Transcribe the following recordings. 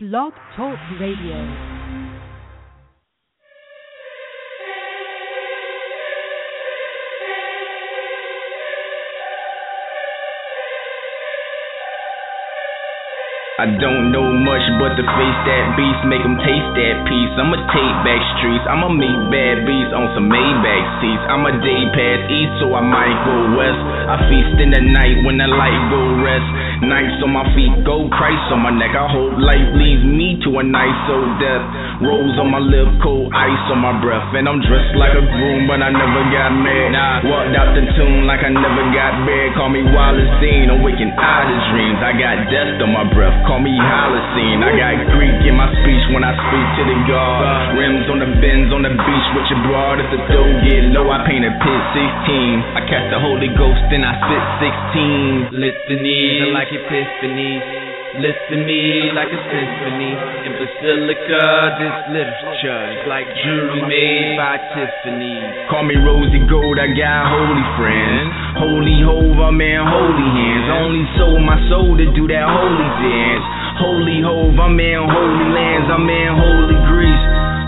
Blog Talk Radio. I don't know much but to face that beast, make them taste that peace. I'ma take back streets, I'ma meet bad beats on some Maybach seats. I'm a day pass east, so I might go west. I feast in the night when the light go rest. Nights on my feet, gold Christ on my neck. I hope life leads me to a nice old death. Rose on my lip, cold ice on my breath. And I'm dressed like a groom, but I never got mad. Nah, walked out the tomb like I never got bad. Call me Wallace Dean, I'm waking out of dreams. I got death on my breath, call me Holocene. I got Greek in my speech when I speak to the God. Rims on the bends on the beach with your broad. If the dough get low, I paint a pit 16. I catch the Holy Ghost, and I spit 16. Litanies are like epiphanies. Listen me like a symphony. In Basilica, this literature is like jewelry made by Tiffany. Call me Rosie Gold, I got holy friends. Holy hove, I'm in holy hands. Only sold my soul to do that holy dance. Holy hove, I'm in holy lands. I'm in holy.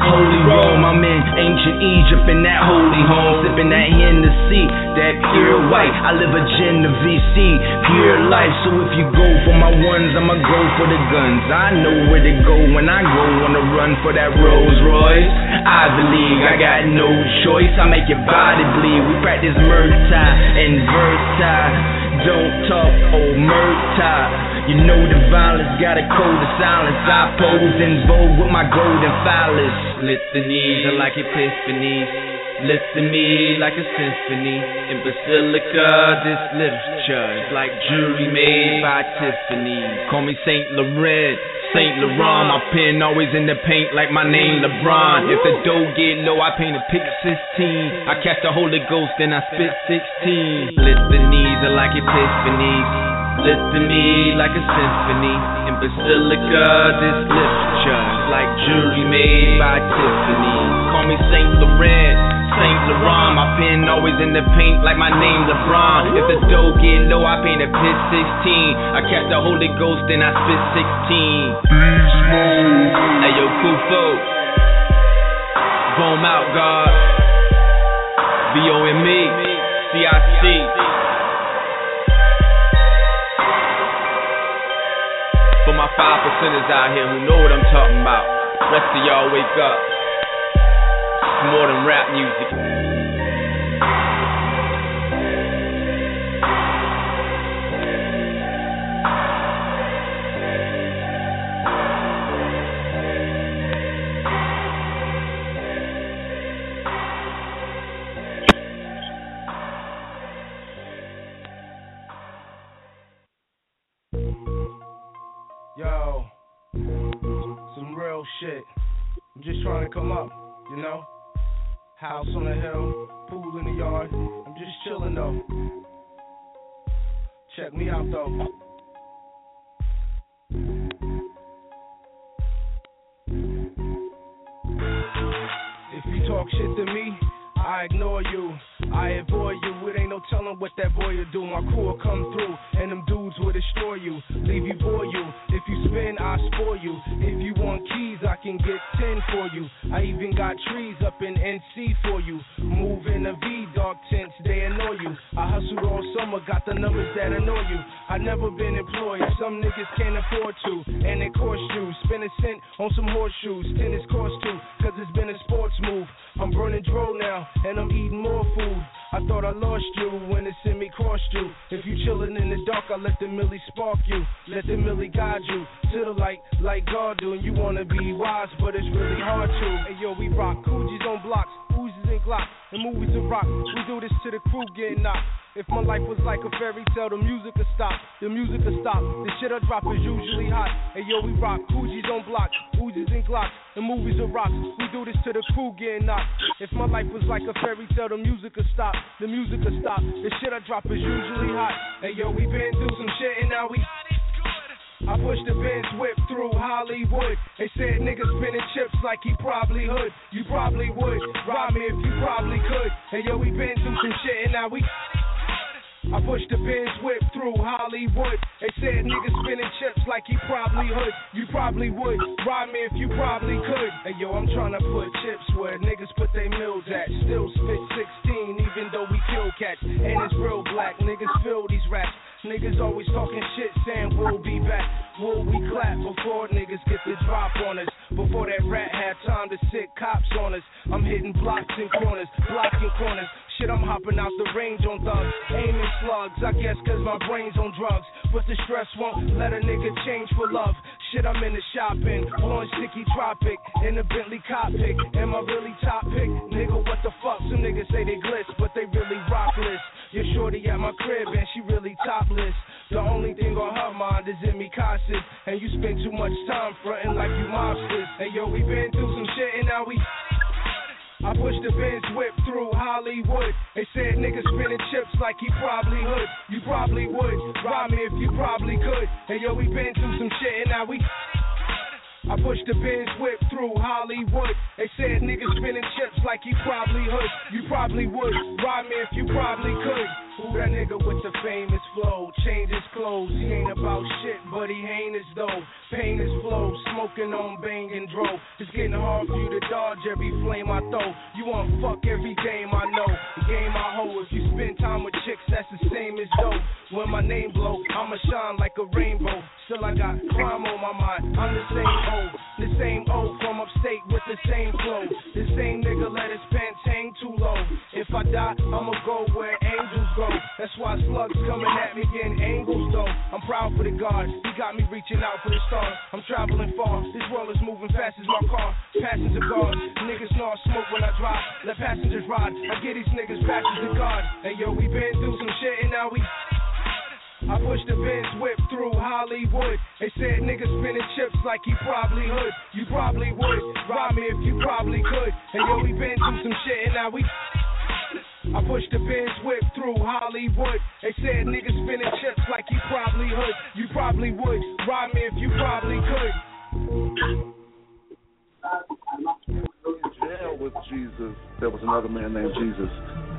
Holy Rome, I'm in ancient Egypt in that holy home, sipping that Hennessy, that pure white. I live a Genovese, pure life. So if you go for my ones, I'ma go for the guns. I know where to go when I go on the run for that Rolls Royce. I believe I got no choice. I make your body bleed. We practice Murtai and Vertai. Don't talk, oh Murtai. You know the violence got a code of silence. I pose in vogue with my golden phallus. Litanies are like epiphanies. Listen me like a symphony. In Basilica, this literature is like jewelry made by Tiffany. Call me Saint Laurent. Saint Laurent, my pen always in the paint like my name LeBron. If the dough get low, I paint a pick 16. I catch the Holy Ghost, and I spit 16. Litanies are like epiphanies. Listen to me like a symphony. In Basilica, this literature like jewelry made by Tiffany. Call me Saint Laurent. Saint Laurent, my pen always in the paint like my name LeBron. If the dough get low, I paint a pit 16. I catch the Holy Ghost, then I spit 16. Hey yo, Kufo. Boom out, God. V O M E. C I C. For my five percenters out here who know what I'm talking about. Rest of y'all wake up. It's more than rap music. Yo, some real shit. I'm just trying to come up, you know? House on the hill, pool in the yard. I'm just chilling though. Check me out though. If you talk shit to me, I ignore you. I avoid you. It ain't no telling what that boy will do. My crew will come through, and them dudes will destroy you, leave you for you. If you spin, I spoil you. If you want keys, I can get ten for you. I even got trees up in NC for you. Move in a V, dark tints, they annoy you. I hustled all summer, got the numbers that annoy you. I never been employed, some niggas can't afford to, and it cost you. Spend a cent on some horseshoes, tennis cost too, cause it's been a sports move. I'm burning dro now, and I'm eating more food. I thought I lost you when it sent me crossed you. If you chillin' in the dark, I let the millie spark you. Let the millie guide you to the light like God do. And you wanna be wise, but it's really hard to. Hey yo, we rock Coogis on blocks, and Glocks, and movies to rock. We do this to the crew getting knocked. If my life was like a fairy tale, the music would stop. The music would stop. The shit I drop is usually hot. Hey yo, we rock Coogis on blocks, Uzis and Glocks, and movies of rocks. We do this to the crew getting knocked. If my life was like a fairy tale, the music would stop. The music would stop. The shit I drop is usually hot. Hey yo, we been through some shit and now we. I pushed the Benz whip through Hollywood. They said niggas spinning chips like he probably would. You probably would. Rob me if you probably could. Hey yo, we been through some shit and now we. I pushed the Benz whip through Hollywood. They said niggas spinning chips like he probably would. You probably would. rob me if you probably could. Hey yo, I'm trying to put chips where niggas put their mills at. Still spit 16, even though we kill cats. And it's real black. Niggas feel these raps. Niggas always talking shit, saying we'll be back. Will we clap before niggas get the drop on us? Before that rat had time to sit cops on us. I'm hitting blocks and corners, blocking corners. Shit, I'm hopping out the range on thugs, aiming slugs. I guess cause my brain's on drugs. But the stress won't let a nigga change for love. Shit, I'm in the shopping, blowing sticky tropic in the Bentley cockpit. Am I really top pick? Nigga, what the fuck? Some niggas say they glitz, but they really rockless. Your shorty at my crib and she really topless. The only thing on her mind is in me cautious. And you spend too much time fronting like you mobsters. Hey yo, we been through some shit and now we I pushed the Benz whip through Hollywood. They said niggas spinning chips like he probably would. You probably would. Rob me if you probably could. Hey yo, we been through some shit and now we. I pushed the Benz whip through Hollywood. They said niggas spinning chips like he probably would. You probably would. Rob me if you probably could. Who that nigga with the famous flow? Change his clothes. He ain't about shit, but he heinous though. Pain is flow, smoking on bang and dro. It's getting hard for you to dodge every flame I throw. You want fuck every game I know. The game I hold. If you spend time with chicks, that's the same as dope. When my name blow, I'ma shine like a rainbow. Still I got crime on my mind. I'm the same old, the same old from upstate with the same flow. The same nigga let his pants hang too low. If I die, I'ma go where angels go. That's why slugs coming at me in angles though. I'm proud for the God. He got me reaching out for the stars. I'm traveling far. This world is moving fast as my car. Passenger guards. Niggas I smoke when I drive. Let passengers ride. I get these niggas passes to God. Hey yo, we been through some shit and now we. I pushed the Benz whip through Hollywood. They said niggas spinning chips like he probably would. You probably would. Rob me if you probably could. And yo, we been through some shit and now we. I pushed the Benz whip through Hollywood. They said niggas spinning chips like he probably would. You probably would. Rob me if you probably could. In jail with Jesus, there was another man named Jesus.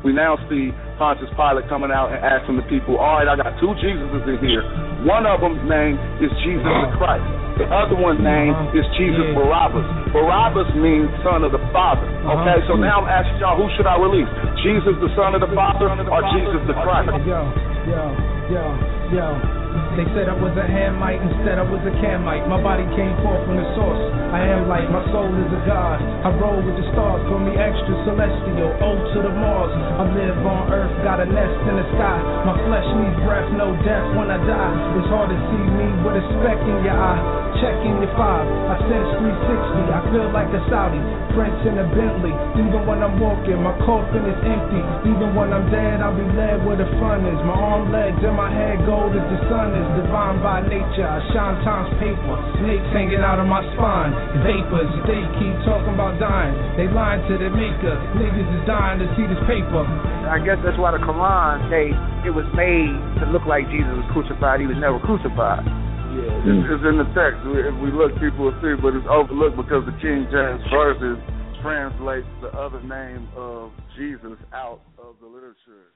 We now see Pontius Pilate coming out and asking the people, all right, I got two Jesuses in here. One of them's name is Jesus the Christ. The other one's name is Jesus Barabbas. Barabbas means son of the Father. Okay, so uh-huh. now I'm asking y'all, who should I release? Jesus the son of the Father or Jesus the Christ? Yo, yo, yo, yo. They said I was a Hamite, instead I was a Kemite. My body came forth from the source. I am light, my soul is a God. I roll with the stars, call me extra celestial. O to the Mars. I live on earth, got a nest in the sky. My flesh needs breath, no death when I die. It's hard to see me with a speck in your eye. Checking your five, I sense 360. I feel like a Saudi, Prince in a Bentley. Even when I'm walking, my coffin is empty. Even when I'm dead, I'll be led where the fun is. My arm, legs, and my head gold as the sun is. Divine by nature, I shine times paper. Snakes hanging out of my spine. Vapors, they keep talking about dying. They lying to the maker. Niggas is dying to see this paper. I guess that's why the Quran say it was made to look like Jesus was crucified. He was never crucified. Yeah, it's, it's in the text. If we look, people will see, but it's overlooked because the King James verses translates the other name of Jesus out of the literature.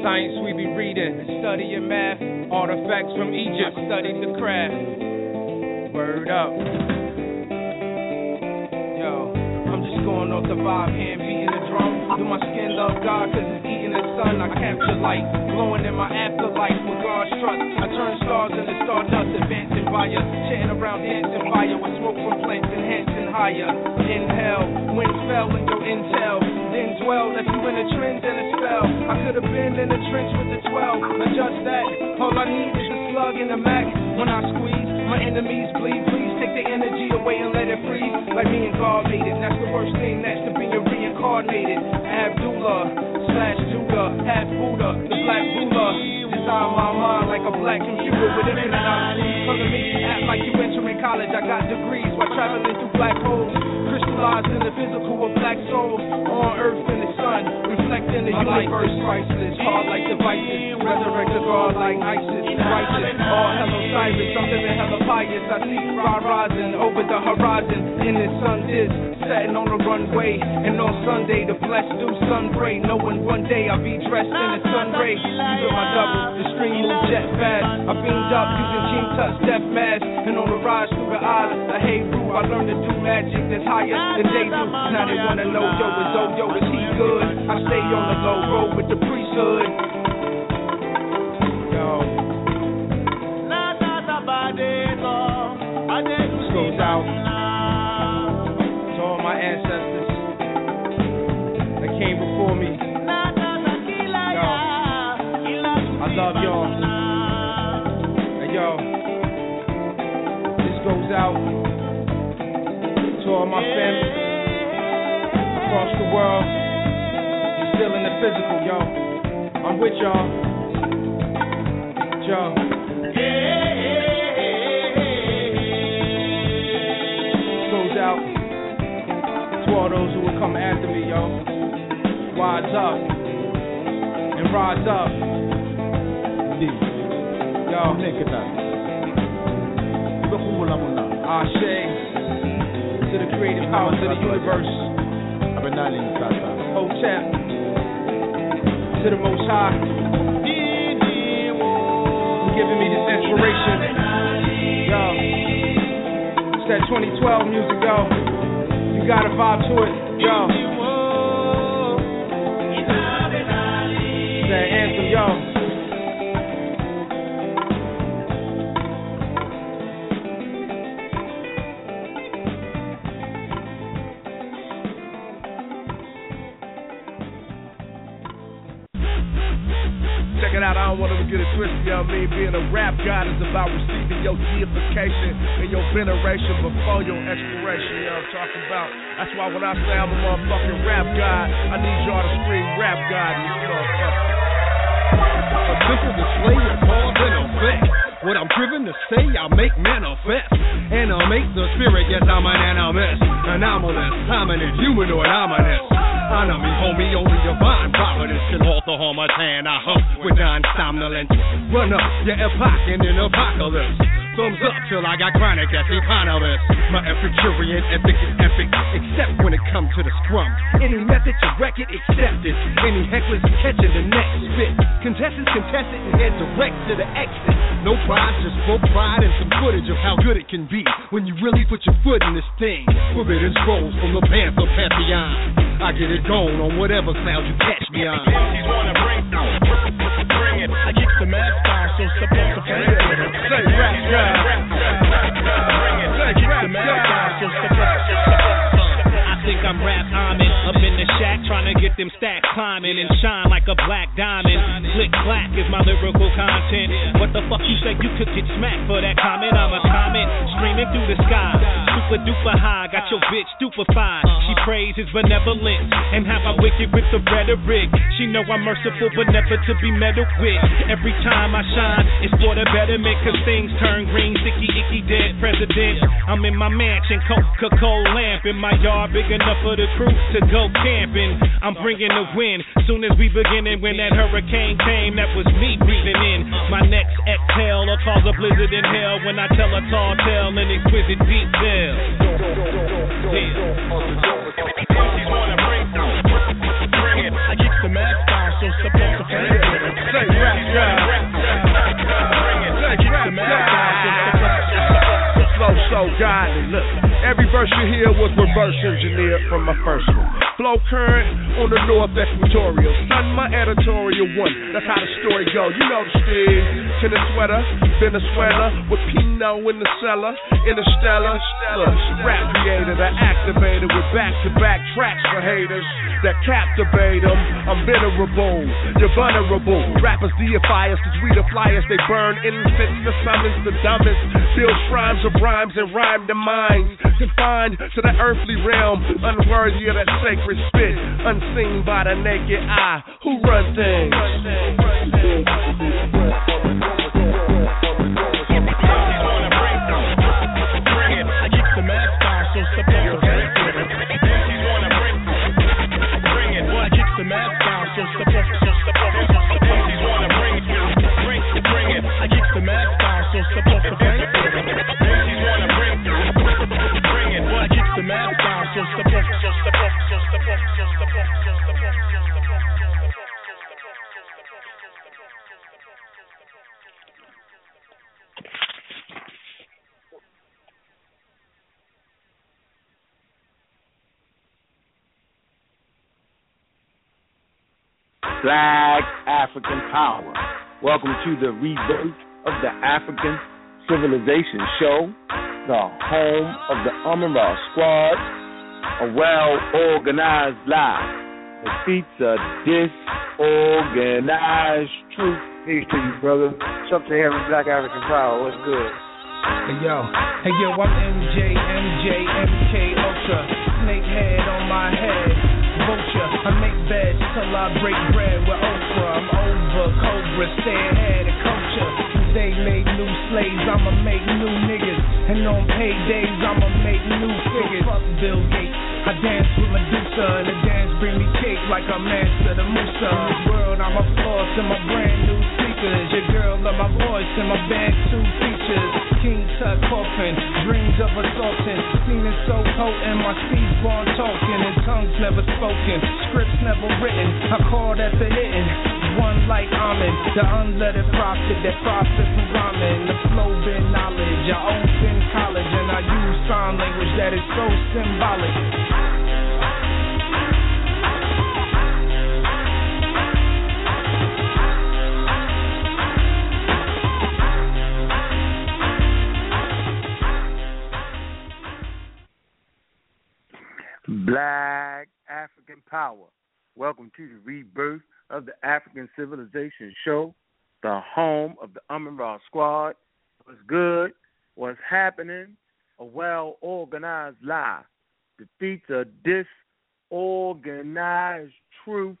Science we be reading, studying math, artifacts from Egypt, studied the craft. Word up. Yo, I'm just going off the vibe, hand beating the drum. Do my skin love God, cause it's eating the sun. I capture light, glowing in my afterlife with God's trust. I turn stars into stardust, advancing via, chanting around dancing fire with smoke from plants higher. Inhale, wind fell in your intel. Then dwell, left you in a trend and a spell. I could have been in the trench with the 12, adjust that. All I need is a slug in the Mac. When I squeeze, my enemies bleed. Please take the energy away and let it freeze. Like me and. That's the worst thing, that's to be a reincarnated. Abdullah slash Judah, half Buddha, the black Buddha. Design my mind like a black computer with knowledge. Come to me, act like you entering college. I got degrees while traveling through black holes. Crystallized in the physical of black souls. On earth in the sun, reflecting the universe. Priceless, hard like devices. Resurrect the God like ISIS. Righteous, all hello Cyrus. I'm living hella highest. I see fly rising over the horizon in the sun is setting on the runway. And on Sunday, the blessed do sun pray, knowing one day I'll be dressed in the sun ray. Using my double, the stream move jet fast. I beamed up using King Tut's death mask. And on the rise through the eyes, the hay I learned to do magic that's higher than they. Now they wanna know, yo, is oh, yo, is he good? I stay on the low road with the priesthood. Out across the world. You're Still in the physical, yo. I'm with y'all. Yo. Goes out to all those who will come after me, yo. Rise up and rise up. Yo. Think about it. Ashe to the creative powers of the universe. Hotep to the Most High for giving me this inspiration. Yo, it's that 2012 music, yo. You gotta vibe to it, yo. Mean? Being a rap god is about receiving your deification and your veneration before your expiration, you know what I'm talking about? That's why when I say I'm a motherfucking rap god, I need y'all to scream rap god in this motherfucker. A simple display of cause and effect. What I'm driven to say, I make manifest. Animate the spirit, yes, I'm an animist. Anomalous, hominid, humanoid, ominous. Honor me, homie, only divine providence can alter harm my tan. I hump with non-somnolence. Run up your epoch in an apocalypse. Thumbs up till I got chronic as eponymous. My Epicurean ethic is epic, except when it comes to the scrum. Any method to wreck it, accepted. Any hecklers catching the next spit. Contestants contested and head direct to the exit. No pride, just full pride and some footage of how good it can be when you really put your foot in this thing. Forbidden scrolls from the Panther Pantheon. I get it going on whatever sound you catch me on. I kick the mask down, so supposed to bring it. Say rap it. I kick the mask down, so supposed to I think I'm rap trying to get them stacks climbing and shine like a black diamond. Click clack is my lyrical content. What the fuck you say you could get smacked for that comment? I'm a comet streaming through the sky. Super duper high, got your bitch stupefied. She praises benevolence and how I wicked with the rhetoric. She know I'm merciful but never to be meddled with. Every time I shine, it's for the betterment cause things turn green. Sticky, icky, dead president. I'm in my mansion, Coca-Cola lamp in my yard, big enough for the crew to go camping. I'm bringing the wind. Soon as we beginning, when that hurricane came, that was me breathing in. My next exhale will cause a blizzard in hell when I tell a tall tale in exquisite detail. I kick the mask down, so to bring it. Say rap the so supposed to The flow so godly. Look, every verse you hear was reverse engineered from my first one. Flow current on the North Equatorial. Son, my editorial one. That's how the story go. You know the. To the sweater, Venezuela with Pinot in the cellar, Interstellar. Look, rap creator, the activator with back-to-back tracks for haters that captivate them. I'm venerable, you're vulnerable. Rappers deify us cause we the flyers. They burn incense, the summons, the dumbest. Build shrines of rhymes and rhyme the minds. Confined to the earthly realm, unworthy of that sacred spit. Unseen by the naked eye. Who run things? Black African Power. Welcome to the rebirth of the African Civilization Show, the home of the Amun-Ra Squad, a well organized lie defeats a disorganized truth. Peace to you, brother. Sub-Saharan Black African Power. What's good? Hey yo, hey yo, I'm MJ, MJ, MK Ultra, snakehead on my head, vulture. I make beds till I break bread with Oprah. I'm over Cobra, stay ahead of culture. They made new slaves, I'ma make new niggas. And on paydays, I'ma make new figures. Fuck Bill Gates. I dance with Medusa, and the dance bring me cake like I'm Mansa Musa. In this world, I'm a floss in my brand new sneakers. Your girl love my voice and my band two features. King Tut coffin, dreams of assaulting. Seen it so potent, my speech born talking, and tongues never spoken, scripts never written. I call that the hitting. One like Amen, the unlettered prophet that profit from rhyming. The flow been knowledge, I own open college, and I use sign language that is so symbolic. Black African Power. Welcome to the rebirth of the African Civilization Show, the home of the Amun-Ra Squad. What's good? What's happening? A well organized lie defeats a disorganized truth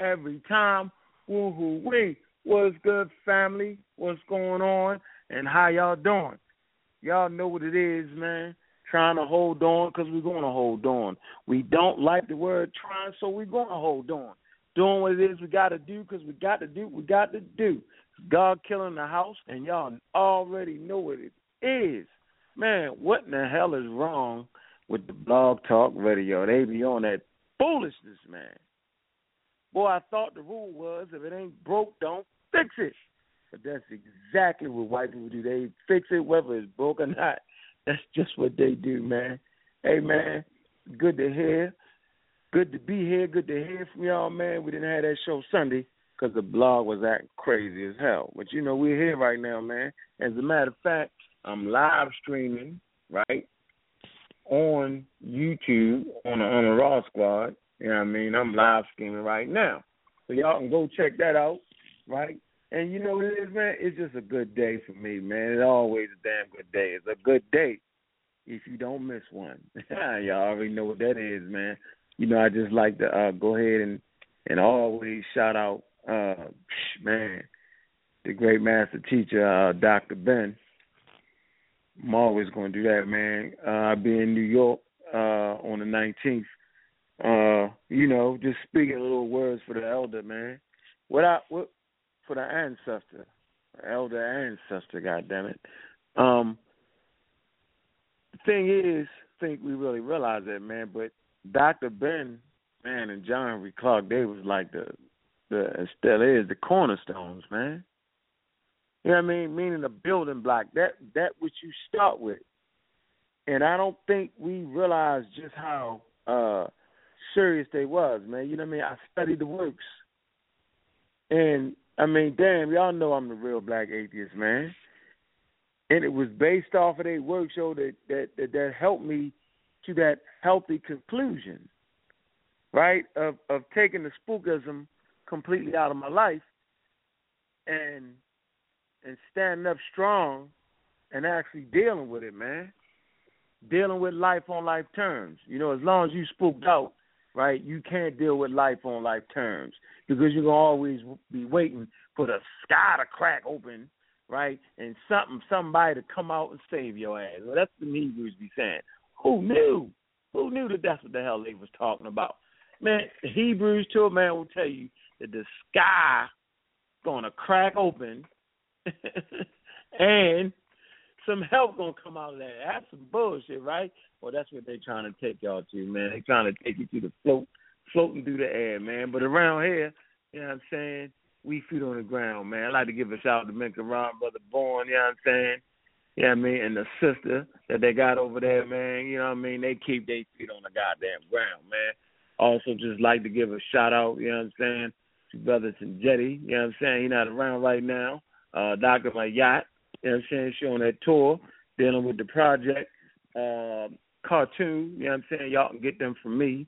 every time. Woohoo wee. What's good, family? What's going on? And how y'all doing? Y'all know what it is, man trying to hold on because we're going to hold on. We don't like the word trying, so we're going to hold on. Doing what it is we got to do because we got to do what we got to do. God killing the house, and y'all already know what it is. Man, what in the hell is wrong with the blog talk radio? They be on that foolishness, man. Boy, I thought the rule was if it ain't broke, don't fix it. But that's exactly what white people do. They fix it whether it's broke or not. That's just what they do, man. Hey, man, good to hear. Good to be here. Good to hear from y'all, man. We didn't have that show Sunday because the blog was acting crazy as hell. But, you know, we're here right now, man. As a matter of fact, I'm live streaming, right, on YouTube on the, on the Raw Squad. You know what I mean? I'm live streaming right now. So y'all can go check that out, right? And you know what it is, man? It's just a good day for me, man. It's always a damn good day. It's a good day if you don't miss one. Y'all already know what that is, man. You know, I just like to uh go ahead and and always shout out uh man, the great master teacher, uh Dr. Ben. I'm always gonna do that, man. Uh I'll be in New York uh on the nineteenth. Uh, you know, just speaking a little words for the elder, man. What I what for the ancestor, elder ancestor. God damn it. Um, the thing is, I think we really realize that, man. But Doctor Ben, man, and John Henrik Clarke, they was like the the still is the cornerstones, man. You know what I mean? Meaning the building block. That that which you start with. And I don't think we realize just how uh serious they was, man. You know what I mean? I studied the works. And I mean, damn, y'all know I'm the real black atheist, man. And it was based off of their work show that that that, that helped me to that healthy conclusion, right? Of of taking the spookism completely out of my life and and standing up strong and actually dealing with it, man. Dealing with life on life terms. You know, as long as you spooked out, right, you can't deal with life on life terms because you're gonna always be waiting for the sky to crack open, right, and something, somebody to come out and save your ass. Well, that's the Hebrews be saying. Who knew? Who knew that that's what the hell they was talking about? Man, Hebrews too, man, will tell you that the sky gonna crack open, and some help gonna come out of that. That's some bullshit, right? Well, that's what they're trying to take y'all to, man. They're trying to take you to the float floating through the air, man. But around here, you know what I'm saying? We feet on the ground, man. I'd like to give a shout out to Minka Ron, brother Born, you know what I'm saying? Know I mean? And the sister that they got over there, man, you know what I mean? They keep their feet on the goddamn ground, man. Also just like to give a shout out, you know what I'm saying, to Brother Jetty. You know what I'm saying? He's not around right now. Uh, Dr. My Yacht. You know what I'm saying? She on that tour dealing with the project. Uh, cartoon, you know what I'm saying? Y'all can get them from me.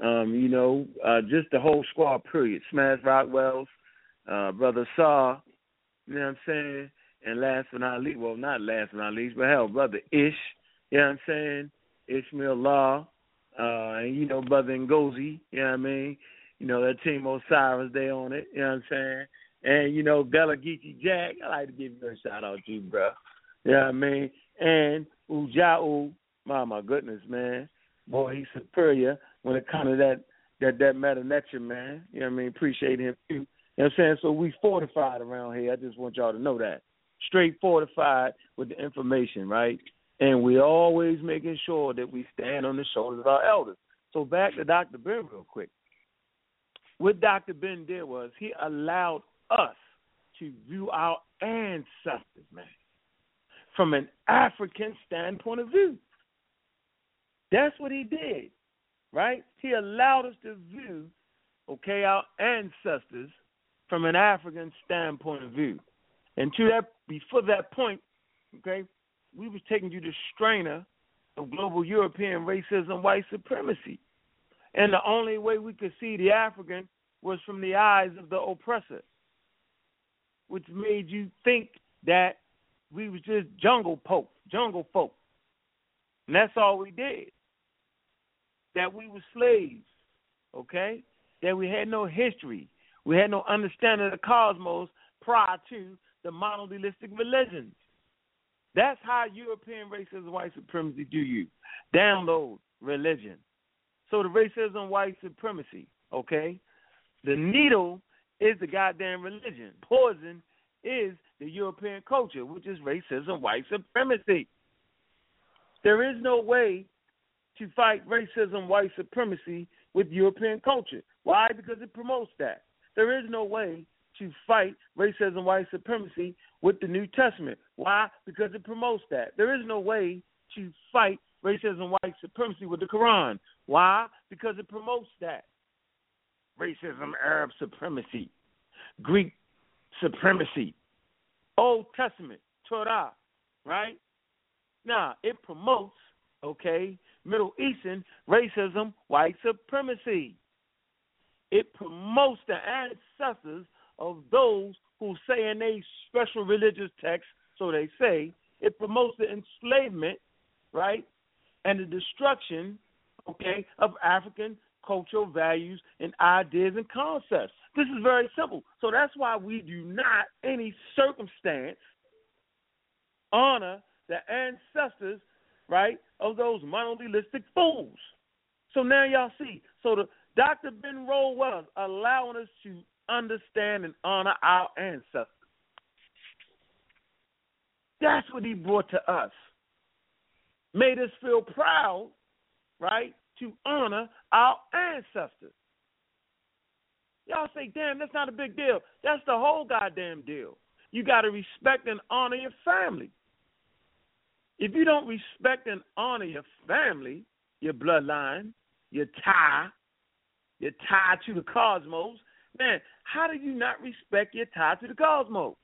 Um, you know, uh, just the whole squad, period. Smash Rockwells, uh, Brother Saw, you know what I'm saying? And last but not least, well, not last but not least, but hell, Brother Ish, you know what I'm saying? Ishmael Law, uh, and you know, Brother Ngozi, you know what I mean? You know, that team Osiris, they on it, you know what I'm saying? And, you know, Bella Geechee Jack, I like to give you a shout out to you, bro. You know what I mean? And Ujau, my my goodness, man. Boy, he's superior when it comes to that that that meta nature, man. You know what I mean? Appreciate him too. You know what I'm saying? So we fortified around here. I just want y'all to know that. Straight fortified with the information, right? And we're always making sure that we stand on the shoulders of our elders. So back to Dr. Ben real quick. What Dr. Ben did was he allowed us to view our ancestors, man, from an African standpoint of view. That's what he did, right? He allowed us to view, okay, our ancestors from an African standpoint of view. And to that, before that point, okay, we was taking you to strainer of global European racism, white supremacy. And the only way we could see the African was from the eyes of the oppressor, which made you think that we was just jungle folk, jungle folk. And that's all we did that we were slaves, okay? That we had no history. We had no understanding of the cosmos prior to the monotheistic religions. That's how European racism, white supremacy do you. Download religion. So the racism, white supremacy, okay? The needle is the goddamn religion. Poison is the European culture, which is racism, white supremacy. There is no way to fight racism, white supremacy with European culture. Why? Because it promotes that. There is no way to fight racism, white supremacy with the New Testament. Why? Because it promotes that. There is no way to fight racism, white supremacy with the Quran. Why? Because it promotes that. Racism, Arab supremacy, Greek supremacy, Old Testament, Torah, right? Now, it promotes, okay, Middle Eastern racism, white supremacy. It promotes the ancestors of those who say in a special religious text, so they say, it promotes the enslavement, right, and the destruction, okay, of African cultural values and ideas and concepts. This is very simple. So that's why we do not, any circumstance, honor the ancestors right, of those monotheistic fools. So now y'all see. So the Dr. Ben was allowing us to understand and honor our ancestors. That's what he brought to us. Made us feel proud, right, to honor our ancestors. Y'all say, damn, that's not a big deal. That's the whole goddamn deal. You got to respect and honor your family. If you don't respect and honor your family, your bloodline, your tie, your tie to the cosmos, man, how do you not respect your tie to the cosmos?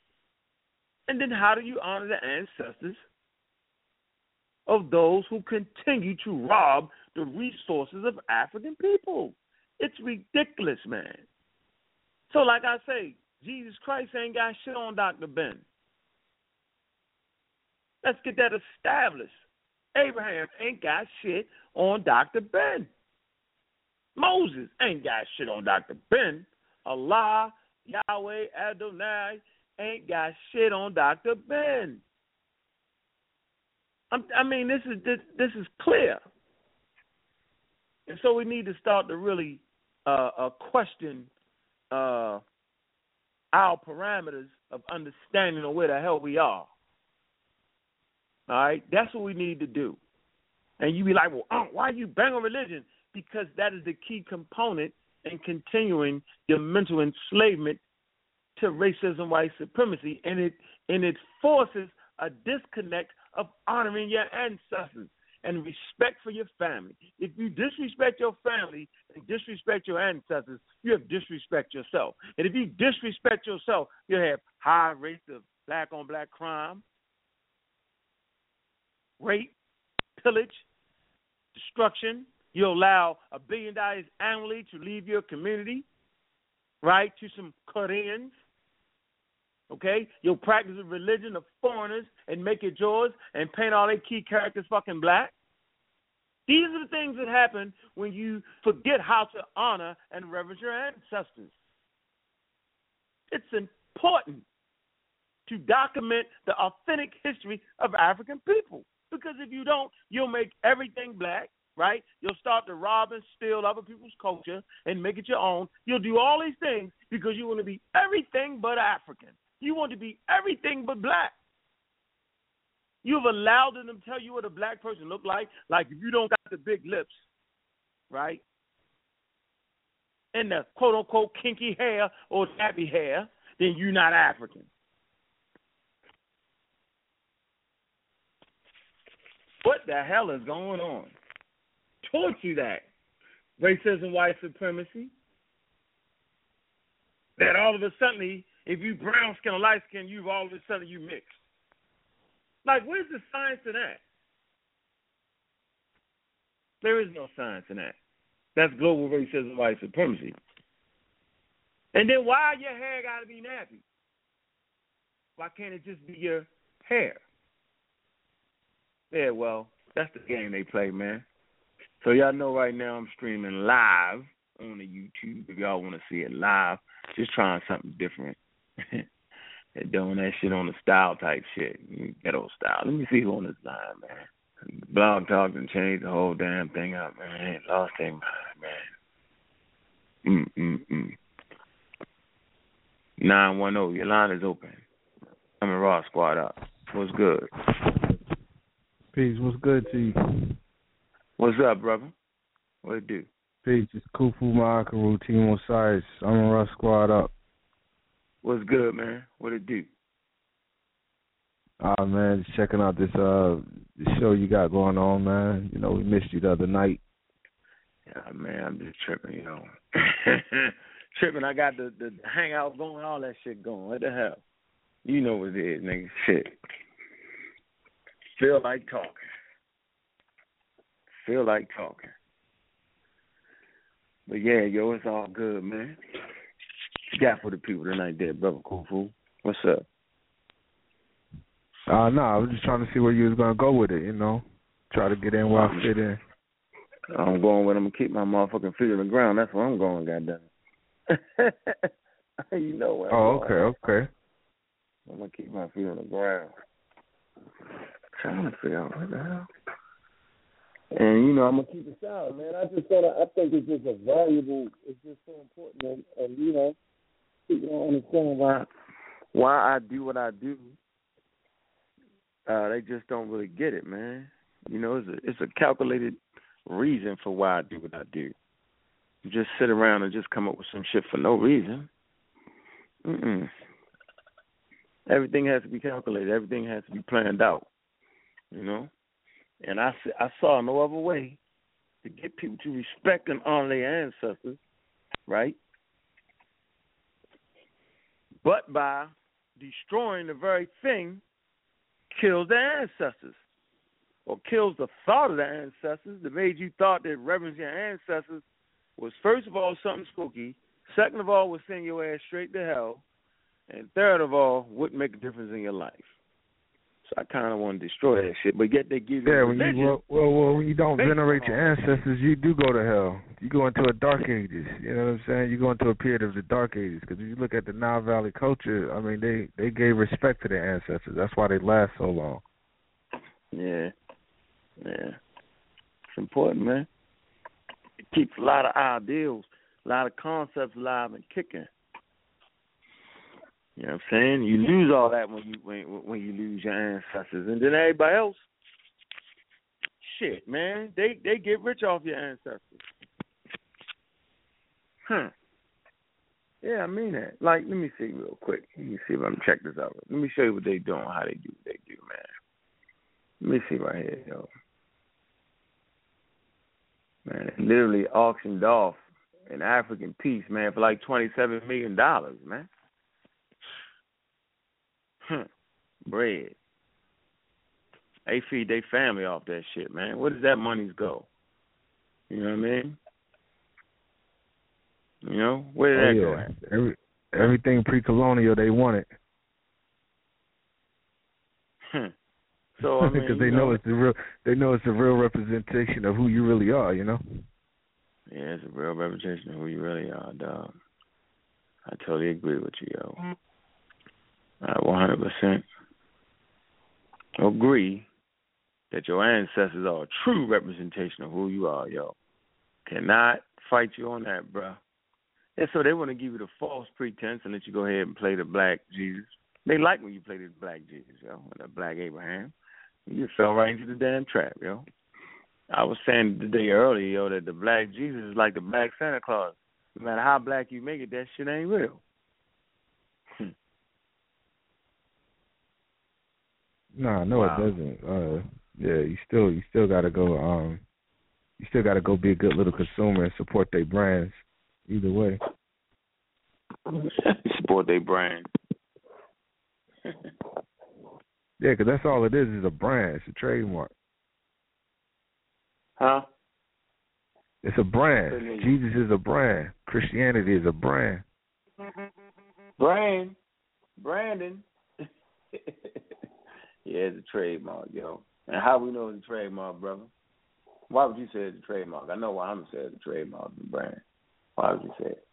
And then how do you honor the ancestors of those who continue to rob the resources of African people? It's ridiculous, man. So, like I say, Jesus Christ ain't got shit on Dr. Ben. Let's get that established. Abraham ain't got shit on Dr. Ben. Moses ain't got shit on Dr. Ben. Allah, Yahweh, Adonai ain't got shit on Dr. Ben. I'm, i mean, this is this, this is clear, and so we need to start to really uh, uh, question uh, our parameters of understanding of where the hell we are. All right, that's what we need to do. And you be like, well, oh, why you bang on religion? Because that is the key component in continuing your mental enslavement to racism, white supremacy, and it and it forces a disconnect of honoring your ancestors. and respect for your family. If you disrespect your family and disrespect your ancestors, you have disrespect yourself. And if you disrespect yourself, you have high rates of black on black crime, rape, pillage, destruction. You allow a billion dollars annually to leave your community, right, to some cut-ins. Okay? You'll practice the religion of foreigners and make it yours and paint all their key characters fucking black. These are the things that happen when you forget how to honor and reverence your ancestors. It's important to document the authentic history of African people. Because if you don't, you'll make everything black, right? You'll start to rob and steal other people's culture and make it your own. You'll do all these things because you want to be everything but African. You want to be everything but black. You've allowed them to tell you what a black person look like. Like if you don't got the big lips, right? And the quote unquote kinky hair or nappy hair, then you're not African. What the hell is going on? Taught you that. Racism, white supremacy. That all of a sudden, if you brown skin or light skin, you've all of a sudden you mixed. Like, where's the science in that? There is no science in that. That's global racism, white supremacy. And then why your hair got to be nappy? Why can't it just be your hair? Yeah, well, that's the game they play, man. So y'all know right now I'm streaming live on the YouTube if y'all want to see it live. Just trying something different. Doing that shit on the style type shit. Ghetto style. Let me see who on this line, man. Blog Talk and changed the whole damn thing up, man. Lost their mind, man. Mm mm mm. Nine one zero. Your line is open. Amun-Ra Squad up. What's good? Peace. What's good to you? What's up, brother? What it do? Peace. It's Kufu Maakaru, Team Osiris. Amun-Ra Squad up. What's good, man? What it do? Ah uh, man, just checking out this uh this show you got going on, man. You know, we missed you the other night. Yeah, man, I'm just tripping, you know. tripping. I got the the hangout going, all that shit going. What the hell? You know what it is, nigga. Shit. Feel like talking. Feel like talking. But yeah, yo, it's all good, man. You got for the people tonight, there, brother Kufu. What's up? Uh no, I was just trying to see where you was gonna go with it, you know. Try to get in where I fit in. I'm going with I'm gonna keep my motherfucking feet on the ground. That's where I'm going, goddamn. you know where Oh, I'm okay, okay. I'm gonna keep my feet on the ground. trying to figure out what the hell. And you know, I'm gonna keep it solid, man. I just thought I think it's just a valuable. It's just so important, and, and you know, people don't understand why why I do what I do. Uh, they just don't really get it, man. You know, it's a it's a calculated reason for why I do what I do. You just sit around and just come up with some shit for no reason. Mm-mm. Everything has to be calculated. Everything has to be planned out. You know, and I I saw no other way to get people to respect and honor their ancestors, right? But by destroying the very thing kills their ancestors or kills the thought of the ancestors that made you thought that reverence your ancestors was first of all something spooky, second of all would send your ass straight to hell, and third of all wouldn't make a difference in your life. So I kind of want to destroy that shit, but yet they give you yeah. When you well, well, well, when you don't venerate your ancestors, you do go to hell. You go into a dark ages. You know what I'm saying? You go into a period of the dark ages because if you look at the Nile Valley culture, I mean, they they gave respect to their ancestors. That's why they last so long. Yeah, yeah, it's important, man. It keeps a lot of ideals, a lot of concepts alive and kicking. You know what I'm saying? You lose all that when you when when you lose your ancestors, and then everybody else, shit, man, they they get rich off your ancestors. Huh? Yeah, I mean that. Like, let me see real quick. Let me see if I can check this out. Let me show you what they doing, how they do what they do, man. Let me see right here, yo. Man, they literally auctioned off an African piece, man, for like twenty seven million dollars, man. Bread. They feed their family off that shit, man. Where does that money go? You know what I mean? You know where did oh, that yeah. go? Every, everything pre-colonial, they want it. Hmm. So I mean, because they you know, it's the real, they know it's a real representation of who you really are. You know. Yeah, it's a real representation of who you really are, dog. I totally agree with you, yo. I 100% agree that your ancestors are a true representation of who you are, yo. Cannot fight you on that, bro. And so they want to give you the false pretense and let you go ahead and play the black Jesus. They like when you play the black Jesus, yo, the black Abraham. You fell right into the damn trap, yo. I was saying the day earlier, yo, that the black Jesus is like the black Santa Claus. No matter how black you make it, that shit ain't real. No, no, Wow. it doesn't. Uh, yeah, you still, you still got to go. Um, you still got to go be a good little consumer and support their brands. Either way. Support their brand. yeah, because that's all it is. Is a brand. It's a trademark. Huh? It's a brand. Jesus is a brand. Christianity is a brand. Brand. Brandon. yeah, it's a trademark, yo. And how we know it's a trademark, brother? Why would you say it's a trademark? I know why I'm gonna say it's a trademark and brand. Why would you say it?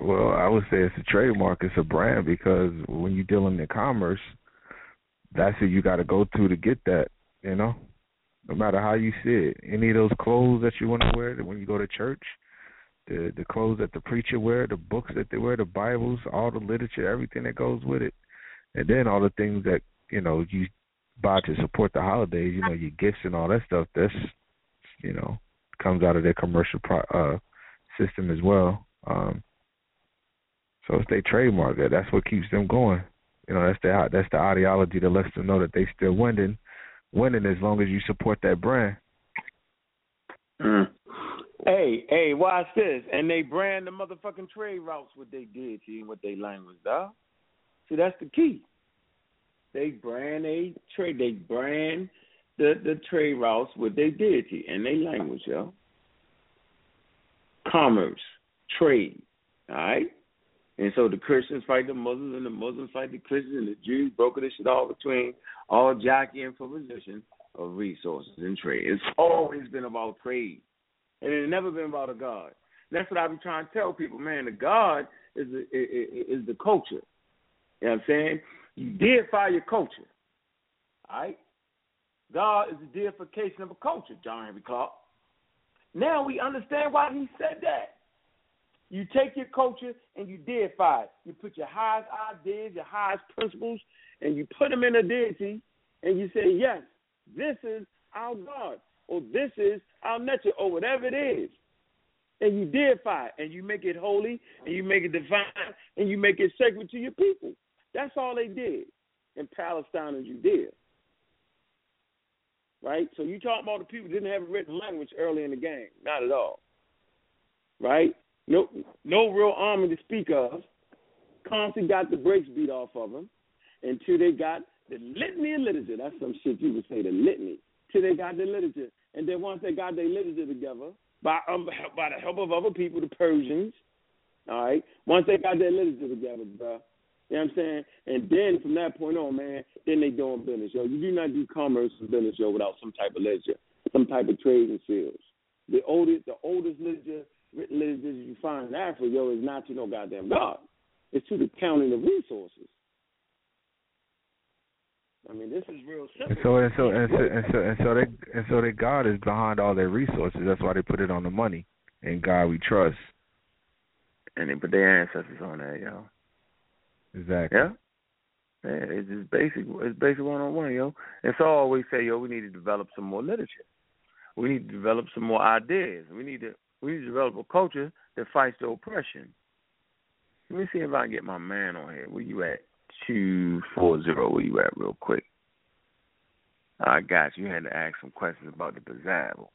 Well, I would say it's a trademark. It's a brand because when you're dealing in commerce, that's who you got to go to to get that. You know, no matter how you see it. Any of those clothes that you want to wear when you go to church, the the clothes that the preacher wear, the books that they wear, the Bibles, all the literature, everything that goes with it, and then all the things that you know you buy to support the holidays. You know, your gifts and all that stuff. That's you know comes out of their commercial pro, uh system as well. Um so if they trademark it, that's what keeps them going. You know, that's the that's the ideology that lets them know that they still winning, winning as long as you support that brand. Mm. Hey, hey, watch this. And they brand the motherfucking trade routes what they did to you and what they language, dog. See, that's the key. They brand they trade they brand the the trade routes with their deity and their language, yo. Commerce, trade, all right? And so the Christians fight the Muslims and the Muslims fight the Christians and the Jews broker this shit all between all jockeying for position of resources and trade. It's always been about trade. And it's never been about a God. That's what I've been trying to tell people, man. The God is the, is is the culture. You know what I'm saying? You deify your culture. All right? God is the deification of a culture, John Henrik Clarke. Now we understand why he said that. You take your culture and you deify it. You put your highest ideas, your highest principles, and you put them in a deity, and you say, yes, this is our God, or this is our nature, or whatever it is. And you deify it, and you make it holy, and you make it divine, and you make it sacred to your people. That's all they did in Palestine and Judea. Right? So you talking about the people didn't have a written language early in the game. Not at all. Right? No no real army to speak of. Constantly got the brakes beat off of them until they got the litany of literature. That's some shit you would say, the litany. Till they got the literature. And then once they got their literature together, by um, by the help of other people, the Persians, all right, once they got their literature together, bro, you know what I'm saying? And then from that point on, man, then they doing business, yo. You do not do commerce and business, yo, without some type of literature, some type of trade and sales. The oldest, the oldest literature, written literature you find in Africa, yo, is not to no goddamn God. It's to the counting of resources. I mean, this is real simple. And so and so and so and so and so they and so their God is behind all their resources. That's why they put it on the money. In God we trust. And they put their ancestors on there, yo. Exactly. Yeah. Yeah, it's just basic. It's basic one on one, yo. And so I always say, yo, we need to develop some more literature. We need to develop some more ideas. We need to we need to develop a culture that fights the oppression. Let me see if I can get my man on here. Where you at? Two four zero. Where you at, real quick? I got you. You had to ask some questions about the Bizzabble.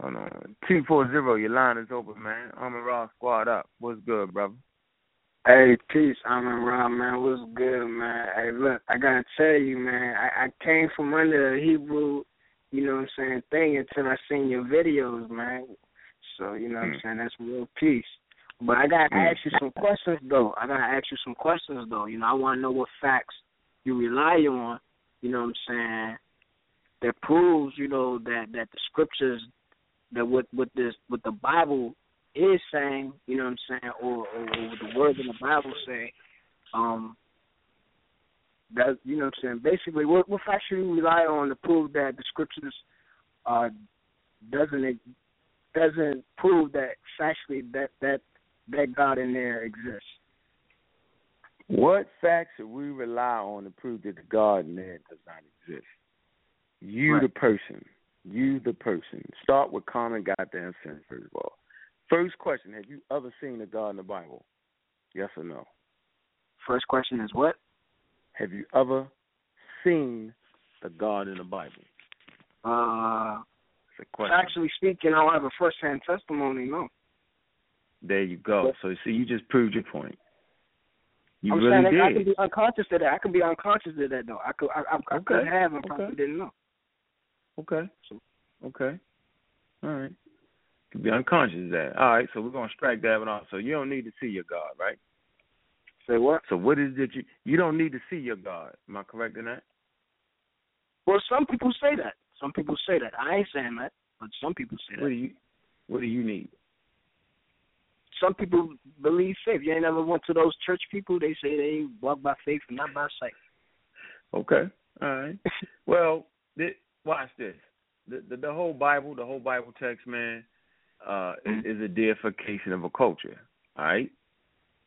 Hold on. Two four zero, your line is open, man. Amun-Ra Squad up. What's good, brother? Hey, peace. I'm in Rob, man. What's good, man? Hey, look, I gotta tell you, man. I, I came from under the Hebrew, you know what I'm saying, thing until I seen your videos, man. So you know what I'm Mm. saying. That's real peace. But I gotta Mm. ask you some questions though. I gotta ask you some questions though. You know, I want to know what facts you rely on. You know what I'm saying? That proves, you know, that that the scriptures, that what what this what the Bible is saying, you know what I'm saying, or, or, or what the words in the Bible say, um, that you know what I'm saying. Basically, what what facts should you rely on to prove that the scriptures uh doesn't doesn't prove that factually that that that God in there exists. What facts should we rely on to prove that the God in there does not exist? You, Right. the person. You, the person. Start with common goddamn sense, first of all. First question Have you ever seen a God in the Bible? Yes or no? First question is what? Have you ever seen the God in the Bible? Uh, It's a question. factually speaking, I don't have a first hand testimony. No, There you go. So, see, you just proved your point. You I'm really saying did. I can be unconscious of that. I can be unconscious of that though. I could I, I, I could have and Okay. probably didn't know. Okay. Okay. All right. Could be unconscious of that. All right, so we're gonna strike that one off. So you don't need to see your God, right? Say what? So what is it you you don't need to see your God. Am I correct in that? Well, some people say that. Some people say that. I ain't saying that, but some people say What do that. you what do you need? Some people believe faith. You ain't never went to those church people. They say they walk by faith and not by sight. Okay. All right. well, th- watch this. The, the the whole Bible, the whole Bible text, man, uh, is, is a deification of a culture. All right.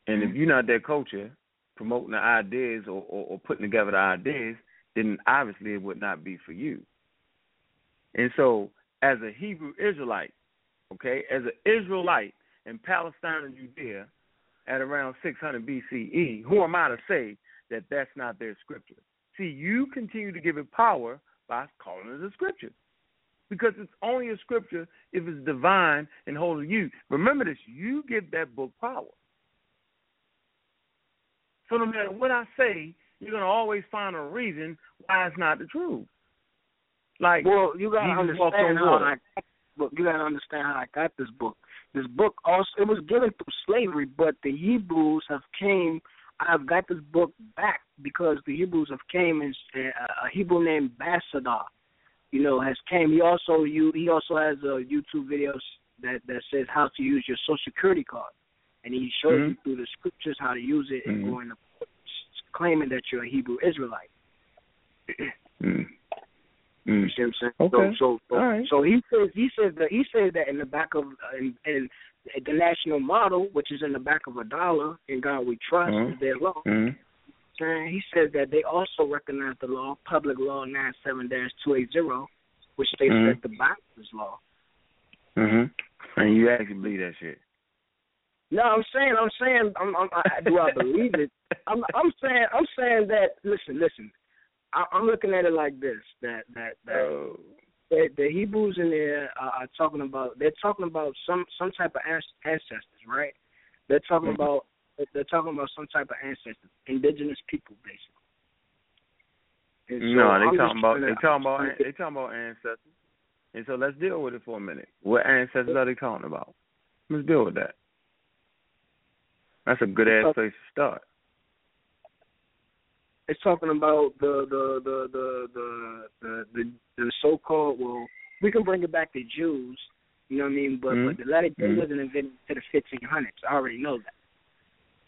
And if you're not that culture promoting the ideas or, or, or putting together the ideas, then obviously it would not be for you. And so, as a Hebrew Israelite, okay, as an Israelite in Palestine and Judea at around 600 BCE, who am I to say that that's not their scripture? See, you continue to give it power by calling it a scripture. Because it's only a scripture if it's divine and holy to you. Remember this, you give that book power. So no matter what I say, you're gonna always find a reason why it's not the truth. Like well, you gotta understand how. I got book. You gotta understand how I got this book. This book also it was given through slavery, but the Hebrews have came. I've got this book back because the Hebrews have came and uh, a Hebrew named Bassadar, you know, has came. He also you he also has a YouTube videos that that says how to use your Social Security card, and he shows you Mhm. through the scriptures how to use it and Mhm. going to claiming that you're a Hebrew Israelite. Mm. You Mm. see what I'm saying? Okay. So, so, right. so he says he says that he says that in the back of uh, in, in the national model, which is in the back of a dollar, in God we trust, Mhm. is their law. Mm. And he says that they also recognize the law, Public Law 97-280, which states Mhm. that the is law. Mhm. And you actually believe that shit. No, I'm saying, I'm saying, I'm, I'm, I, do I believe it? I'm, I'm saying, I'm saying that. Listen, listen. I, I'm looking at it like this: that that that Oh. the, the Hebrews in there are, are talking about. They're talking about some some type of ancestors, right? They're talking Mhm. about they're talking about some type of ancestors, indigenous people, basically. And no, I'm they just talking about they talking about I'm they talking about ancestors. And so let's deal with it for a minute. What ancestors are they talking about? Let's deal with that. That's a good ass place to start. it's talking about the the the the the the, the, the so called well we can bring it back to Jews, you know what I mean? But Mhm. but the letter J Mhm. wasn't invented to the fifteen hundreds. I already know that.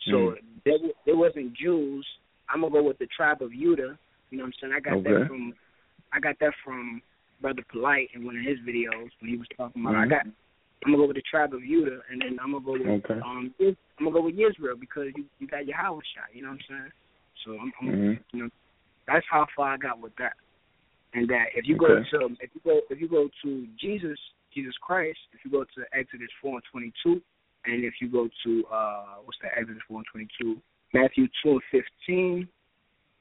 So Mhm. there there wasn't Jews. I'm gonna go with the tribe of Judah. You know what I'm saying? I got Okay. that from I got that from Brother Polite in one of his videos when he was talking about I Mhm. got I'm gonna go with the tribe of Judah and then I'm gonna go with Okay. um I'm gonna go with Israel because you you got your house shot, you know what I'm saying? So I'm, I'm Mhm. you know that's how far I got with that. And that if you go to if you go if you go to Jesus Jesus Christ, if you go to Exodus four and twenty two, and if you go to uh what's that Exodus and twenty two, Matthew two and fifteen,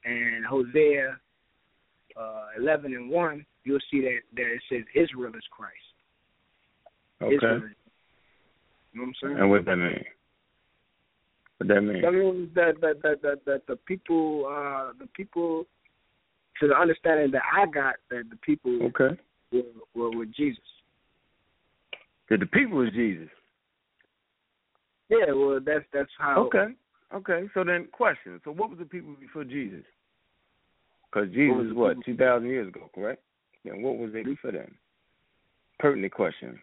and Hosea uh eleven and one, you'll see that that it says Israel is Christ. Okay. Religion. You know what I'm saying? And what that mean? What that mean? That means that that that that, that the people uh the people to the understanding that I got that the people Okay. were, were with Jesus. That the people is Jesus. Yeah, well that's that's how Okay. Okay. So then, question. So what was the people before Jesus? Because Jesus was what two thousand years ago, correct? Then what was they before then? Pertinent question.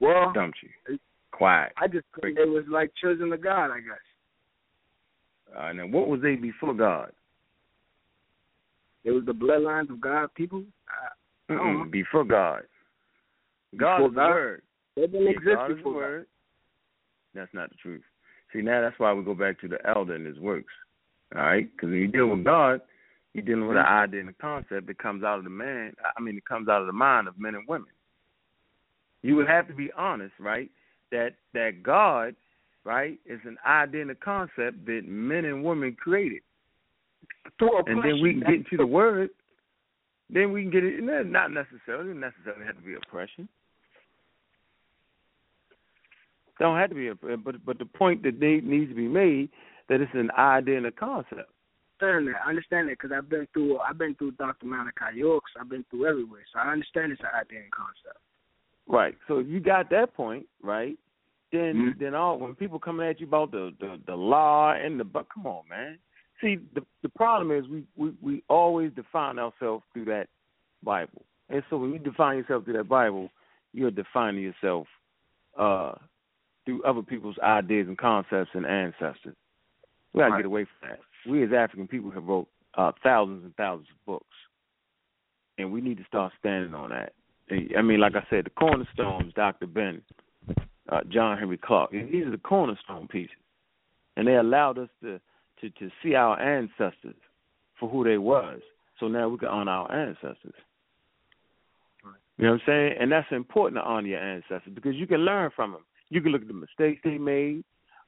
Well Dumped you. Quiet. I just think they was like children of God, I guess. Uh, and then what was they before God? It was the bloodlines of God people. I, I know. Before God. God Before is God? word. They didn't exist God before God. word. That's not the truth. See, now that's why we go back to the elder and his works. All right? Because when you deal with God, you're dealing with an mm-hmm. idea and a concept that comes out of the man, I mean, it comes out of the mind of men and women. You would have to be honest, right? That that God, right, is an idea and a concept that men and women created. Through And then we can get into the word. Then we can get it. Not necessarily. It necessarily have to be oppression. Don't have to be, a, but but the point that they, needs to be made that it's an idea and a concept. understand that. I understand that because I've been through. I've been through Dr. Malachi Yorks. I've been through everywhere, so I understand it's an idea and concept. Right. So if you got that point, right, then Mhm. then all when people coming at you about the the, the law and the but come on, man. See, the the problem is we, we we always define ourselves through that Bible, and so when you define yourself through that Bible, you're defining yourself uh through other people's ideas and concepts and ancestors. We gotta Right. get away from that. We as African people have wrote uh, thousands and thousands of books, and we need to start standing on that. I mean, like I said, the cornerstones, Dr. Ben, uh, John Henrik Clarke, these are the cornerstone pieces, and they allowed us to to to see our ancestors for who they was. So now we can honor our ancestors. You know what I'm saying? And that's important to honor your ancestors because you can learn from them. You can look at the mistakes they made,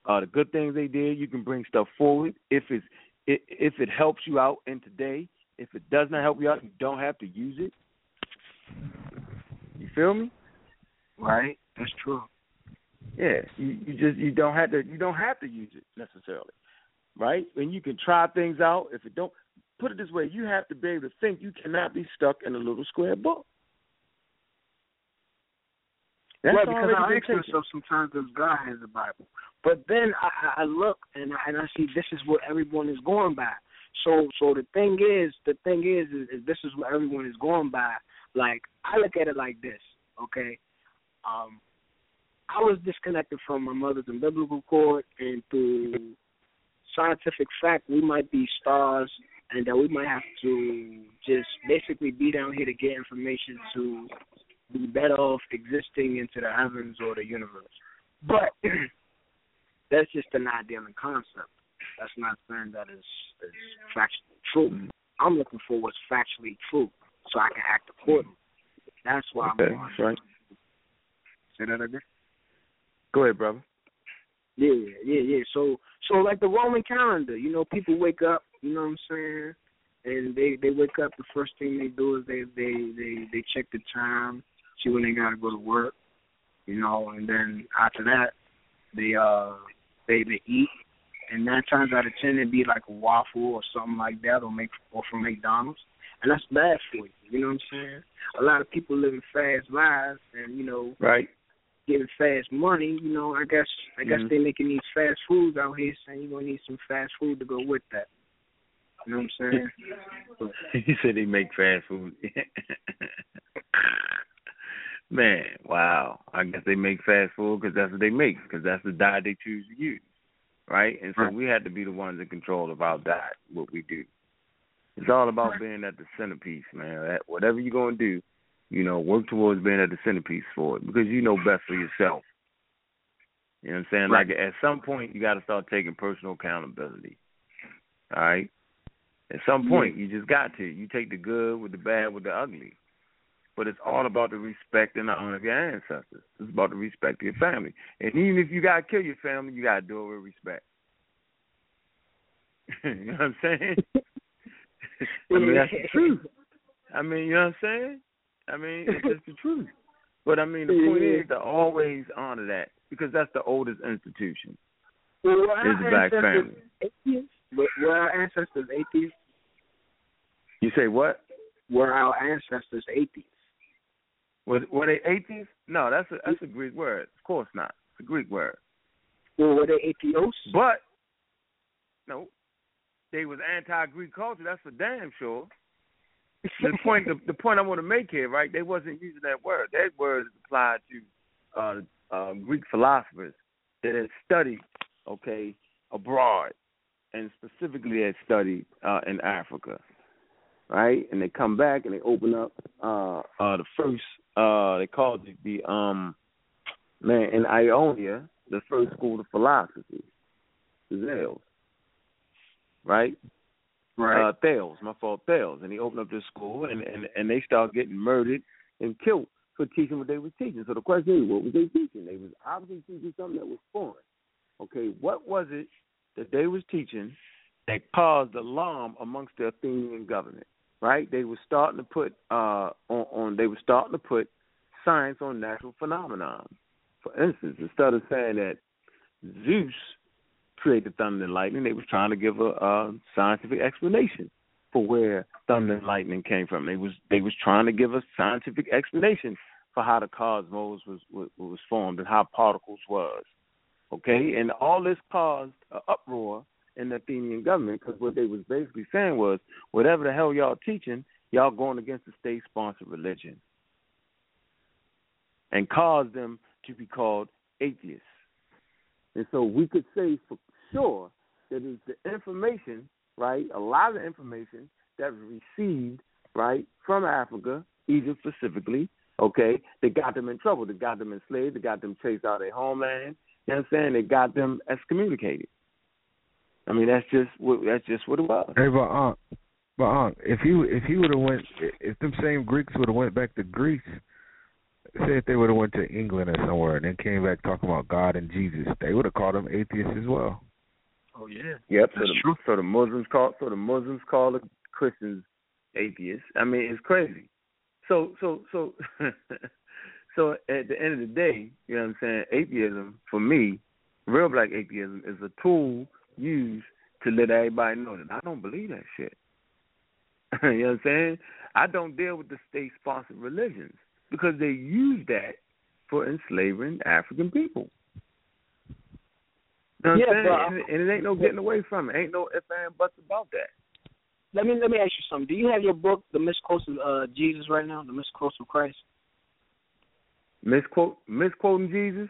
uh, the good things they did. You can bring stuff forward if it's i- if it helps you out in today. If it does not help you out, you don't have to use it. You feel me? Right. That's true. Yeah, you, you just you don't have to you don't have to use it necessarily, right? And you can try things out. If it don't, put it this way: you have to be able to think. You cannot be stuck in a little square book. That's right, because I ask myself sometimes does God has the Bible, but then I, I I look and I, and I see this is what everyone is going by. So so the thing is, the thing is, is, is this is what everyone is going by. Like I look at it like this, okay? Um, I was disconnected from my mother's umbilical cord, and through scientific fact, we might be stars, and that we might have to just basically be down here to get information to be better off existing into the heavens or the universe. But that's just an ideal and concept. That's not saying that is is factually true. I'm looking for what's factually true, so I can act accordingly. That's why Okay, I'm on. that's right. Say that again. Go ahead, brother. Yeah, yeah, yeah. So, so like the Roman calendar, you know, people wake up, you know what I'm saying, and they they wake up. The first thing they do is they they they they check the time, see when they gotta go to work, you know, and then after that, they uh they they eat, and nine times out of ten it'd be like a waffle or something like that, or make or from McDonald's, and that's bad for you. You know what I'm saying? A lot of people living fast lives, and you know, Right. getting fast money, you know, I guess I guess Mhm. they making these fast foods out here saying you're gonna need some fast food to go with that. You know what I'm saying? He said he make fast food. Man, wow. I guess they make fast food because that's what they make, because that's the diet they choose to use, right? And so Right. we have to be the ones in control of our diet, what we do. It's all about being at the centerpiece, man. That whatever you're gonna do, you know, work towards being at the centerpiece for it because you know best for yourself. You know what I'm saying? Right. Like at some point, you got to start taking personal accountability. All right. At some point, you just got to. You take the good with the bad with the ugly. But it's all about the respect and the honor of your ancestors. It's about the respect of your family. And even if you gotta kill your family, you gotta do it with respect. you know what I'm saying? I mean that's the truth. I mean, you know what I'm saying? I mean, it's just the truth. But I mean, the point is to always honor that because that's the oldest institution. Well, were is the black family. atheists? Were, were our ancestors atheists? You say what? Were our ancestors atheists? Were they atheists? No, that's a that's a Greek word. Of course not. It's a Greek word. Well, were they atheists? But no, they was anti-Greek culture. That's for damn sure. the point the, the point I want to make here, right? They wasn't using that word. That word is applied to uh, uh, Greek philosophers that had studied, okay, abroad, and specifically had studied uh, in Africa, right? And they come back and they open up uh, uh, the first. Uh, they called it the um, man in Ionia, the first school of philosophy, the Zales, right? Right. Uh, Thales, my fault, Thales, and he opened up this school, and and and they started getting murdered and killed for teaching what they were teaching. So the question is, what was they teaching? They was obviously teaching something that was foreign. Okay, what was it that they was teaching that caused alarm amongst the Athenian government? Right? They were starting to put uh on, on they were starting to put science on natural phenomenon. For instance, instead of saying that Zeus created thunder and lightning, they was trying to give a, a scientific explanation for where thunder and lightning came from. They was they was trying to give a scientific explanation for how the cosmos was was, was formed and how particles was. Okay, and all this caused an uproar in the Athenian government because what they was basically saying was, whatever the hell y'all teaching, y'all going against the state-sponsored religion, and caused them to be called atheists. And so we could say for sure that it's the information, right? A lot of information that was received, right, from Africa, Egypt specifically, okay, that got them in trouble, that got them enslaved, that got them chased out of their homeland. You know what I'm saying? They got them excommunicated. I mean, that's just what that's just what it was. Hey, but Unc, but Unc, if you if he would have went, if them same Greeks would have went back to Greece, say if they would have went to England or somewhere and then came back talking about God and Jesus, they would have called them atheists as well. Oh yeah. Yep. That's so the, true. So the Muslims call so the Muslims call the Christians atheists. I mean, it's crazy. So so so so at the end of the day, you know what I'm saying? Atheism for me, real black atheism is a tool used to let everybody know that I don't believe that shit. you know what I'm saying? I don't deal with the state sponsored religions because they use that for enslaving African people. You know what Yeah, I'm but- saying? And, and it ain't no getting away from it. Ain't no ifs and buts about that. Let me let me ask you something. Do you have your book, The Misquotes of uh, Jesus, right now? The Misquotes of Christ. Misquote misquoting Jesus.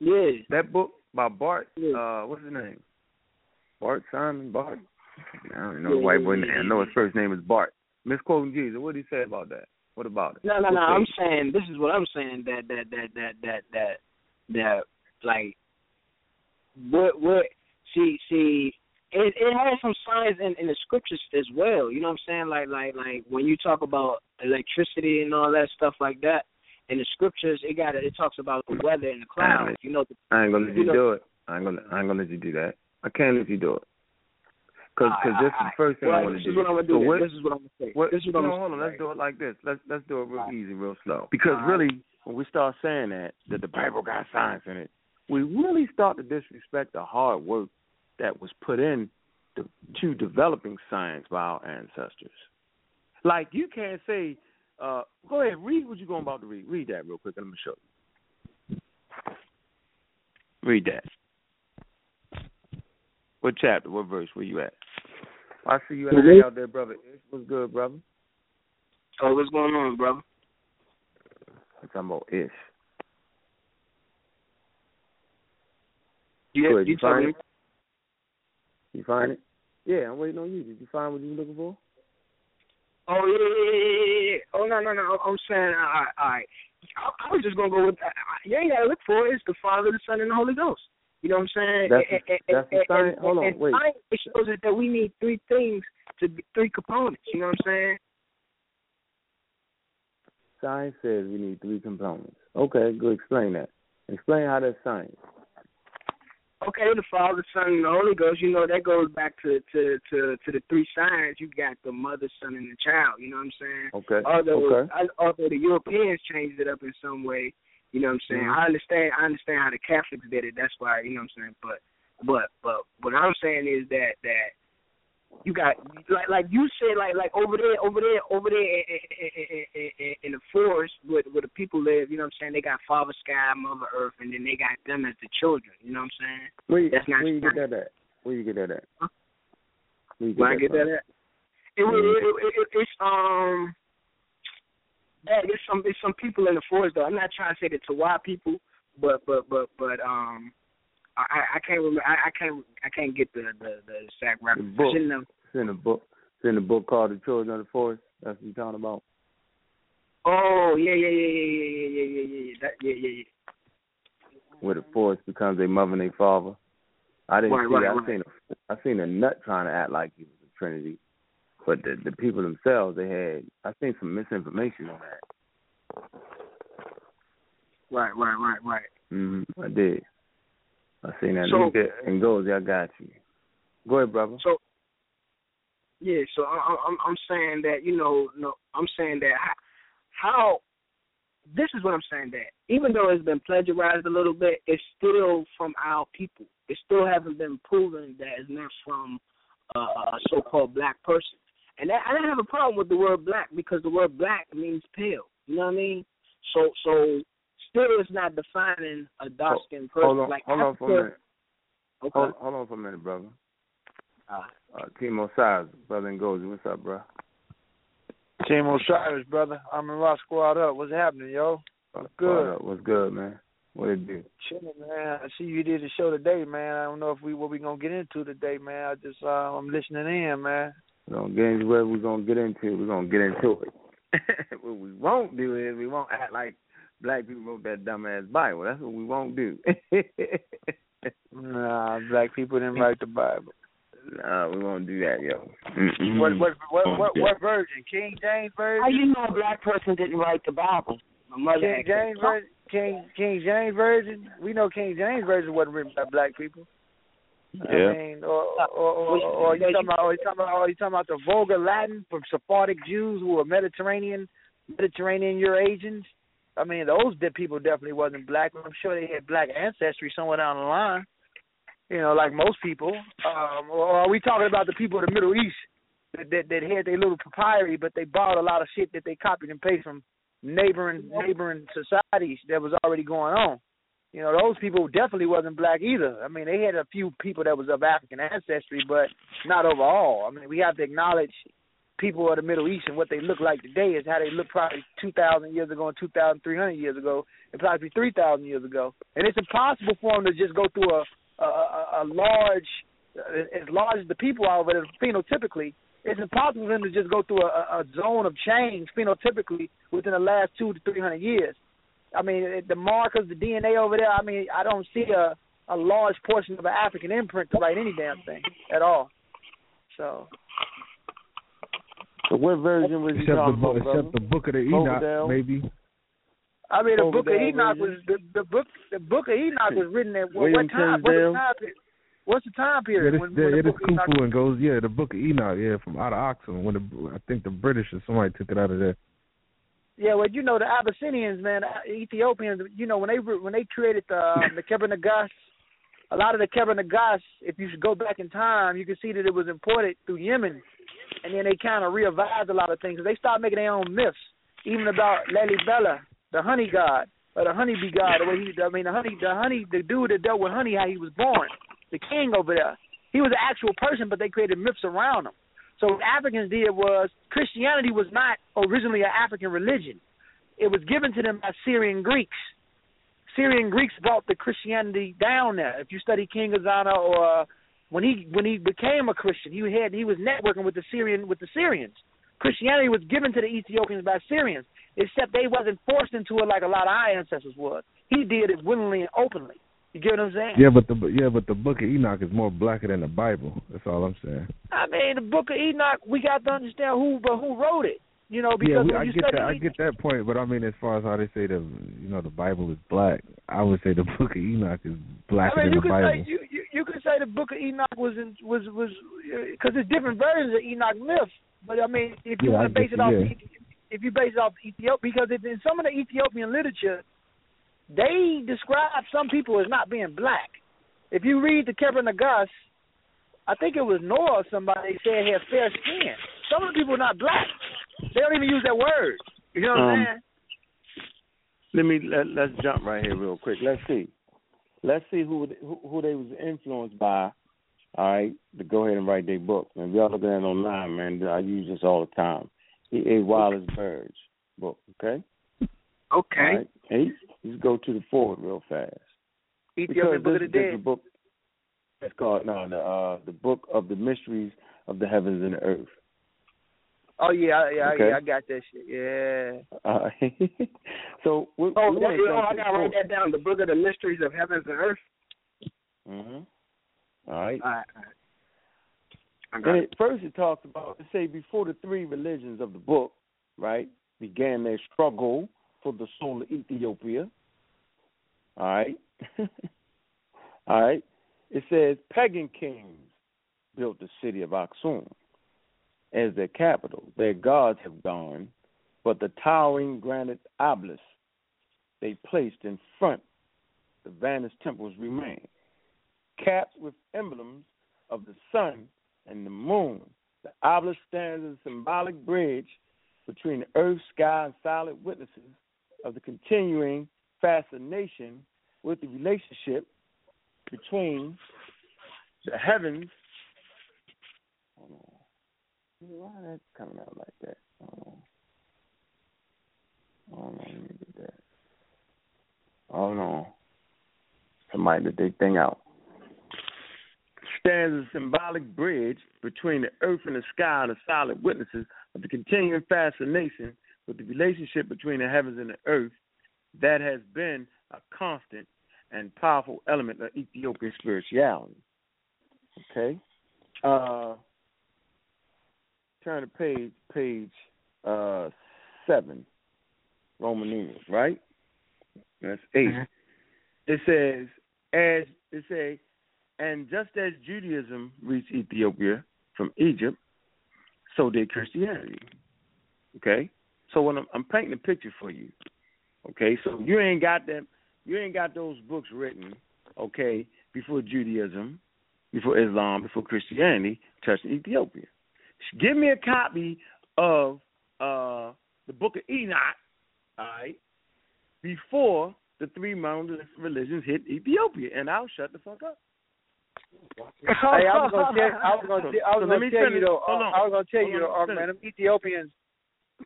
Yeah. That book by Bart. Uh, what's his name? Bart Simon Bart. I don't know the white boy. I know his first name is Bart. Misquoting Jesus. What did he say about that? What about it? No, no, What no. I'm page? saying this is what I'm saying. That that that that that that that like what what see see it it has some signs in in the scriptures as well. You know what I'm saying? Like like like when you talk about electricity and all that stuff like that in the scriptures, it got it talks about the weather and the clouds. You know, I ain't gonna let you you know- do it. I ain't gonna. I ain't gonna let you do that. I can't let you do it. Cause, cause this is the first thing well, I want to this do. is what I'm gonna do. So what- This is what I'm gonna say. What, this is what no, I'm hold on. Let's do it like this. Let's let's do it real easy, real slow. Because really, when we start saying that that the Bible got science in it, we really start to disrespect the hard work that was put in to, to developing science by our ancestors. Like you can't say, uh, go ahead, read what you're going about to read. Read that real quick, and I'm gonna show you. Read that. What chapter? What verse? Where you at? I see you at Mhm. out there, brother. Ish. What's good, brother? Oh, what's going on, brother? I'm talking about ish. You, Good, you, you find me. it? You find it? Yeah, I'm waiting on you. Did you find what you were looking for? Oh yeah, yeah, yeah, yeah, yeah. Oh no, no, no. I'm saying, all right, all right. I, I was just gonna go with. I, I- you ain't gotta look for it. It's the Father, the Son, and the Holy Ghost. You know what I'm saying? That's the- and- that's the and- hold on, wait. science, It shows us that we need three things to be three components. You know what I'm saying? Science says we need three components. Okay, good. Explain that. Explain how that's science. Okay, the Father, Son, and the Holy Ghost. You know that goes back to to to to the three signs. You got the mother, son, and the child. You know what I'm saying? Okay. Although okay. although the Europeans changed it up in some way, you know what I'm saying. Mhm. I understand. I understand how the Catholics did it. That's why you know what I'm saying. But but but what I'm saying is that that you got like like you said like like over there over there over there in, in, in, in, the forest where where the people live. You know what I'm saying. They got Father Sky, Mother Earth, and then they got them as the children. You know what I'm saying. Where you, That's not- where you get that at? Where you get that at? Where you Where I get from? that at? It, it, it, it, it's um that it's some it's some people in the forest though. I'm not trying to say that to white people, but but but but um I I can't remember I, I can't I can't get the the the exact The reference. book. Have- It's in a book. It's in a book called The Children of the Forest. That's what you're talking about. Oh yeah yeah yeah yeah yeah yeah yeah yeah yeah that, yeah yeah yeah. Where the forest becomes a mother and a father. I didn't Right, see right. I right. seen a I seen a nut trying to act like he was a Trinity. But the the people themselves they had I seen some misinformation on that. Right right right right. hmm I did. I seen that. So- Let me get- and goes, I got you. Go ahead, brother. So yeah, so I- I'm I'm saying that you know no I'm saying that how, how this is what I'm saying that even though it's been plagiarized a little bit, it's still from our people. It still hasn't been proven that it's not from uh, a so-called black person. And that, I don't have a problem with the word black because the word black means pale. You know what I mean? So so still it's not defining a dark skinned person Hold on, like hold on for a minute. Okay. Hold, hold on for a minute, brother. Uh, Uh, Timo Size, brother and goes. What's up, bro? Team Osiris, brother. Amun-Ra Squad up. What's happening, yo? What's good? Up? What's good, man? What it do? Chilling, man. I see you did the show today, man. I don't know if we what we gonna get into today, man. I just uh, I'm listening in, man. We're gonna get into what we're gonna get into. We're gonna get into it. what we won't do is we won't act like black people wrote that dumbass Bible. That's what we won't do. Nah, black people didn't write the Bible. nah, we won't do that, yo. Mm-mm. What what what Won't what, what version? King James version? How you know a black person didn't write the Bible? My mother King James that. version. King King James version. We know King James version wasn't written by black people. Yeah. I mean, or or or, or you talking about or you talking about or you talking about the Vulgar Latin from Sephardic Jews who were Mediterranean Mediterranean Eurasians. I mean, those de- people definitely wasn't black. I'm sure they had black ancestry somewhere down the line. You know, like most people. Um, or are we talking about the people of the Middle East that that, that had their little papyri, but they borrowed a lot of shit that they copied and pasted from neighboring neighboring societies that was already going on. You know, those people definitely wasn't black either. I mean, they had a few people that was of African ancestry, but not overall. I mean, we have to acknowledge people of the Middle East and what they look like today is how they look probably 2,000 years ago and 2,300 years ago and probably 3,000 years ago. And it's impossible for them to just go through a a, a, large, as large as the people are, but phenotypically, it's impossible for them to just go through a, a zone of change phenotypically within the last two to 300 years. I mean, the markers, the DNA over there. I mean, I don't see a a large portion of an African imprint to write any damn thing at all. So So what version was you Except the talking book, about, except the book of the Enoch, Coverdale? maybe. I mean, the Over book of Enoch version? was the, the book. The book of Enoch was written at what, William what time? What's the time period? What's the time Yeah, period this, when, yeah, when the this book of Enoch? Khufu and goes, yeah, the book of Enoch, yeah, from out of Oxford. When the I think the British or somebody took it out of there. Yeah, well, you know the Abyssinians, man, Ethiopians. You know when they when they created the um, the Kebra Nagast, a lot of the Kebra Nagast, if you should go back in time, you can see that it was imported through Yemen, and then they kind of revised a lot of things. They started making their own myths, even about Lalibela, the honey god or the honeybee god. The way he, I mean, the honey, the honey, the dude that dealt with honey, how he was born, the king over there. He was an actual person, but they created myths around him. So what Africans did was Christianity was not originally an African religion. It was given to them by Syrian Greeks. Syrian Greeks brought the Christianity down there. If you study King Ezana or uh, when he when he became a Christian, he had he was networking with the Syrian with the Syrians. Christianity was given to the Ethiopians by Syrians, except they wasn't forced into it like a lot of our ancestors was. He did it willingly and openly. You get what I'm saying? Yeah, but the yeah, but the book of Enoch is more blacker than the Bible. That's all I'm saying. I mean, the Book of Enoch, we got to understand who, but who wrote it. You know, because yeah, we, when I you get study that. I get that point, but I mean, as far as how they say the you know the Bible is black, I would say the book of Enoch is blacker I mean, than the Bible. say you you you could say the Book of Enoch was in, was was uh, because there's different versions of Enoch myths. But I mean, if you Yeah, want to base it off, you, if you base it off Ethiopia, because if in some of the Ethiopian literature, they describe some people as not being black. If you read the Kebra Nagast, I think it was Noah or somebody said he had fair skin. Some of the people are not black. They don't even use that word. You know what I'm Um, saying? Let me let, let's jump right here real quick. Let's see. Let's see who who, who they was influenced by. All right, to go ahead and write their book. And y'all looking at it online, man, I use this all the time. E. A. Wallis Budge book. Okay. Okay. All right. And he, he's go to the forward real fast. Ethiopian Book of the Dead. book. It's called no the uh the book of the mysteries of the heavens and the earth. Oh yeah, yeah, Okay. yeah. I got that shit. Yeah. Uh, so we, Oh, we that, wanna oh, I to gotta write that down. The Book of the Mysteries of Heavens and Earth. Mm-hmm. All right. All right. I got And it. it, first, it talks about it say before the three religions of the book, right, began their struggle for the soul of Ethiopia. All right. All right. It says pagan kings built the city of Aksum as their capital. Their gods have gone, but the towering granite obelisk they placed in front the vanished temples remain, capped with emblems of the sun and the moon. The obelisk stands as a symbolic bridge between the earth, sky, and silent witnesses of the continuing fascination with the relationship between the heavens. Hold on. Why is that coming out like that? Hold on, let me get that. Hold on. Somebody did their thing out stands a symbolic bridge between the earth and the sky and the silent witnesses of the continuing fascination with the relationship between the heavens and the earth that has been a constant and powerful element of Ethiopian spirituality. Okay? Uh turn to page page uh seven, Roman numerals, right? That's 8 It says as it say and just as Judaism reached Ethiopia from Egypt, so did Christianity. Okay? So when I'm, I'm painting a picture for you, okay, so you ain't got them you ain't got those books written, okay, before Judaism, before Islam, before Christianity touched Ethiopia. Give me a copy of uh the book of Enoch, all right, before the three monolithic religions hit Ethiopia, and I'll shut the fuck up. Hey, I was gonna tell, I was gonna, I was so let gonna me tell you though. Hold on. I was gonna tell Hold you though, man. Them Ethiopians.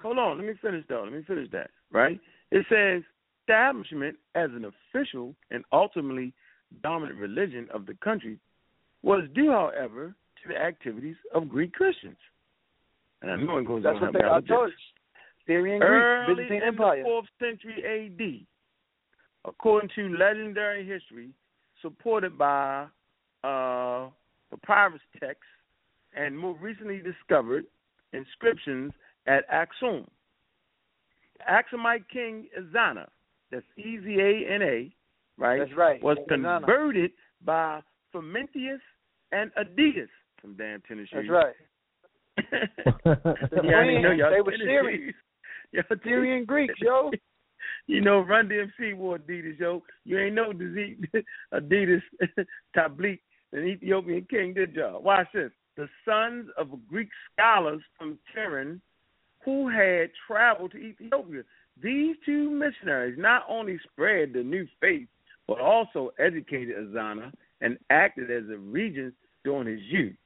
Hold on, let me finish though. Let me finish that. Right? It says establishment as an official and ultimately dominant religion of the country was due, however, to the activities of Greek Christians. And I know it goes That's on what they. Told. Syrian Greek, Early Byzantine in Empire. the fourth century A.D., according to legendary history, supported by uh, papyrus texts and more recently discovered inscriptions at Aksum. The Aksumite king Ezana, that's E Z A N A, right? That's right. Was converted by Frumentius and Adidas, some damn tennis That's right. yeah, I know y'all They were Syrian. Syrian Greeks, yo. You know, Run DMC wore Adidas, yo. You ain't know the Adidas Tablik, an Ethiopian king, did y'all? Watch this. The sons of Greek scholars from Turin who had traveled to Ethiopia. These two missionaries not only spread the new faith, but also educated Ezana and acted as a regent during his youth.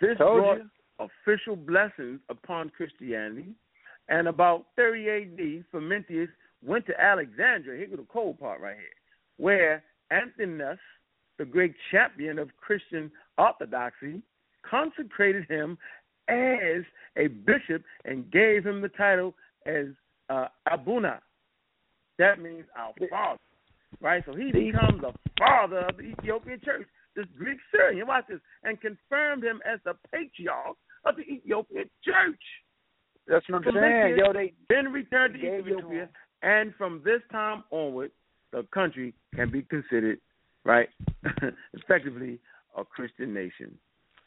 This Told brought you. official blessings upon Christianity. And about 30 AD, Frumentius went to Alexandria. Here go the cold part right here, where Anthemius, the great champion of Christian orthodoxy, consecrated him as a bishop and gave him the title as uh, Abuna. That means our father, right? So he becomes the father of the Ethiopian church, this Greek Syrian. Watch this, and confirmed him as the patriarch of the Ethiopian church. That's what I'm saying, yo. They then returned to to Ethiopia, and from this time onward, the country can be considered, right, effectively a Christian nation.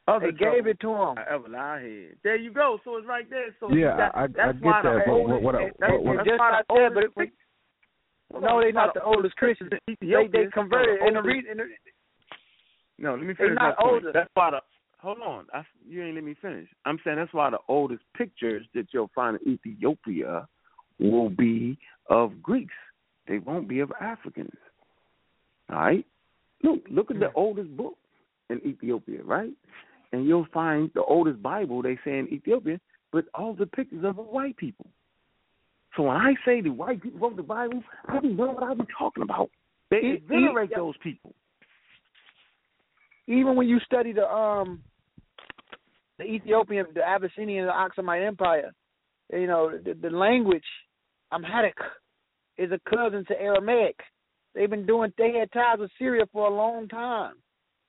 Other they gave it to him. Ever lie here. There you go. So it's right there. So yeah, that, I, that's I get why that. The but oldest, what, what, that's, what, what, that's why I the said, but oldest, it, no, they're not the oldest Christians. They they converted in the reason. No, let me finish my point. That's why the hold on. I, you ain't let me finish. I'm saying that's why the oldest pictures that you'll find in Ethiopia will be of Greeks. They won't be of Africans. All right. Look, look at the oldest book in Ethiopia, right? And you'll find the oldest Bible they say in Ethiopia, but all the pictures of white people. So when I say the white people wrote the Bible, I be know what I be talking about. They venerate those people. Even when you study the um the Ethiopian, the Abyssinian, the Aksumite Empire, you know the, the language Amharic is a cousin to Aramaic. They've been doing. They had ties with Syria for a long time.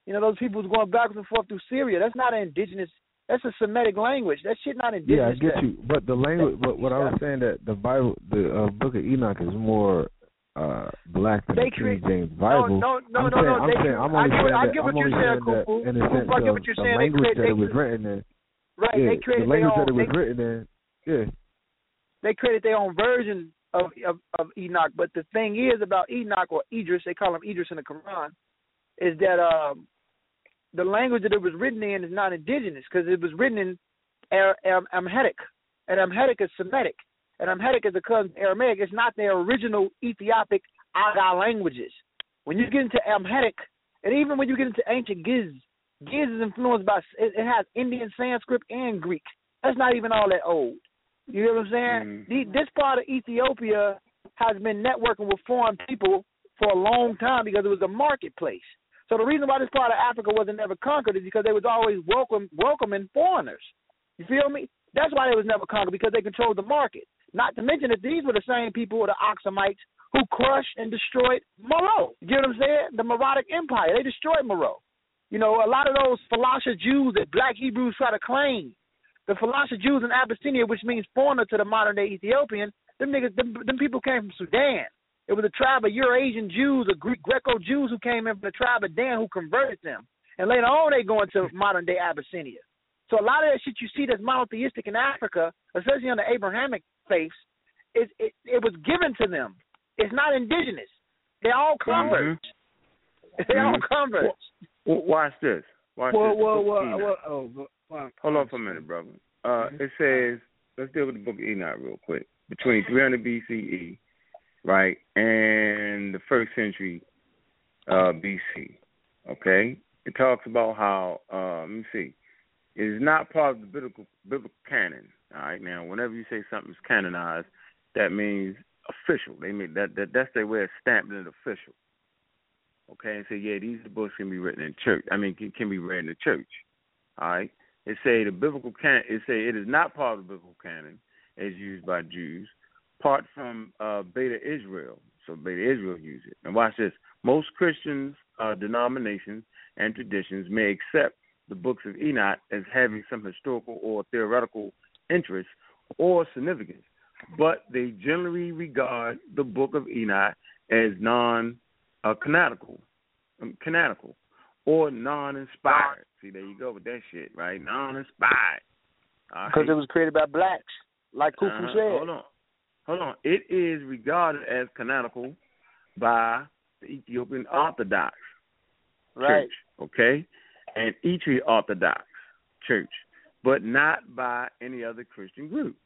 You know, those people was going backwards and forth through Syria. That's not an indigenous. That's a Semitic language. That shit not indigenous. Yeah, I get you. But the language. But what I was saying that the Bible, the uh, Book of Enoch, is more uh black than they the King James Bible. No, no, I'm no, saying, no. I'm they, saying, I'm only I, saying I that. get what I'm you're saying, Kufu. in the sense I get what you're the saying. language they, that they, it was written in. Right. Yeah, they created the language own, that it was they, written in. Yeah. They created their own version of, of of Enoch, but the thing is about Enoch or Idris, they call him Idris in the Quran, is that um the language that it was written in is not indigenous because it was written in Ar- Am- Amharic, and Amharic is Semitic, and Amharic is a cousin Aramaic. It's not their original Ethiopic Aga languages. When you get into Amharic, and even when you get into ancient Ge'ez, Ge'ez is influenced by it, it has Indian Sanskrit and Greek. That's not even all that old. You know what I'm saying? Mm-hmm. The, this part of Ethiopia has been networking with foreign people for a long time because it was a marketplace. So the reason why this part of Africa wasn't ever conquered is because they was always welcome welcoming foreigners. You feel me? That's why they was never conquered because they controlled the market. Not to mention that these were the same people, the Aksumites, who crushed and destroyed Meroe. You know what I'm saying? The Meroitic Empire. They destroyed Meroe. You know, a lot of those Falasha Jews that black Hebrews try to claim, the Falasha Jews in Abyssinia, which means foreigner to the modern day Ethiopian, them niggas, them, them people came from Sudan. It was a tribe of Eurasian Jews or Greek Greco Jews who came in from the tribe of Dan who converted them. And later on they go into modern day Abyssinia. So a lot of that shit you see that's monotheistic in Africa, especially on the Abrahamic faiths, it, it it was given to them. It's not indigenous. They all converts. Mm-hmm. They all Mhm. converts. Well, watch this. Watch Well, this. well, well, well, oh, well, well, Hold on for a minute, brother. Uh, It says, let's deal with the book of Enoch real quick. Between 300 BCE, right, and the first century uh, BC, okay? It talks about how, uh, let me see, it is not part of the biblical, biblical canon, all right? Now, whenever you say something's canonized, that means official. They mean that, that That's their way of stamping it official. Okay, and say, yeah, these books can be written in church. I mean, can, can be read in the church. All right. It say the biblical canon. It say it is not part of the biblical canon as used by Jews. Part from uh, Beta Israel. So Beta Israel use it. And watch this. Most Christians, uh, denominations, and traditions may accept the books of Enoch as having some historical or theoretical interest or significance, but they generally regard the book of Enoch as non uh, canonical, um, canonical, or non-inspired. See, there you go with that shit, right? Non-inspired. Because right? it was created by blacks, like Kufu Uh-huh. said. Hold on, hold on. It is regarded as canonical by the Ethiopian Orthodox Right. Church, okay, and Eritrea Orthodox Church, but not by any other Christian group.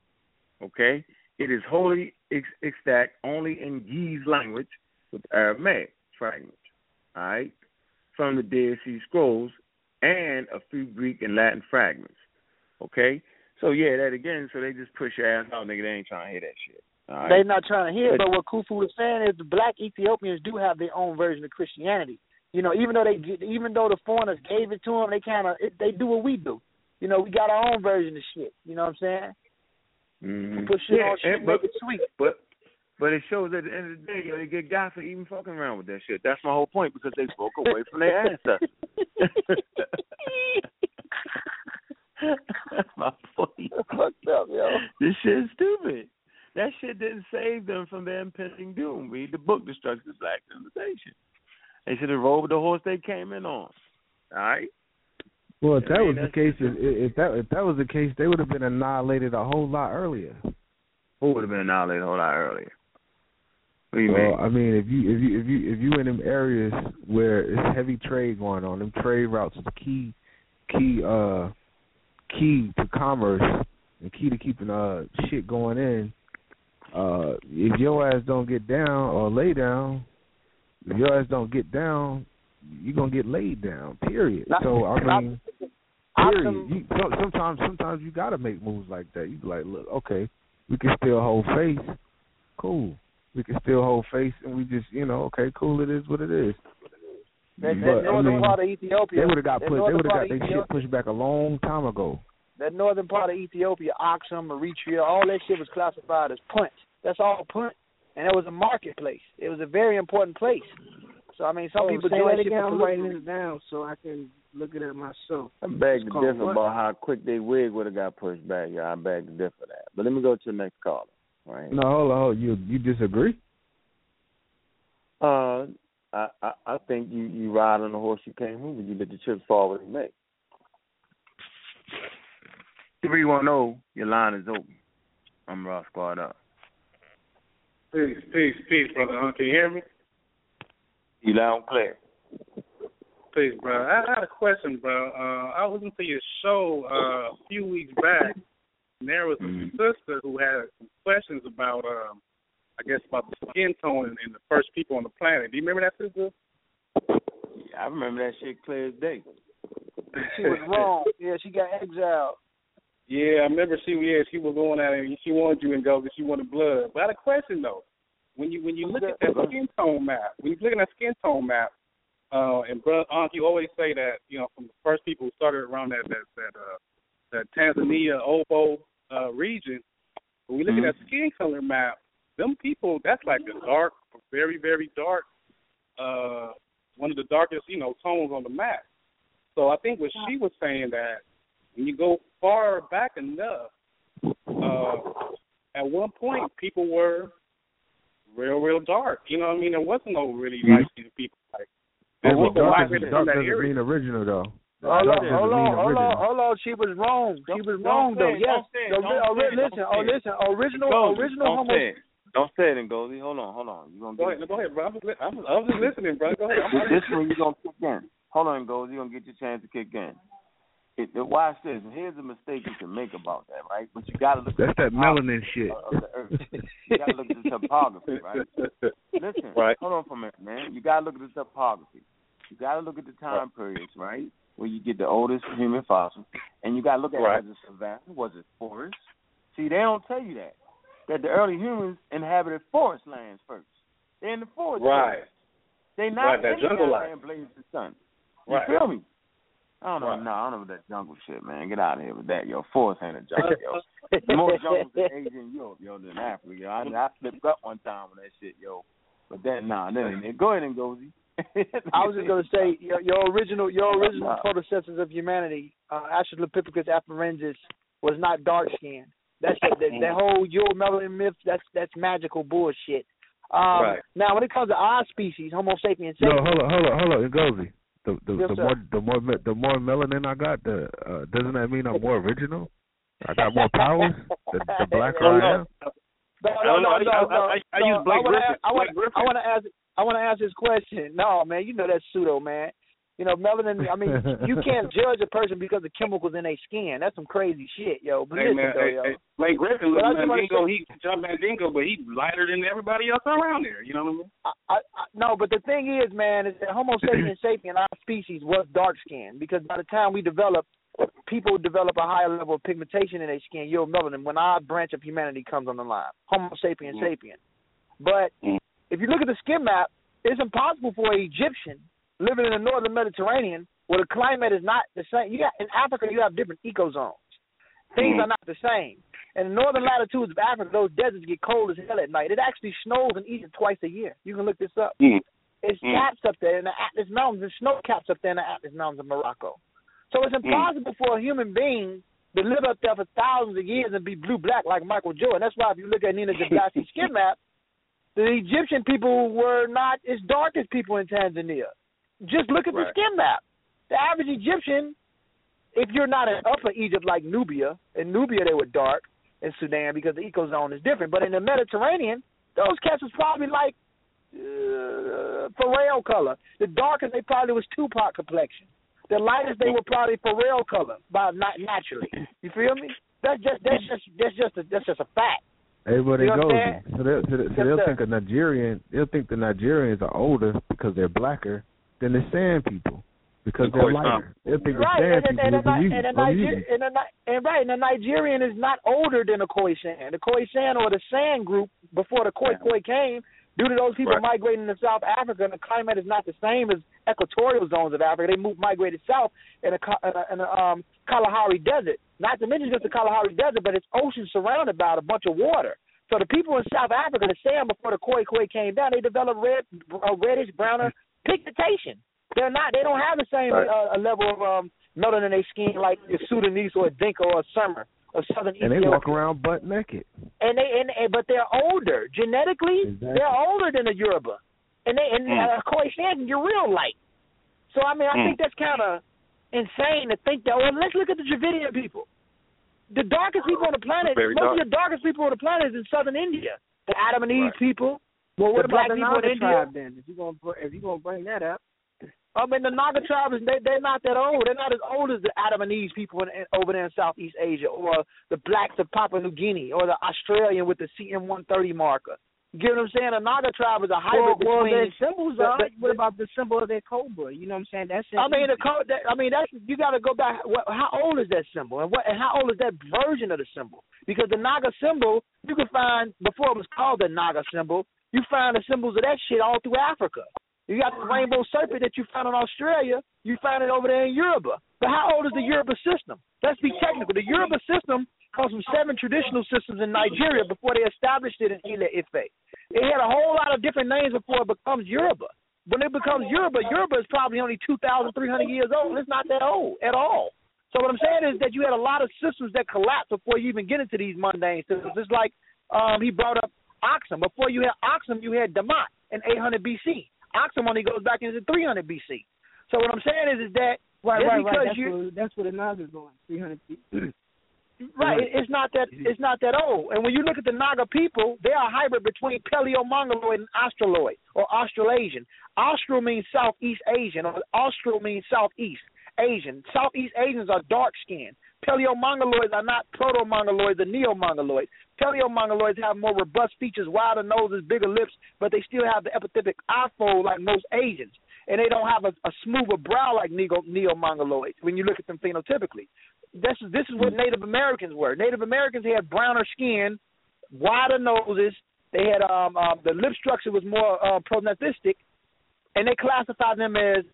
Okay, it is wholly ex- extant only in Ge'ez language with Aramaic fragments. All right, from the Dead Sea Scrolls and a few Greek and Latin fragments. Okay, so yeah, that again. So they just push your ass out, nigga. They ain't trying to hear that shit. All right? They're not trying to hear, it, But- but what Kufu was saying is the black Ethiopians do have their own version of Christianity. You know, even though they even though the foreigners gave it to them, they kind of they do what we do. You know, we got our own version of shit. You know what I'm saying? Mhm. Put shit yeah, on shit, and- but, make it sweet. But but it shows at the end of the day, yo, they get got for even fucking around with that shit. That's my whole point because they spoke away from their ancestors. That's my point. Fucked up, yo. This shit's stupid. That shit didn't save them from their impending doom. Read the book, Destruction of Black Civilization. They should have rolled with the horse they came in on. All right. Well, if I that mean, was the case, if, if that if that was the case, they would have been annihilated a whole lot earlier. Who would have been annihilated a whole lot earlier? What do you well, mean? I mean, if you if you if you if you in them areas where it's heavy trade going on, them trade routes is key key uh key to commerce and key to keeping uh shit going in. Uh if your ass don't get down or lay down, if your ass don't get down, you're gonna get laid down. Period. Not- so I mean period. You, so, sometimes sometimes you gotta make moves like that. You be like, look, okay, we can still hold face. Cool. We can still hold face, and we just, you know, okay, cool. It is what it is. That, that But, I mean, part of Ethiopia. They would have got put. They would have got their shit pushed back a long time ago. That northern part of Ethiopia, Aksum, Eritrea, all that shit was classified as punt. That's all punt, and it was a marketplace. It was a very important place. So I mean, some Oh, people say do that that shit again. I'm writing it down so I can look at it myself. I beg to differ what? about how quick they wig would have got pushed back. Yeah, I beg to differ that. But let me go to the next caller. Right. No, hold on, hold on. You you disagree? Uh, I, I I think you you ride on the horse you can't move and you let the chips fall where they may. Three one zero, your line is open. Amun-Ra Squad up. Peace, peace, peace, brother. Huh? Can you hear me? You loud and clear. Peace, bro. I had a question, bro. Uh, I listened to your show uh, a few weeks back, and there was a Mm-hmm. sister who had some questions about, um, I guess, about the skin tone and, and the first people on the planet. Do you remember that sister? Yeah, I remember that shit clear as day. She was wrong. Yeah, she got exiled. Yeah, I remember she yeah she was going at it and she wanted you and go because she wanted blood. But I had a question though. When you when you look at that skin tone map, when you look at that skin tone map, uh, and brother Unc, you always say that you know from the first people who started around that that that uh, that Tanzania Obo uh, region. When we look at that skin color map, them people that's like a dark, very very dark, uh, one of the darkest you know tones on the map. So I think what she was saying that when you go far back enough, uh, at one point people were real, real dark. You know what I mean? There wasn't no really mm-hmm. light skinned people like Yeah, and but dark, migrated is, dark that doesn't mean original though. Hold on, hold on, hold on, hold on. She was wrong. She was Don't wrong say though. it, Yes. don't The don't ri- uh, say don't uh, listen, oh listen, original, Goldie, original don't homo. say it. Don't say it, Ngozi. Hold on, hold on. You gonna Go get ahead, go ahead, bro. I'm just, I'm, I'm just listening, bro. Go ahead. I'm this, this one you gonna kick in. Hold on, Ngozi. You gonna get your chance to kick in. It, it, watch this. Here's a mistake you can make about that, right? But you gotta look. That's at that the topography melanin shit. Of the earth. You gotta look at the topography, right? Listen, Right. hold on for a minute, man. You gotta look at the topography. You gotta look at the time periods, right? Where you get the oldest human fossils, and you gotta look at Right. it as a savanna. Was it forest? See, they don't tell you that. That the early humans inhabited forest lands first. They're in the forest. Right. first. They not Right, that in the jungle land life. blazing the sun. You Right. feel me? I don't know. Right. No, I don't know that jungle shit, man. Get out of here with that, yo. Forest ain't a jungle, yo. More jungles in Asia and Europe, yo, than Africa, yo. I, I flipped up one time with that shit, yo. But that, nah, that ain't. Go ahead and Gozy. I was just gonna say your, your original your original Nah. predecessors of humanity, uh, Australopithecus afarensis, was not dark skinned. That's that, that, that whole Euro melanin myth. That's that's magical bullshit. Um, Right. Now, when it comes to our species, Homo sapiens No, sapiens, hold on, hold on, hold on, Ngozi. The the, Yes, the more the more me- the more melanin I got, the uh, doesn't that mean I'm more original? I got more powers. The, the blacker I am. No, I no, no, I- no, I- no. I- I no, use Blake I wanna, Griffin. I want, Blake Griffin. I want to ask. I want to ask this question. No, man, you know that's pseudo, man. You know, melanin. I mean, you can't judge a person because of chemicals in their skin. That's some crazy shit, yo. But Hey listen, man, though, hey, yo. hey, Blake Griffin, But I look, Mandingo, say- he John Mandingo, but he lighter than everybody else around there. You know what I mean? I, I, I, no, but the thing is, man, is that Homo sapiens sapien, our species, was dark skinned because by the time we develop, people develop a higher level of pigmentation in their skin, you're melanin. when our branch of humanity comes on the line. Homo sapien Mm. sapien. But Mm. if you look at the skin map, it's impossible for an Egyptian living in the northern Mediterranean where the climate is not the same. You got in Africa, you have different ecozones. Things Mm. are not the same. In the northern latitudes of Africa, those deserts get cold as hell at night. It actually snows in Egypt twice a year. You can look this up. Mm. It's Mm. caps up there in the Atlas Mountains. There's snow caps up there in the Atlas Mountains of Morocco. So it's impossible for a human being to live up there for thousands of years and be blue black like Michael Jordan. That's why if you look at Nina Jablonski's skin map, the Egyptian people were not as dark as people in Tanzania. Just look at the skin map. The average Egyptian, if you're not in Upper Egypt like Nubia, in Nubia they were dark, in Sudan because the ecozone is different. But in the Mediterranean, those cats was probably like uh, Pharrell color. The darkest they probably was Tupac complexion. The lightest they were probably Pharrell color, by not naturally. You feel me? That's just that's just that's just a, that's just a fact. Everybody You know goes. So they'll, so, they- so they'll think a Nigerian. They'll think the Nigerians are older because they're blacker than the San people because Of they're course, lighter. They'll think the Right, San and, and, people and, and, and, Niger- and, a, and right, and the Nigerian is not older than the Khoisan. The Khoisan or the San group before the Khoi Khoi came, due to those people Right. migrating to South Africa, and the climate is not the same as equatorial zones of Africa. They moved migrated south in a, Ka- in a, in a um, Kalahari Desert. Not to mention just the Kalahari Desert, but it's ocean surrounded by a bunch of water. So the people in South Africa, the San before the Khoi Khoi came down, they developed red, uh, reddish, browner pigmentation. They're not. They don't have the same Right. uh, level of um, melanin in their skin like a Sudanese or a Dinka or a Summer or Southern India. and they walk around butt naked. And they and, and but they're older genetically. Exactly. They're older than a Yoruba, and they and Mm. uh, Khoisan, you're real light. So I mean, I Mm. think that's kind of insane to think that. Well, let's look at the Dravidian people. The darkest people on the planet, Very most dark. of the darkest people on the planet is in southern India. The Adam and Eve people. Well, what the about the people in Naga India. tribe then? If you gonna if you gonna bring that up, I mean, the Naga tribe is they they're not that old. They're not as old as the Adam and Eve people in, in, over there in Southeast Asia, or the blacks of Papua New Guinea, or the Australian with the CM130 marker. You get what I'm saying? The Naga tribe is a hybrid well, between. their symbols are. the- what about the symbol of their cobra? You know what I'm saying? That's I mean, the code. That, I mean, that's you got to go back. What, how old is that symbol, and what? And how old is that version of the symbol? Because the Naga symbol, you can find before it was called the Naga symbol. You find the symbols of that shit all through Africa. You got the rainbow serpent that you found in Australia. You find it over there in Yoruba. But how old is the Yoruba system? Let's be technical. The Yoruba system comes from seven traditional systems in Nigeria before they established it in Ile Ife. It had a whole lot of different names before it becomes Yoruba. When it becomes Yoruba, Yoruba is probably only 2,300 years old. It's not that old at all. So what I'm saying is that you had a lot of systems that collapsed before you even get into these mundane systems. It's like um, he brought up Aksum. Before you had Aksum, you had Damat in 800 BC. Oxum only goes back into 300 BC. So what I'm saying is, is that right, right, because right. That's you where that's where the Naga's going. Three hundred feet. Right. It's not that it's not that old. And when you look at the Naga people, they are a hybrid between Paleo-Mongoloid and Australoid or Australasian. Austral means Southeast Asian, or Austral means Southeast Asian. Southeast Asians are dark skinned. Paleo-Mongoloids are not Proto-Mongoloids or Neo-Mongoloids. Paleo-Mongoloids have more robust features, wider noses, bigger lips, but they still have the epicanthic eye fold like most Asians. And they don't have a, a smoother brow like Neo- Neo-Mongoloids when you look at them phenotypically this is this is what Native Americans were. Native Americans had browner skin, wider noses. They had um, um the lip structure was more uh, prognathistic, and they classified them as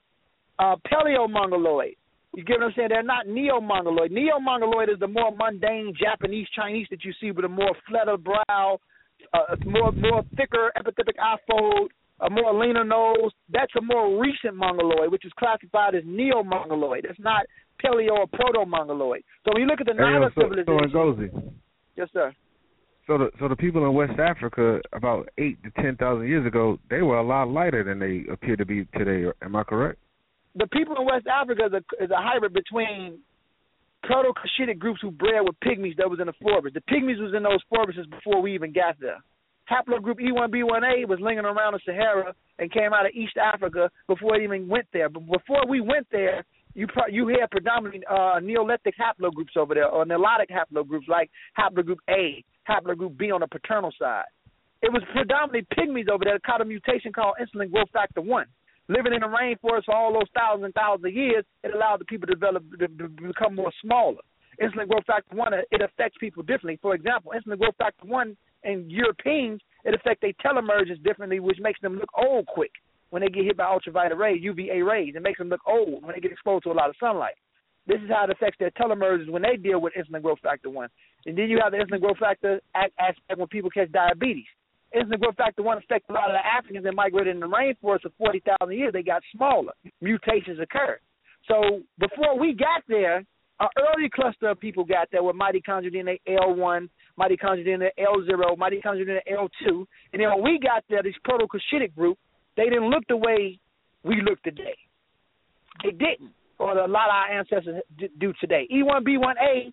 uh, Paleo-Mongoloid. You get what I'm saying? They're not Neo-Mongoloid. Neo-Mongoloid is the more mundane Japanese Chinese that you see with a more flatter brow, uh, more more thicker epicanthic eye fold, a more leaner nose. That's a more recent Mongoloid, which is classified as Neo-Mongoloid. It's not Paleo or Proto-Mongoloid. So when you look at the Naga so, so civilization, Ngozi, yes, sir. So the so the people in West Africa about eight to ten thousand years ago, they were a lot lighter than they appear to be today. Am I correct? The people in West Africa is a, is a hybrid between Proto-Cushitic groups who bred with pygmies that was in the forests. The pygmies was in those forests before we even got there. Haplogroup E E1B1A was lingering around the Sahara and came out of East Africa before it even went there. But before we went there, you pro- you had predominantly uh, Neolithic haplogroups over there, or Nilotic haplogroups like haplogroup A, haplogroup B on the paternal side. It was predominantly pygmies over there that caught a mutation called insulin growth factor one. Living in the rainforest for all those thousands and thousands of years, it allowed the people to develop to, to become more smaller. Insulin growth factor one uh, it affects people differently. For example, insulin growth factor one in Europeans it affects their telomeres differently, which makes them look old quick when they get hit by ultraviolet rays, UVA rays. It makes them look old when they get exposed to a lot of sunlight. This is how it affects their telomeres when they deal with insulin growth factor one. And then you have the insulin growth factor aspect when people catch diabetes. Insulin growth factor one affects a lot of the Africans that migrated in the rainforest for forty thousand years. They got smaller. Mutations occurred. So before we got there, an early cluster of people got there with mitochondrial DNA L1, mitochondrial DNA L0, mitochondrial DNA L2, and then when we got there, this proto-Cushitic group, they didn't look the way we look today. They didn't. or a lot of our ancestors do today. E1B1A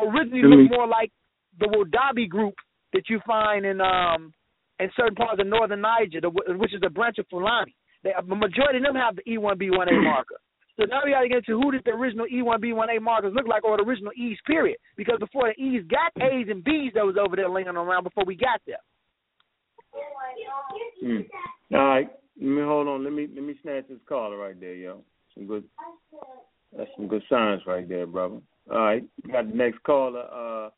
originally looked more like the Wodaabe group that you find in um in certain parts of northern Niger, the, which is a branch of Fulani. They, the majority of them have the E1B1A marker. So now we got to get into who did the original E1B1A markers look like, or the original E's, period. Because before the E's got A's and B's that was over there lingering around before we got there. Mm. All right. Let me hold on. Let me let me snatch this caller right there, yo. Some good. That's some good signs right there, brother. All right. Got the next caller. Uh.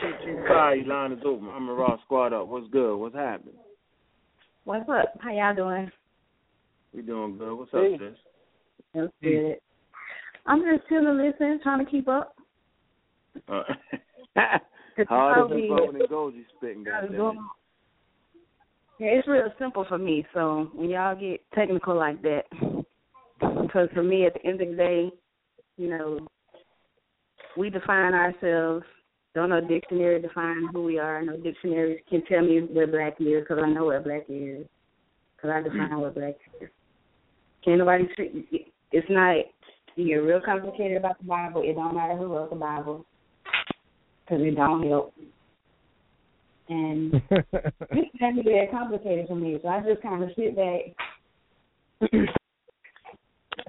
Hi, line is open. Amun-Ra squad up. What's good? What's happening? What's up? How y'all doing? We doing good. What's Hey. up, sis? That's good. I'm just chilling, listening, trying to keep up. Uh, Cause hard as probably- the phone and gold you spitting, How's it Yeah, it's real simple for me. So when y'all get technical like that, because for me, at the end of the day, you know, we define ourselves. Don't no dictionary define who we are. No dictionary can tell me where black is because I know where black is. Because I define what black is. Can't nobody treat. It's not. You get real complicated about the Bible. It don't matter who wrote the Bible because it don't help. And this can be that complicated for me, so I just kind of sit back. it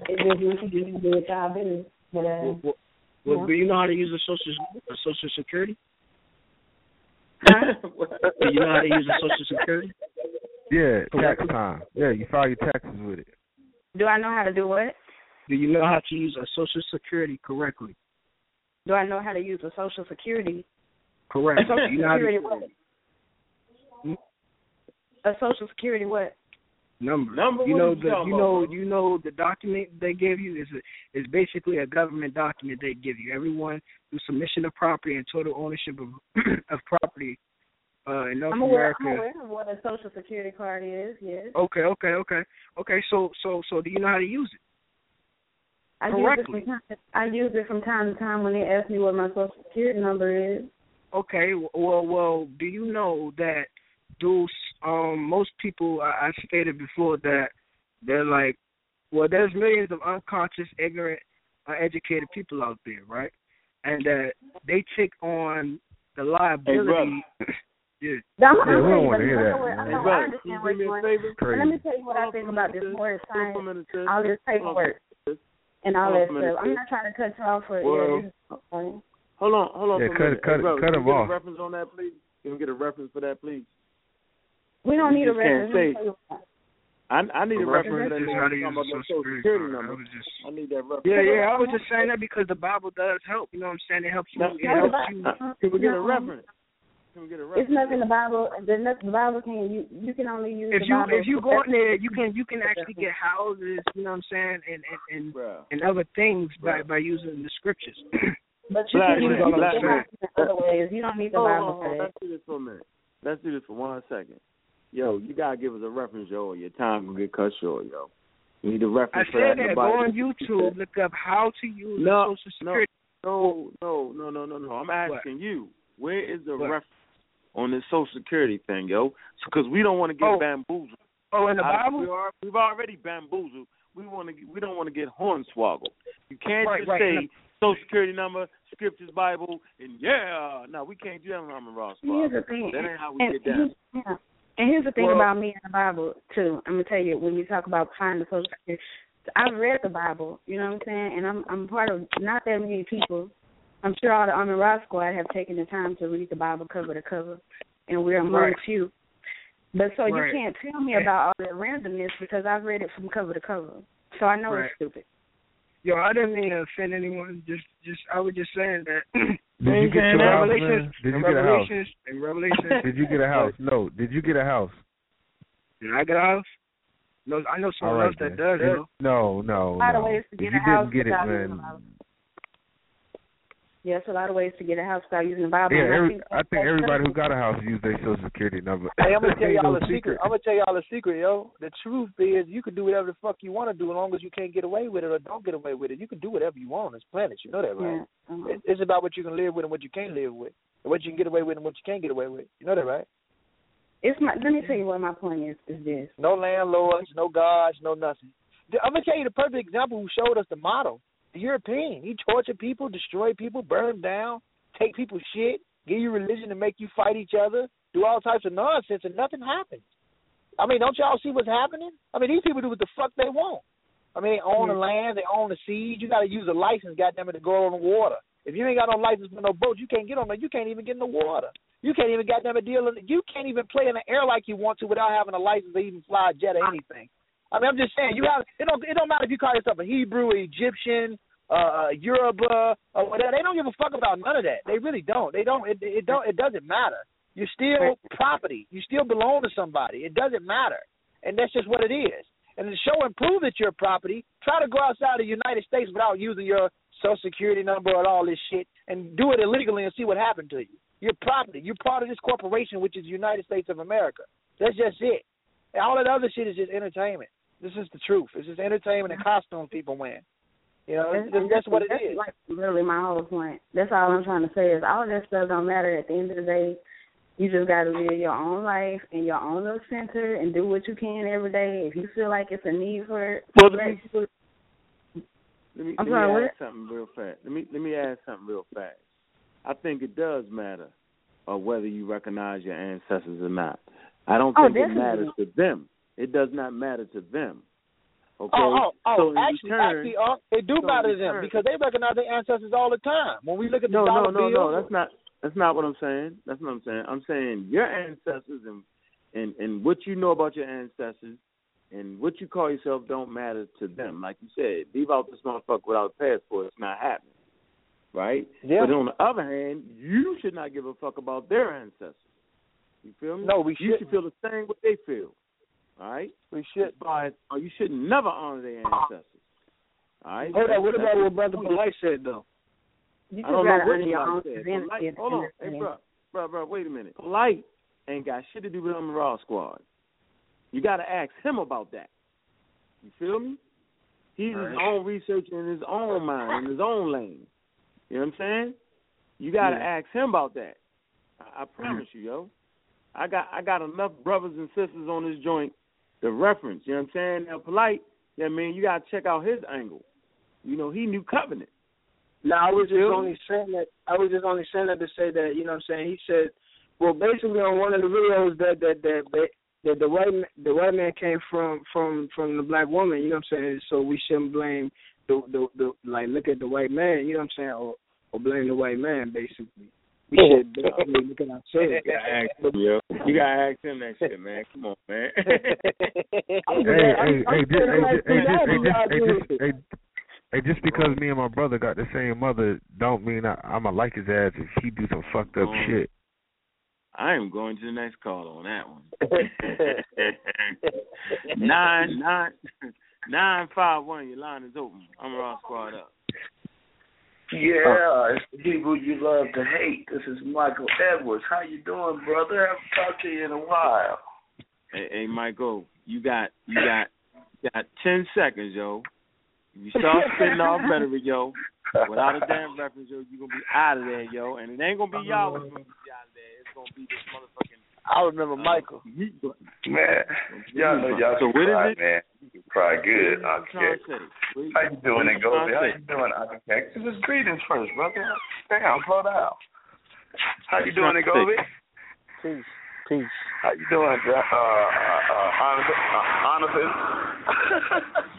just lets you do what y'all business. But uh, Well, Yeah. Well, do you know how to use a social a social security? do you know how to use a social security? Yeah, tax time. Yeah, you file your taxes with it. do I know how to do what? Do you know how to use a social security correctly? Do I know how to use a social security? Correct. A social you know how to- security what? Hmm? A social security what? Number. Number, you what know are you the you know you know the document they give you is a, is basically a government document they give you. Everyone through submission of property and total ownership of of property uh, in North I'm aware, America. I'm aware of what a social security card is. Yes. Okay, okay, okay, okay. So so so do you know how to use it? I use it correctly. from time. I use it from time to time when they ask me what my social security number is. Okay, well, well, do you know that those um most people I, I stated before that they're like, well, there's millions of unconscious, ignorant, uneducated people out there, right? And that they take on the liability. yeah. I'm, Yeah, we don't wanna hear that, I know- I man. know- Hey, I understand can you do me you're a going. favor? But Let me tell you what I think about this word science, Hold on all this paperwork, and all Hold that on stuff. I'm not trying to cut you off for Well, yeah, this is okay. Hold on, hold on Yeah, for cut- minute. cut- hey, brother, cut can him we get off. a reference on that, please? Can we get a reference for that, please? We don't You need a reference. Let me say- tell you what. I I need a A reference reference that is nigga how to talking use about a that social social security security number. I just I need that reference. Yeah, yeah. I was just saying that because the Bible does help. You know what I'm saying? It helps you. Now, It helps you. Can we get a reference? Can we get a reference? It's nothing in the Bible. There's nothing in the Bible can. You you can only use If the you Bible. if you for go in there, you can you can actually get houses. You know what I'm saying? And and and, and other things by by using the scriptures. But you Black can use man, it black in man. other ways. You don't need the Hold Bible hold on. for that. Let's do this for a minute. Let's do this for one second. Yo, you gotta give us a reference, yo, or your time will get cut short, yo. You need a I reference for said that. that. Go on YouTube, look up how to use No, Social Security. No, no, no, no, no, no. I'm asking you, where is the What? reference on this Social Security thing, yo? Because we don't want to get Oh. bamboozled. Oh, in the I- Bible? we are, we've already bamboozled. We want to. We don't want to get hornswoggled. You can't Right, just right. say And Social Security number, Scriptures, Bible, and yeah. No, we can't do that on Harmon Ross. Here's the thing. That ain't how we and, get down. yeah. And here's the thing Well- about me and the Bible too. I'm gonna tell you when you talk about finding the social. I've read the Bible, you know what I'm saying, and I'm I'm part of not that many people. I'm sure all the Amun-Ra Squad have taken the time to read the Bible cover to cover, and we're among Right. few. But so Right. you can't tell me about all that randomness because I've read it from cover to cover, so I know Right. it's stupid. Yo, I didn't mean to offend anyone. Just, just, I was just saying that. Did you get your house, man? Did you get a house? Revelations, Revelations. Did you get a house? No. Did you get a house? Did I get a house? No, I know someone right, else that then. does. You know? No, no, A lot of no. to get you a house didn't get it, without using man. Bible. Yes, a lot of ways to get a house without using the Bible. Yeah, I every, think I think everybody who got a house use their social security number. Hey, I'm gonna tell y'all no a secret. I'm gonna tell y'all a secret, yo. The truth is, you can do whatever the fuck you want to do, as long as you can't get away with it or don't get away with it. You can do whatever you want on this planet. You know that, right? Yeah. uh-huh. It- It's about what you can live with and what you can't live with, and what you can get away with and what you can't get away with. You know that, right? It's my. Let me tell you what my point is. Is this? No landlords, no gods, no nothing. I'm gonna tell you the perfect example who showed us the model. The European. He tortured people, destroyed people, burned them down, take people's shit, give you religion to make you fight each other, do all types of nonsense, and nothing happens. I mean, don't y'all see what's happening? I mean, these people do what the fuck they want. I mean, they own the mm-hmm. land, they own the seas. You got to use a license, goddamn it, to go on the water. If you ain't got no license for no boat, you can't get on there. You can't even get in the water. You can't even goddamn it deal. In, you can't even play in the air like you want to without having a license to even fly a jet or anything. I mean, I'm just saying, you have it don't it don't matter if you call yourself a Hebrew, Egyptian, uh, Yoruba, or whatever. They don't give a fuck about none of that. They really don't. They don't. It, it don't. It doesn't matter. You're still property. You still belong to somebody. It doesn't matter, and that's just what it is. And to show and prove that you're property, try to go outside the United States without using your social security number and all this shit, and do it illegally and see what happened to you. You're property. You're part of this corporation, which is the United States of America. That's just it. And all that other shit is just entertainment. This is the truth. It's just entertainment and costumes people wear. You know, And- that's, that's what it that's is. Like really, my whole point. That's all I'm trying to say is all that stuff don't matter. At the end of the day, you just got to live your own life in your own little center and do what you can every day. If you feel like it's a need for Well, let me- that, Let me, I'm let sorry, me what? add something real fast. Let me let me add something real fast. I think it does matter uh, whether you recognize your ancestors or not. I don't Oh, think it matters to them. It does not matter to them. Okay. Oh, oh, oh! so in actually, return, actually, uh, it do so matter to them because they recognize their ancestors all the time. When we look at the no, dollar no, no, bill, no. That's not. That's not what I'm saying. That's not what I'm saying. I'm saying your ancestors and and and what you know about your ancestors and what you call yourself don't matter to them. Like you said, leave out this motherfucker without a passport. It's not happening, right? Yeah. But on the other hand, you should not give a fuck about their ancestors. You feel me? No, we should. You should feel the same what they feel. All right. We should. But or you should never honor their ancestors. All right. Hold on, what about what Brother Polite said though? you I just don't got know to what honor your own said. Polite, hold on, hey, bro, bro, bro, wait a minute. Polite ain't got shit to do with the Raw Squad. You got to ask him about that. You feel me? He's his Right. own researcher in his own mind, in his own lane. You know what I'm saying? You got to Yeah. ask him about that. I, I promise you, yo. I got I got enough brothers and sisters on this joint to reference. You know what I'm saying? Now, polite. Yeah, man, you got to check out his angle. You know, he knew covenant. No, I was just only saying that. I was just only saying that to say that you know what I'm saying. He said, well, basically on one of the videos that that that that, that the white the white man came from from from the black woman. You know what I'm saying. So we shouldn't blame the the, the like look at the white man. You know what I'm saying, or or blame the white man basically. We should I mean, look at ourselves. You gotta ask him, yo. You gotta ask him that shit, man. Come on, man. hey, hey, hey, hey, just, hey, hey, just, hey, just, hey, hey, just because me and my brother got the same mother, don't mean I, I'ma like his ass if he do some fucked up Oh. shit. I am going to the next call on that one. nine nine nine five one. Your line is open. Amun-Ra Squad up. Yeah, uh, it's the people you love to hate. This is Michael Edwards. How you doing, brother? I haven't talked to you in a while. Hey, hey, Michael, you got you got you got ten seconds, yo. You start spitting off rhetoric, yo. Without a damn reference, yo, you gonna be out of there, yo. And it ain't gonna be y'all that's gonna be out of there. It's gonna be this motherfucking. I remember Michael. Man, y'all know y'all So can what is cry, it? man. You can cry good, What you trying Uncle to say? What How you doing, what you Ngozi? How you doing, Uncle This is greetings first, brother. Damn, slow down. How you doing, trying to Ngozi? Peace, peace. How you doing, uh, uh, uh, Jonathan? Uh, Jonathan?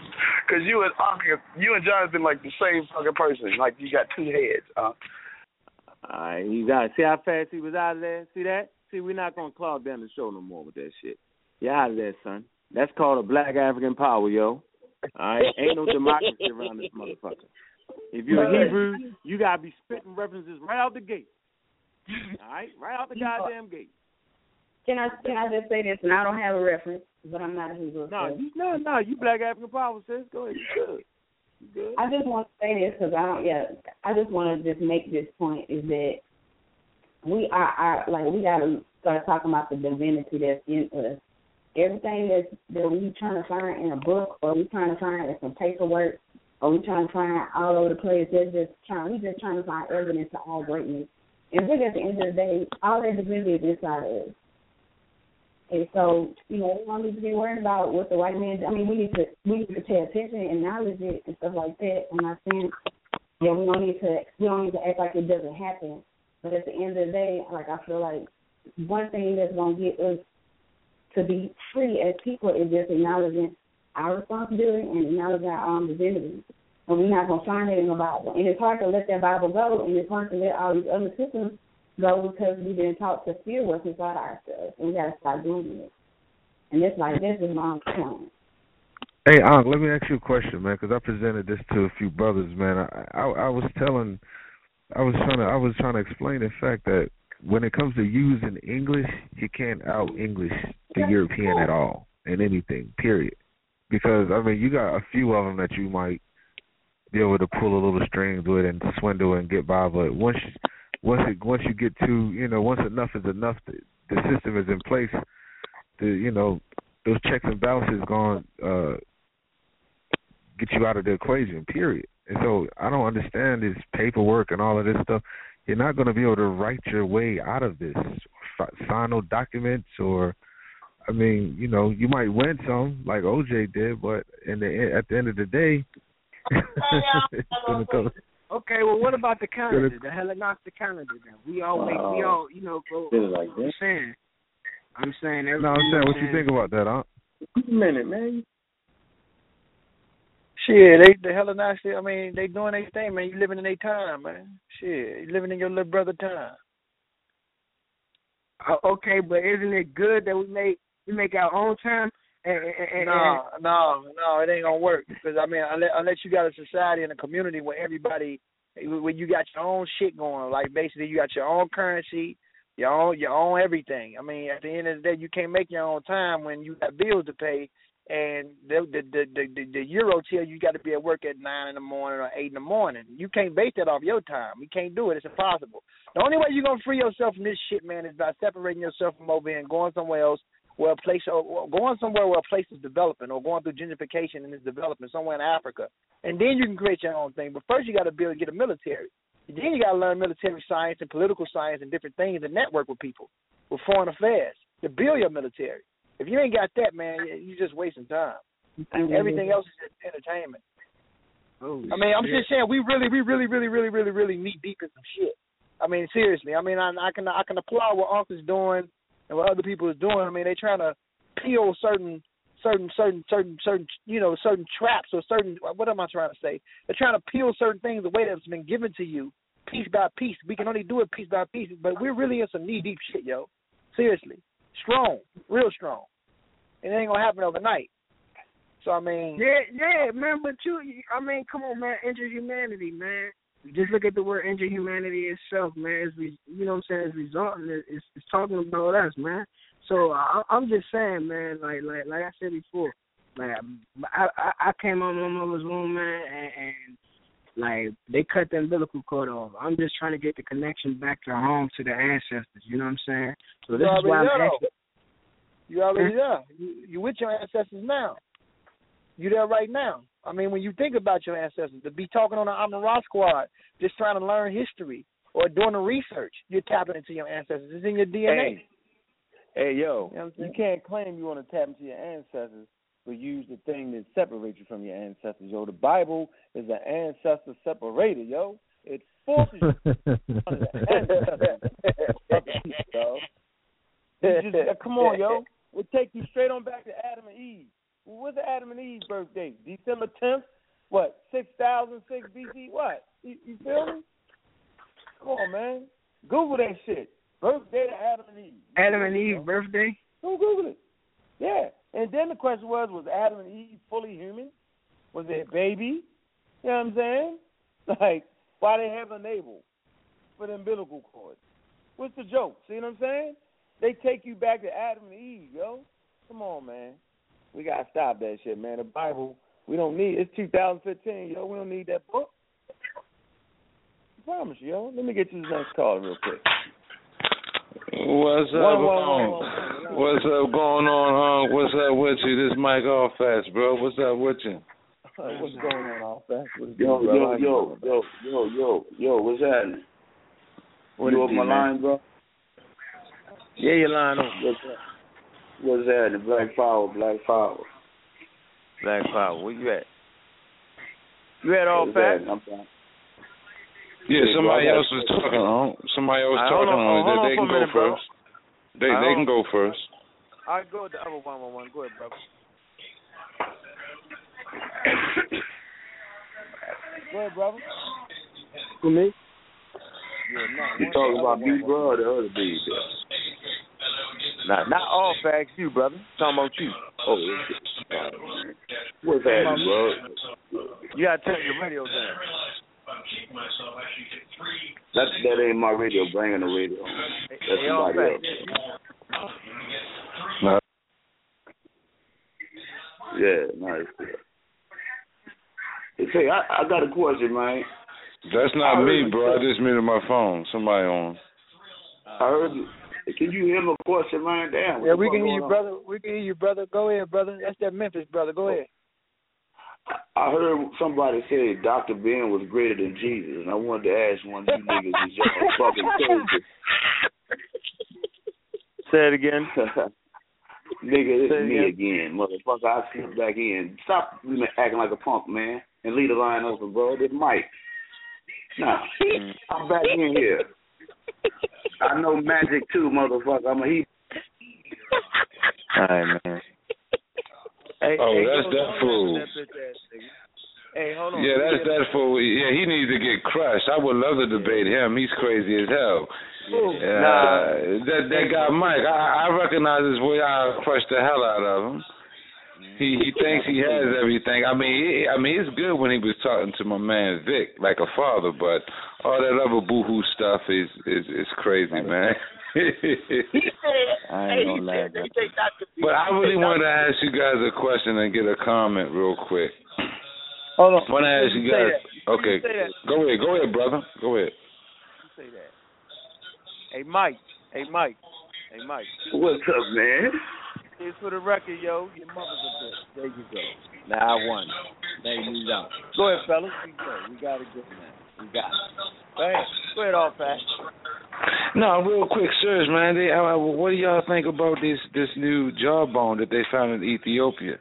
Cause you and Uncle, you and Jonathan like the same fucking person. Like you got two heads. Uh. Alright, you got see how fast he was out of there? See that? See, we're not gonna clog down the show no more with that shit. You're out of there, son. That's called a black African power, yo. Alright? Ain't no democracy around this motherfucker. If you're a Hebrew, you gotta be spitting references right out the gate. Alright? Right out the goddamn gate. Can I can I just say this? And I don't have a reference, but I'm not a Hebrew. No, so- you no, no, you black African power, sis. Go ahead, you good. You good. I just want to say this because I don't. Yeah, I just want to just make this point is that we are, are like we got to start talking about the divinity that's in us. Everything that's that we trying to find in a book, or we trying to find in some paperwork, or we trying to find all over the place. That's just trying. We just trying to find evidence of all greatness. And really, at the end of the day, all that divinity is inside us. And so, you know, we don't need to be worried about what the white man. I mean, we need to we need to pay attention and acknowledge it and stuff like that. I'm not saying, yeah, we don't need to we don't need to act like it doesn't happen. But at the end of the day, like I feel like one thing that's gonna get us to be free as people is just acknowledging our responsibility and acknowledging our own divinity. And we're not gonna find it in the Bible. And it's hard to let that Bible go, and it's hard to let all these other systems go because we've been taught to fear what's inside ourselves, and we gotta stop doing it. And it's like this is my challenge. Hey, Unc, let me ask you a question, man, because I presented this to a few brothers, man. I, I I was telling, I was trying to I was trying to explain the fact that when it comes to using English, you can't out English the European at all in anything, period. Because I mean, you got a few of them that you might be able to pull a little strings with and swindle and get by, but once once it once you get to you know once enough is enough, the, the system is in place. The you know those checks and balances going uh get you out of the equation. Period. And so I don't understand this paperwork and all of this stuff. You're not going to be able to write your way out of this. Sign no documents or I mean, you know, you might win some like OJ did, but in the at the end of the day, it's gonna go. Okay, well, what about the Canada? The hell not the Canada then? We all make, we Oh. all, you know, go. like I'm that. saying, I'm saying. No, I'm saying, what you think about that, huh? Wait a minute, man. Shit, they the hell not I mean, they doing their thing, man. You living in their time, man. Shit, you living in your little brother time. Uh, okay, but isn't it good that we make we make our own time? And, and, and, No, no, no, it ain't gonna work because I mean, unless, unless you got a society and a community where everybody, where you got your own shit going, like basically you got your own currency, your own, your own everything. I mean, at the end of the day, you can't make your own time when you got bills to pay, and the the the the, the, euro tell you got to be at work at nine in the morning or eight in the morning. You can't base that off your time. You can't do it. It's impossible. The only way you're gonna free yourself from this shit, man, is by separating yourself from over here and going somewhere else where a place or going somewhere where a place is developing or going through gentrification and it's developing somewhere in Africa. And then you can create your own thing. But first you gotta build get a military. Then you gotta learn military science and political science and different things and network with people with foreign affairs to build your military. If you ain't got that, man, you're just wasting time. Mm-hmm. Everything else is just entertainment. Holy I mean, I'm shit. just saying we really, we really, really, really, really, really knee deep in some shit. I mean, seriously. I mean, I, I can I can applaud what Uncle's doing and what other people is doing. I mean, they trying to peel certain certain certain certain certain you know certain traps or certain what am I trying to say? They're trying to peel certain things away that's been given to you piece by piece. We can only do it piece by piece, but we're really in some knee deep shit, yo. Seriously, strong, real strong. And It ain't gonna happen overnight. So I mean, Yeah, yeah, man. But you, I mean, come on, man. Injure humanity, man. Just look at the word injure humanity itself, man. It's, re- you know what I'm saying? It's resulting. It's, it's talking about us, man. So I, I'm just saying, man. Like, like, like I said before, like I, I, I came on my mother's womb, man, and, and like they cut the umbilical cord off. I'm just trying to get the connection back to home to the ancestors. You know what I'm saying? So You this is why already I'm there, asking. You already there. You, you with your ancestors now. You there right now. I mean, when you think about your ancestors, to be talking on the Amun-Ra squad, just trying to learn history or doing the research, you're tapping into your ancestors. It's in your DNA. Hey, hey, yo, You know you can't claim you want to tap into your ancestors, but use the thing that separates you from your ancestors. Yo, the Bible is an ancestor separator. Yo, it forces you under the ancestors yo. You just, uh, come on, yo. We'll take you straight on back to Adam and Eve. Well, what's the Adam and Eve birthday? December tenth. What? Six thousand six BC. What? You, you feel me? Come on, man. Google that shit. Birthday to Adam and Eve. Adam and Eve birthday. Go Google it. Yeah. And then the question was, was Adam and Eve fully human? Was they a baby? You know what I'm saying? Like, why they have a navel for the umbilical cord? What's the joke? See what I'm saying? They take you back to Adam and Eve, yo. Come on, man. We gotta stop that shit, man. The Bible, we don't need. It's 2015, yo. We don't need that book. I promise you, yo. Let me get to this next call real quick. What's up? One, one, um, one, one, What's up going on, Hunk? What's up with you? This Mike Allfast, bro. What's up with you? What's going on, all fast? What's Yo, yo, yo, yo, yo, yo, yo, what's happening? What you it off do, my man? line, bro? Yeah, your line open. What's up? What's that? The Black Power, Black Power. Black Power. Where you at? You had all facts? Yeah, somebody else was talking on. Somebody else Right, talking hold on, on. hold it. on They can go minute, bro. first. They they can go first. I go with the other one one one. Go ahead, brother. Go ahead, brother. For me? Yeah, no. You talking about me, bro, or the other dude? Not not all facts, you brother. Talking about you. Oh, what's that, bro? You gotta turn your radio down. That's that ain't my radio. Bringing the radio. on. That's Hey, all somebody else. No. Yeah, nice. Hey, say, I, I got a question, man. That's not me, bro. I just muted my phone. Somebody on. I heard you. Can you hear my question, man? Damn. Yeah, we can hear you, on? brother. We can hear you, brother. Go ahead, brother. That's that Memphis brother. Go oh. ahead. I heard somebody say Dr. Ben was greater than Jesus, and I wanted to ask one of you niggas is y'all fucking crazy. Say it again. Nigga, it's me again, motherfucker. I slipped back in. Stop acting like a punk, man, and leave the line open, bro. This Mike. Nah, I'm back in here. I know magic too, motherfucker. I'm a he. All right, man. Hey, Oh, hey, that's that fool. on, that bitch ass nigga. Hey, hold on. Yeah, that's that fool. Yeah, he needs to get crushed. I would love to debate him. He's crazy as hell. Uh, Nah. that that guy Mike, I, I recognize his way. I crush the hell out of him. He he thinks he has everything. I mean, he, I mean, it's good when he was talking to my man Vic like a father, but all that other boohoo stuff is is is crazy, man. I ain't gonna lie, bro. but I really want to ask you guys a question and get a comment real quick. Hold on. Want to ask you guys? that. Okay, go ahead, go ahead, brother, go ahead. Say that. Hey, Mike. Hey, Mike. Hey, Mike. What's up, man? It's for the record, yo. Your mother's a bitch. There you go. Now I won. There you go. Go ahead, fellas. We go. We got it good now. We got it. Go ahead. Go ahead, all fast. No, real quick, sirs, man. They, uh, what do y'all think about this this new jawbone that they found in Ethiopia?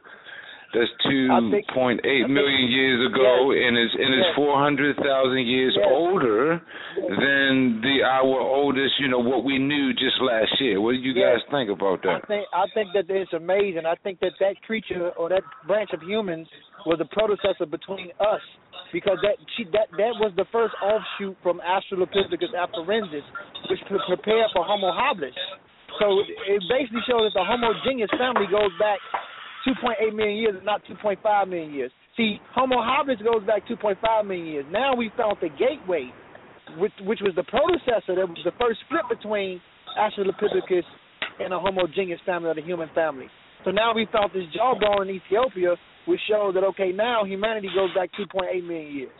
That's two point eight million years ago, and is and is Yes. four hundred thousand years Yes. older than the our oldest. You know what we knew just last year. What do you Yes. guys think about that? I think I think that it's amazing. I think that that creature or that branch of humans was a predecessor between us because that she, that that was the first offshoot from Australopithecus afarensis, which pre- prepared for Homo habilis. So it basically shows that the Homo genus family goes back 2.8 million years, and not 2.5 million years. See, Homo habilis goes back 2.5 million years. Now we found the gateway, which, which was the predecessor. That was the first split between Australopithecus and the Homo genus family or the human family. So now we found this jawbone in Ethiopia, which shows that okay, now humanity goes back 2.8 million years.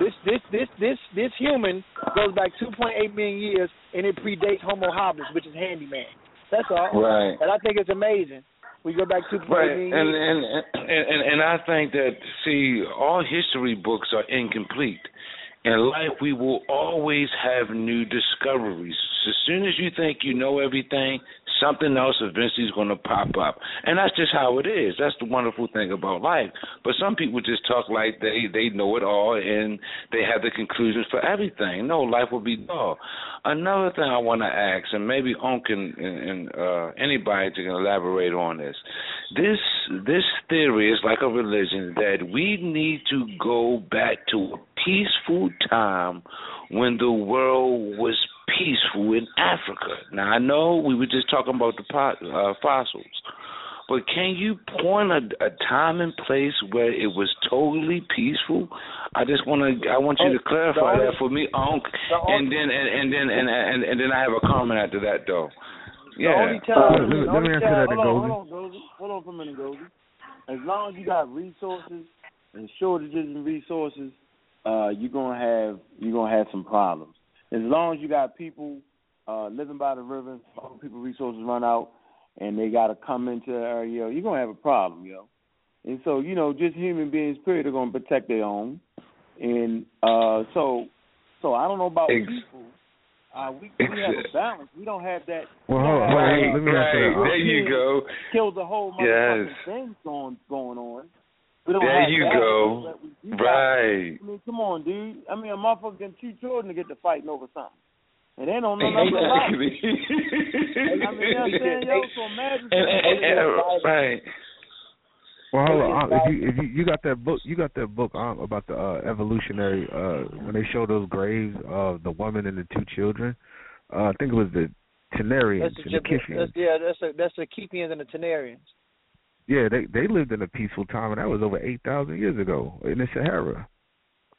This this this this this human goes back 2.8 million years, and it predates Homo habilis, which is handyman. That's all. Right. And I think it's amazing. We go back 2.8 Right, and and and and, and I think that see, all history books are incomplete. In life, we will always have new discoveries. As soon as you think you know everything, something else eventually is going to pop up, and that's just how it is. That's the wonderful thing about life. But some people just talk like they they know it all and they have the conclusions for everything. No, life will be dull. Another thing I want to ask, and maybe and, and, and uh, anybody can elaborate on this. This this theory is like a religion that we need to go back to a peaceful time when the world was peaceful in Africa. Now I know we were just talking about the pot, uh, fossils, but can you point a, a time and place where it was totally peaceful? I just want to I want you to clarify that for me, Onk, and then and, and then and, and and then I have a comment after that though. Yeah. Only time, let me- let me answer that, hold Ngozi. on, hold on, Ngozi. Hold on for a minute, Goldie. As long as you got resources and shortages in resources, uh, you're gonna have you're gonna have some problems. As long as you got people uh, living by the river, all people resources run out, and they got to come into the area, you're gonna have a problem, yo. And so, you know, just human beings, period, are gonna protect their own. And uh, so, so I don't know about Ex- people, Uh, we we have a balance. We don't have that. Well, hold on, hold on. Let me answer that. There you go. Kills the whole motherfucking Yes. thing going going on. We don't There have you go. But we- you got- Right. I mean, come on, dude. I mean, a motherfucker can two children to get to fighting over something, and they don't know nothing about it. I mean, you know what I'm saying, yo? So imagine. And- and- and- right. Well, hold on. Um, if you if you, you got that book, you got that book um, about the uh, evolutionary uh, when they show those graves of the woman and the two children. Uh, I think it was the Tenerians That's and the, the Kiffians. that's, yeah, that's the that's the Kiffians and the Tenerians. Yeah, they they lived in a peaceful time, and that was over eight thousand years ago in the Sahara.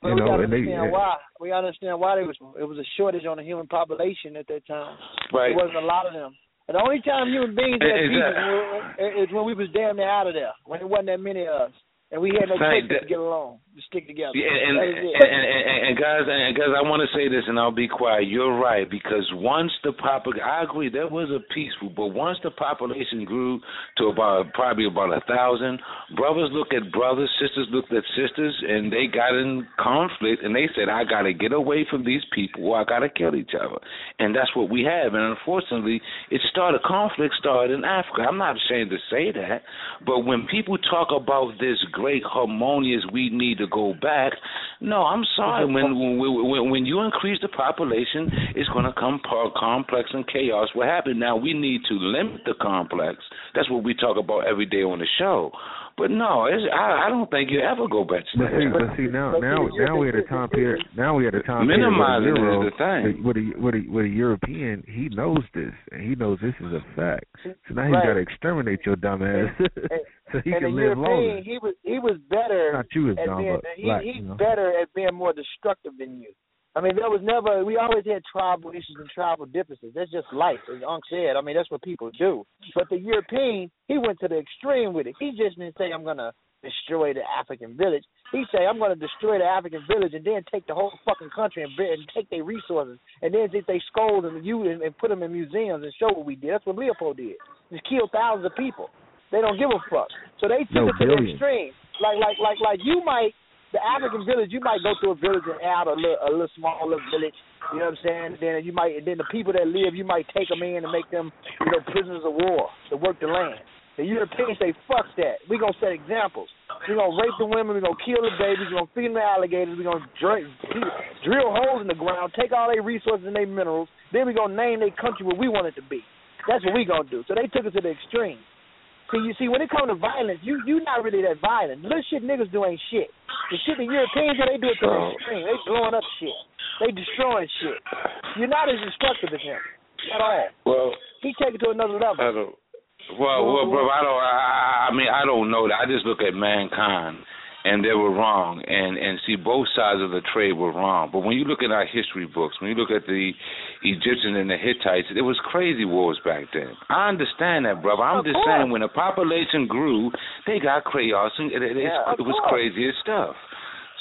But You we know, gotta and they understand eh, why. We understand why there was it was a shortage on the human population at that time. Right. There wasn't a lot of them. And the only time human beings had peace that- is when- is when we was damn near out of there. When there wasn't that many of us, and we had no Right, choice to get along, to stick together. Yeah, and, and, and, and, and, and guys, and guys, I want to say this, and I'll be quiet. You're right because once the pop, I agree, there was a peaceful, but once the population grew to about probably about a thousand, brothers looked at brothers, sisters looked at sisters, and they got in conflict, and they said, "I got to get away from these people, or I got to kill each other," and that's what we have. And unfortunately, it started conflict started in Africa. I'm not ashamed to say that, but when people talk about this great harmonious, we need to go back. No, I'm sorry. When when when, when you increase the population, it's going to come par- complex and chaos. What happened now? We need to limit the complex. That's what we talk about every day on the show. But no, it's, I, I don't think you ever go back to But see, that. but see now, now, now we're at a time period. Now we're at a time period Minimizing with a is the thing. With a, with a with a European, he knows this, and he knows this is a fact. So now he's Right. got to exterminate your dumb ass, so he and can the live European, longer. he was he was better Not you as at dumb, being but he, black, he's you know. better at being more destructive than you. I mean, there was never we always had tribal issues and tribal differences. That's just life, as Unc said. I mean, that's what people do. But the European, he went to the extreme with it. He just didn't say I'm gonna destroy the African village. He say I'm gonna destroy the African village and then take the whole fucking country and, and take their resources and then if they scold and you and, and put them in museums and show what we did. That's what Leopold did. Just killed thousands of people. They don't give a fuck. So they took No, it to the extreme. Like like like like you might the African village, you might go to a village and add a little a little small little village. You know what I'm saying? Then you might then the people that live, you might take them in and make them you know prisoners of war to work the land. The Europeans say fuck that. We gonna set examples. We gonna rape the women. We gonna kill the babies. We gonna feed them the alligators. We gonna dr- drill holes in the ground, take all their resources and their minerals. Then we gonna name their country what we want it to be. That's what we gonna do. So they took it to the extreme. See, you see, when it comes to violence, you you not really that violent. Little shit niggas do ain't shit. The shit the Europeans do, they do it to the extreme. They blowing up shit. They destroying shit. You're not as destructive as him at all. Well, He take it to another level. I don't. Well, well, bro, I don't. I, I mean, I don't know that. I just look at mankind, and they were wrong, and and see both sides of the trade were wrong. But when you look at our history books, when you look at the Egyptians and the Hittites, it was crazy wars back then. I understand that, brother. I'm Of just course. saying, when the population grew, they got chaos, and it, it, Yeah, it was course. crazy stuff.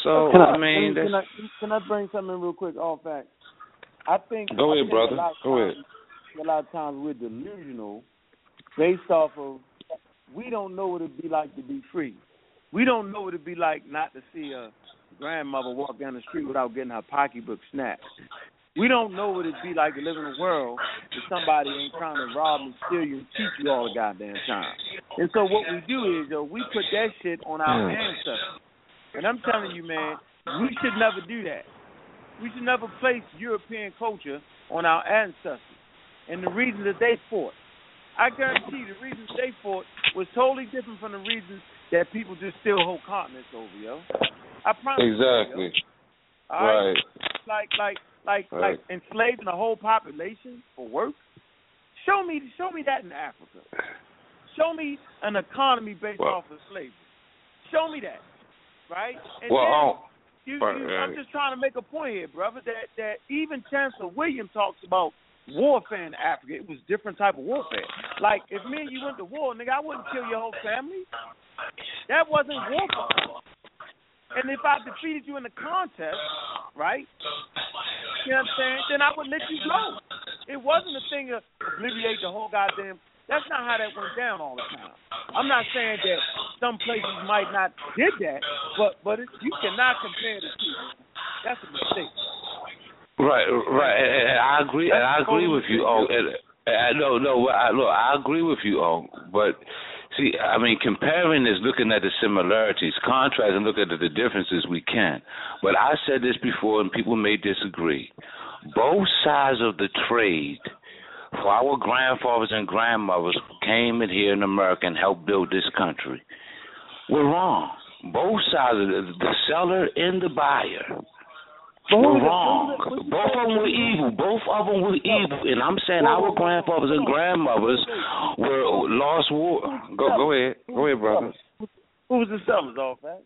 So Can I mean, can, I, can I bring something in real quick off that? I think Go ahead, think brother. A lot of Go ahead. A lot of times we're delusional based off of we don't know what it'd be like to be free. We don't know what it'd be like not to see a grandmother walk down the street without getting her pocketbook snatched. We don't know what it'd be like to live in a world that somebody ain't trying to rob and steal you and cheat you all the goddamn time. And so what we do is, yo, we put that shit on our Mm. ancestors. And I'm telling you, man, we should never do that. We should never place European culture on our ancestors and the reasons that they fought. I guarantee the reasons they fought was totally different from the reasons that people just still hold continents over, yo. I promise you, exactly yo. All right? right. Like, like, like, Right. like enslaving the whole population for work. Show me, show me that in Africa. Show me an economy based Well- off of slavery. Show me that, right? And Well, then you, you, right. I'm just trying to make a point here, brother. That that even Chancellor William talks about warfare in Africa. It was different type of warfare. Like if me and you went to war, nigga, I wouldn't kill your whole family. That wasn't warfare. And if I defeated you in the contest, right? You know what I'm saying? Then I would let you go. It wasn't a thing to obliviate the whole goddamn. That's not how that went down all the time. I'm not saying that some places might not did that, but but it, you cannot compare the two. That's a mistake. Right, right, and, and I agree, and I agree with you. Oh, and, and, no, no, I, look, I agree with you. Oh, but see, I mean, comparing is looking at the similarities, contrasting, look at the, differences. We can, but I said this before, and people may disagree. Both sides of the trade for our grandfathers and grandmothers who came in here in America and helped build this country were wrong. Both sides, of the seller and the buyer were wrong. Both of them were evil. Both of them were evil. And I'm saying our grandfathers and grandmothers were lost war. Go, go ahead. Go ahead, brother. Who was the sellers, off, man?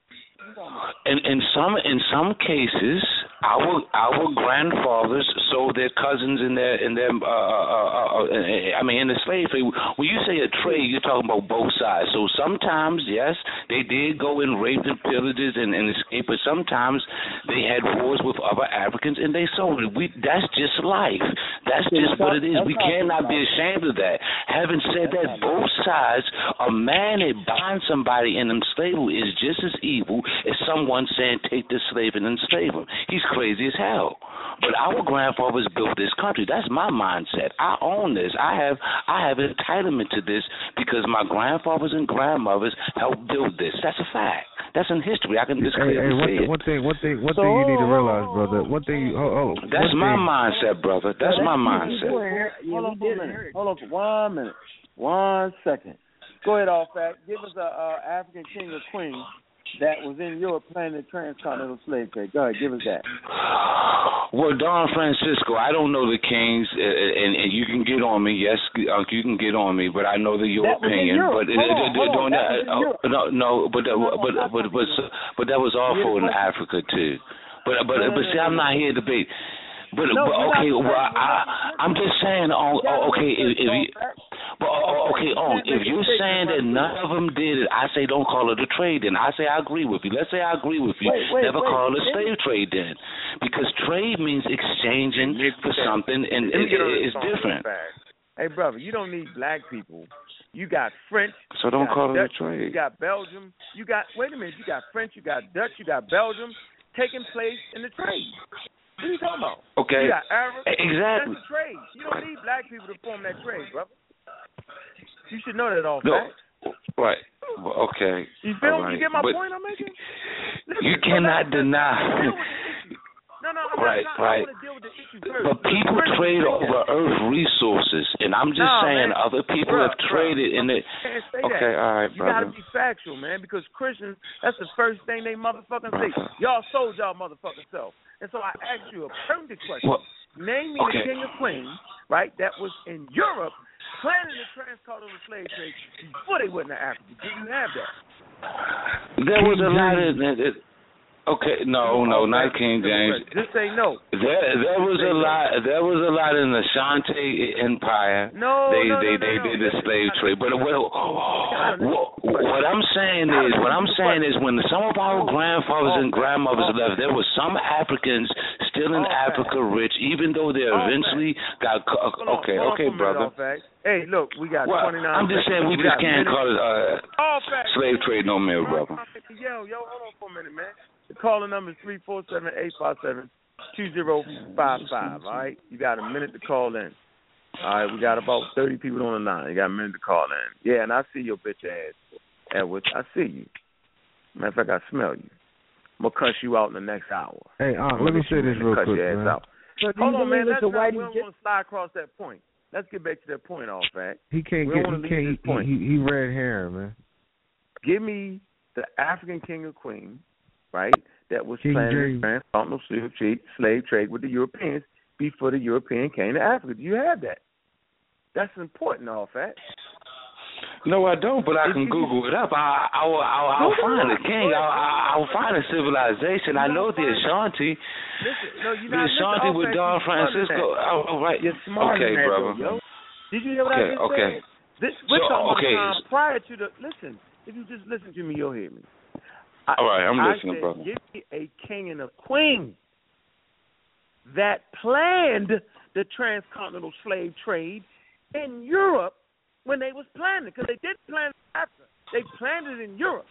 In in some in some cases, our our grandfathers sold their cousins in their in their uh, uh, uh, uh, I mean in the slave trade. When you say a trade, you're talking about both sides. So sometimes, yes, they did go and rape and pillages and, and escape, but sometimes they had wars with other Africans and they sold it. We that's just life. That's just what it is. We cannot be ashamed of that. Having said that, both sides, a man that binds somebody in them slavery is just as evil as someone saying take this slave and enslave him. He's crazy as hell. But our grandfathers built this country. That's my mindset. I own this. I have I have entitlement to this because my grandfathers and grandmothers helped build this. That's a fact. That's in history. I can just Hey, clearly hey, one, see thing, it. one thing, one thing, one thing you need to realize, brother. One thing, you, oh, oh, That's one my thing, mindset, brother. That's my mindset. Hold on for a minute. Hold on for one minute. One second. Go ahead, all fact. Give us a uh, African king or queen that was in Europe playing the transcontinental slave trade. Go ahead, give us that. Well, Don Francisco, I don't know the Kings, uh, and, and you can get on me. Yes, uh, you can get on me, but I know the your That opinion. But Hold on, uh, That uh, Europe. no, no, but that, but but but but that was awful in Africa too. But but but see, I'm not here to debate. But, No, but not okay, well, I, I'm just saying. Oh, oh, okay, if, if you, but oh, okay, oh, if you're saying that none of them did it, I say don't call it a trade. Then I say I agree with you. Let's say I agree with you. Wait, wait, Never wait. call it me- slave trade then, because trade means exchanging for something, and it, get on the it's different. Hey, brother, you don't need black people. You got French. So don't call it a trade. You got Belgium. You got wait a minute. You got French. You got Dutch. You got Belgium taking place in the trade. What are you talking about? Okay. You got Arabs. Exactly. That's a trade. You don't need black people to form that trade, brother. You should know that all No, fact. right. Okay. You feel? Right. You get my But point I'm making? You cannot deny. No, no, I'm Right, not, right. I want to deal with the issue first. But people First, trade you over Earth resources, and I'm just No, saying man. other people have traded in it. Okay, that. all right, You gotta brother. be factual, man, because Christians, that's the first thing they motherfucking say. Y'all sold y'all motherfucking self. And so I asked you a pertinent question. Well, Name me okay. the king of queens, right, that was in Europe planning the transcontinental slave trade before they went to Africa. Do you have that? There was a lot of. Okay, no, no, not King James. Just say no. There, there was a lot. There was a lot in the Ashanti Empire. No, they no, they no, they no, did the slave trade. But what, what, what I'm saying is, what I'm saying is, when some of our grandfathers and grandmothers left, there were some Africans still in Africa rich, even though they eventually got. Okay, okay, for a minute, brother. Hey, look, we got Well, 29 I'm just saying we just can't call it uh, slave trade no more, brother. Yo, yo, hold on for a minute, man. Call the calling number is three four seven eight five seven two zero five five. All right, you got a minute to call in. All right, we got about thirty people on the line. You got a minute to call in. Yeah, and I see your bitch ass, Edwards. I see you. Matter of fact, I smell you. I'm gonna cuss you out in the next hour. Hey, uh, let me say this real cut quick, your ass man. out. So Hold on, man. believe Let's not, we don't just- want to slide across that point. Let's get back to that point, all fact. He can't we get. He can't. leave point. He, he, he red hair, man. Give me the African king or queen, right? That was King planning James. the transcontinental slave trade, slave trade with the Europeans before the European came to Africa. Do you have that? That's important, all fact. No, I don't, but I can Google it up. I, I, will, I'll, I'll find it a king. I'll, I'll find a civilization. I know the Ashanti. Listen, no, The not Ashanti listen, with all Don facts, you're smarter than Francisco. that. Oh, all right. You're smarter okay, that, brother. yo. Did you hear what Okay, I just okay. said? This, we're So, talking okay. the time prior to the. Listen, if you just listen to me, you'll hear me. I, All right, I'm I listening, said, brother. Give me a king and a queen that planned the transcontinental slave trade in Europe when they was planning because they didn't plan it Africa. They planned it in Europe.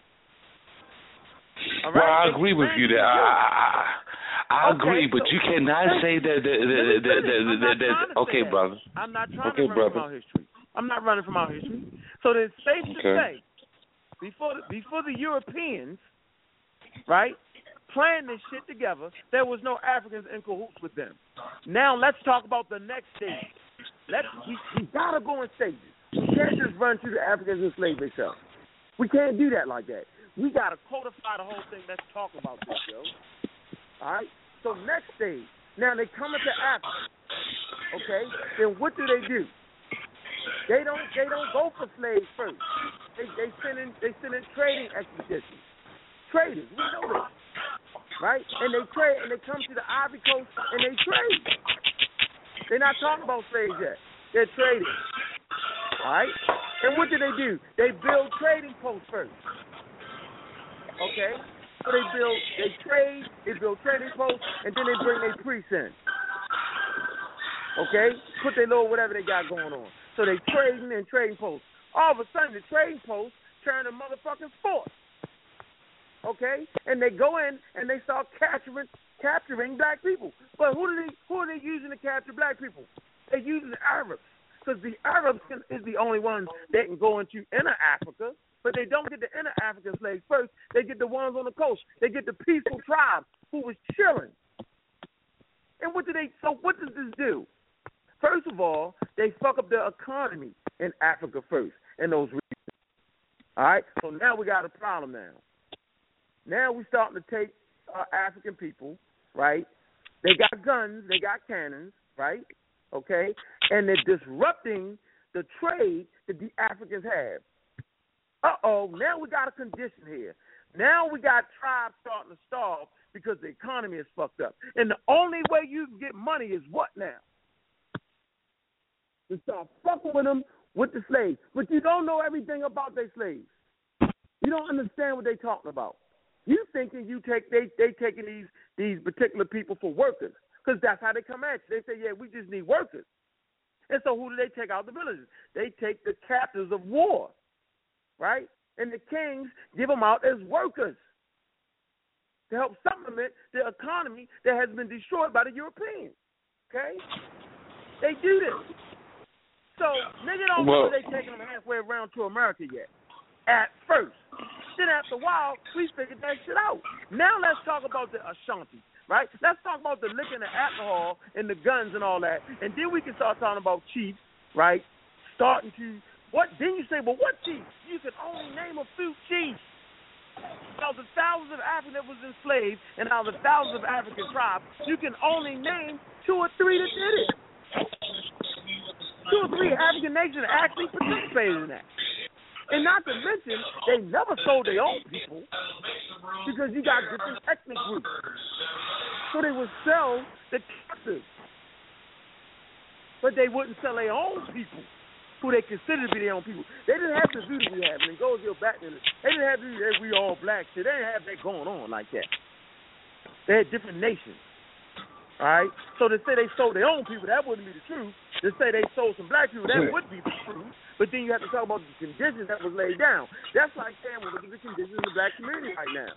All Well. I agree with you there. I, I, Okay, agree, but so- you cannot say that. that, that, that. That, that, to say okay, that. brother. I'm not trying Okay, to run brother. from our history. I'm not running from our history. So then, safe to Okay. say, before the, before the Europeans, right, Playing this shit together, there was no Africans in cahoots with them. Now let's talk about the next stage. Let's we, we gotta go in stages. We can't just run through the Africans and slave themselves. We can't do that like that. We gotta codify the whole thing. Let's talk about this, yo. All right. So next stage. Now they come into Africa. Okay. Then what do they do? They don't. They don't go for slaves first. They they send in they send in trading expeditions. Traders. We know this. Right. And they trade. And they come to the Ivory Coast and they trade. They're not talking about slaves yet. They're trading. All right. And what do they do? They build trading posts first. Okay. So they build, they trade, they build trading posts, and then they bring their priests in. Okay, put their little whatever they got going on. So they trading and trading posts. All of a sudden, the trading posts turn to motherfucking force. Okay, and they go in and they start capturing capturing black people. But who do they who are they using to capture black people? They're using the Arabs because the Arabs is the only ones that can go into inner Africa. But they don't get the inner African slaves first. They get the ones on the coast. They get the peaceful tribes who was chilling. And what do they? So what does this do? First of all, they fuck up the economy in Africa first in those regions. All right. So now we got a problem now. Now we're starting to take uh, African people, right? They got guns, they got cannons, right? Okay, and they're disrupting the trade that the Africans have. Uh oh, now we got a condition here. Now we got tribes starting to starve because the economy is fucked up. And the only way you can get money is what now? To start fucking with them with the slaves. But you don't know everything about their slaves. You don't understand what they're talking about. You thinking you take they they taking these these particular people for workers because that's how they come at you. They say, yeah, we just need workers. And so who do they take out the villages? They take the captives of war, right? And the kings give them out as workers to help supplement the economy that has been destroyed by the Europeans. Okay, they do this. So nigga don't Well- know they taking them halfway around to America yet. At first, then after a while, we figured that shit out. Now let's talk about the Ashanti, right? Let's talk about the liquor and the alcohol and the guns and all that, and then we can start talking about chiefs, right? Starting to what? Then you say, well, what chiefs? You can only name a few chiefs. Out of the thousands of Africans that was enslaved, and out of the thousands of African tribes, you can only name two or three that did it. Two or three African nations actually participated in that. And not to mention, they never sold their own people because you got different ethnic groups. So they would sell the captives. But they wouldn't sell their own people who they considered to be their own people. They didn't have to do the view that we have. And it goes your back They didn't have the view that we all black shit. They didn't have that going on like that. They had different nations. All right? So to say they sold their own people, that wouldn't be the truth. To say they sold some black people, that would be the truth. But then you have to talk about the conditions that was laid down. That's like saying, well, look at the conditions in the black community right now.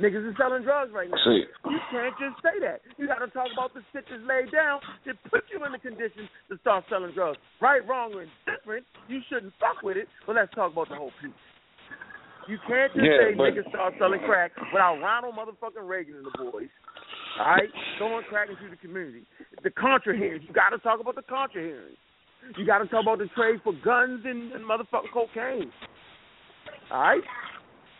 Niggas is selling drugs right now. See. You can't just say that. You got to talk about the shit that's laid down that put you in the condition to start selling drugs. Right, wrong, or indifferent. You shouldn't fuck with it. But let's talk about the whole piece. You can't just Yeah, say but- niggas start selling crack without Ronald motherfucking Reagan and the boys. All right, throwing crack into the community. The Contra hearings. You got to talk about the Contra hearings. You got to talk about the trade for guns and, and motherfucking cocaine. All right,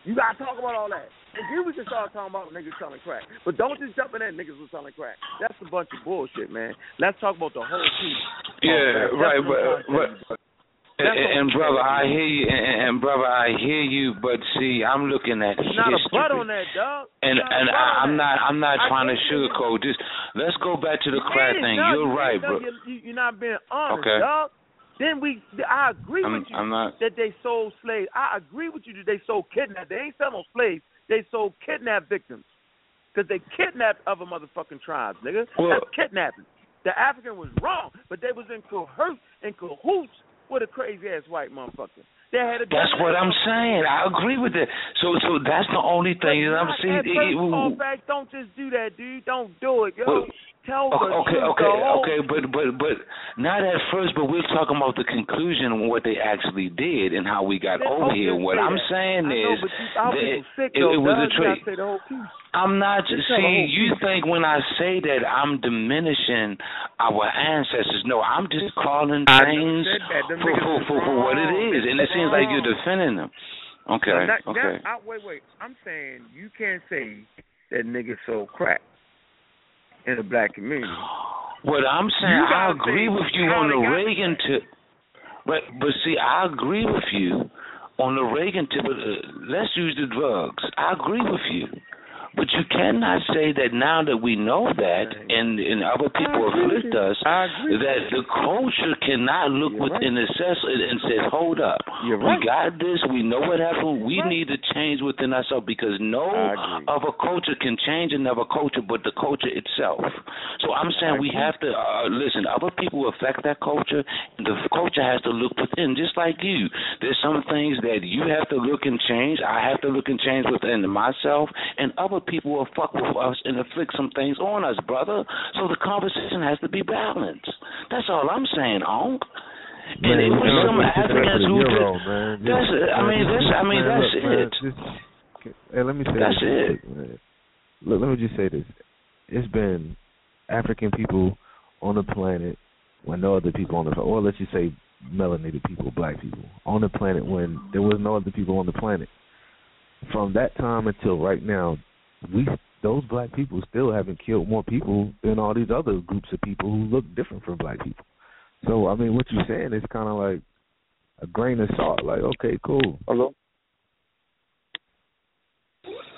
you got to talk about all that. And then we can start talking about niggas selling crack. But don't just jump in there niggas was selling crack. That's a bunch of bullshit, man. Let's talk about the whole piece. Yeah, right, but but. And, and brother. I hear you, and, and brother, I hear you. But see, I'm looking at It's not a butt on that, dog. And and I, I'm not I'm not I trying to sugarcoat this. Let's go back to the crack thing. dog. You're right, bro. You, you, you're not being honest, Okay. dog. Then we, I agree I'm- with you I'm not- that they sold slaves. I agree with you that they sold kidnapped. They ain't selling no slaves. They sold kidnapped victims because they kidnapped other motherfucking tribes, nigga. Well- That's kidnapping. The African was wrong, but they was in cahoots, in cahoots with a crazy ass white motherfucker. That had a That's what I'm saying. I agree with that. So, so that's the only thing that I'm seeing. At first, fall don't just do that, dude. Don't do it, yo. Well, Tell the Okay, truth, okay, the whole- okay, but but but not at first. But we're talking about the conclusion and what they actually did and how we got Then over here. What I'm that. saying I know, is but you, that people sick, it, though, it was a You trick. gotta say the oh, whole piece. I'm not Just see. Oh, you think when I say that I'm diminishing our ancestors? No, I'm just calling things said that. Them for for, for, for what it wrong. is, and it seems like you're defending them. Okay, Now, that- okay. that- I, wait, wait. I'm saying you can't say that nigga sold crack in the black community. What I'm saying, I agree with you on the Reagan tip. But but see, I agree with you on the Reagan tip. But, uh, let's use the drugs. I agree with you. But you cannot say that now that we know that and, and other people afflict us, that the culture cannot look within itself and and say, hold up, You're we right. got this, we know what happened, we need to change within ourselves because no other culture can change another culture but the culture itself. So I'm saying we have to, uh, listen, other people affect that culture, and the culture has to look within, just like you. There's some things that you have to look and change, I have to look and change within myself, and other people will fuck with us and inflict some things on us, brother. So the conversation has to be balanced. That's all I'm saying, Onk. And Man, it was some Africans who did. man. That's it. I mean, that's. I mean, man, that's look, man, it. this- hey, let me say That's this. it. man. Look, let me just say this. It's been African people on the planet when no other people on the planet, or let's just say melanated people, black people on the planet when there was no other people on the planet. From that time until right now, we those black people still haven't killed more people than all these other groups of people who look different from black people. So I mean, what you're saying is kind of like a grain of salt. Like, okay, cool. Hello.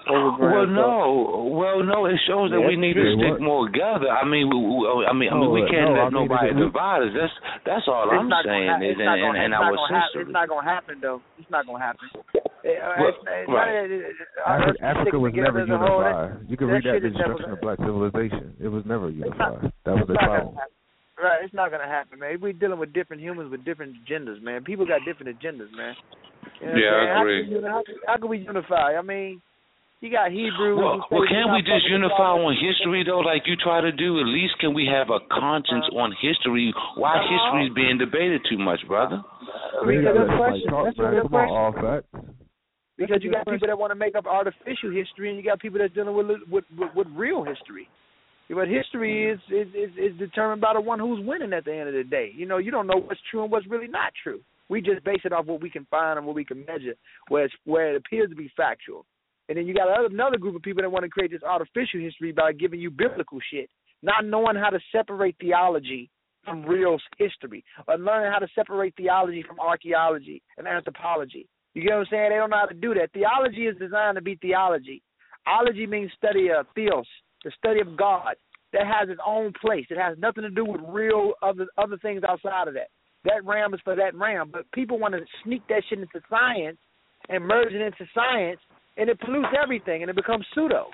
Well, no. Well, no. It shows that Yeah, we need to stick what? more together. I mean, we, we, I mean, I mean, we uh, can't no, let I mean, nobody it- divide us. That's that's all It's I'm not saying. hap- is it's in, not in, gonna- it's our not gonna. It's not gonna happen though. It's not gonna happen. Well, it's- it's right. not- it- it- Afri- us Africa was never as a whole, that- unified. You can that read that shit the is never destruction of black civilization. It was never not- unified. That was it's the problem. Right, it's not gonna happen, man. We're dealing with different humans with different agendas, man. People got different agendas, man. You know Yeah, I'm I saying? How agree. can How, can- how can we unify? I mean, you got Hebrew. Well, well, can't we just unify on history though, like you try to do? At least can we have a conscience on history? Why history is being debated too much, brother? We That's a good let question. somebody That's a good Come question. On, all facts. Because you got people that want to make up artificial history, and you got people that's dealing with with with, with real history. But history is, is is is determined by the one who's winning at the end of the day. You know, you don't know what's true and what's really not true. We just base it off what we can find and what we can measure, where it's, where it appears to be factual. And then you got another, another group of people that want to create this artificial history by giving you biblical shit, not knowing how to separate theology from real history, or learning how to separate theology from archaeology and anthropology. You get what I'm saying? They don't know how to do that. Theology is designed to be theology. Ology means study of theos, the study of God. That has its own place. It has nothing to do with real other other things outside of that. That ram is for that ram. But people want to sneak that shit into science and merge it into science, and it pollutes everything, and it becomes pseudo.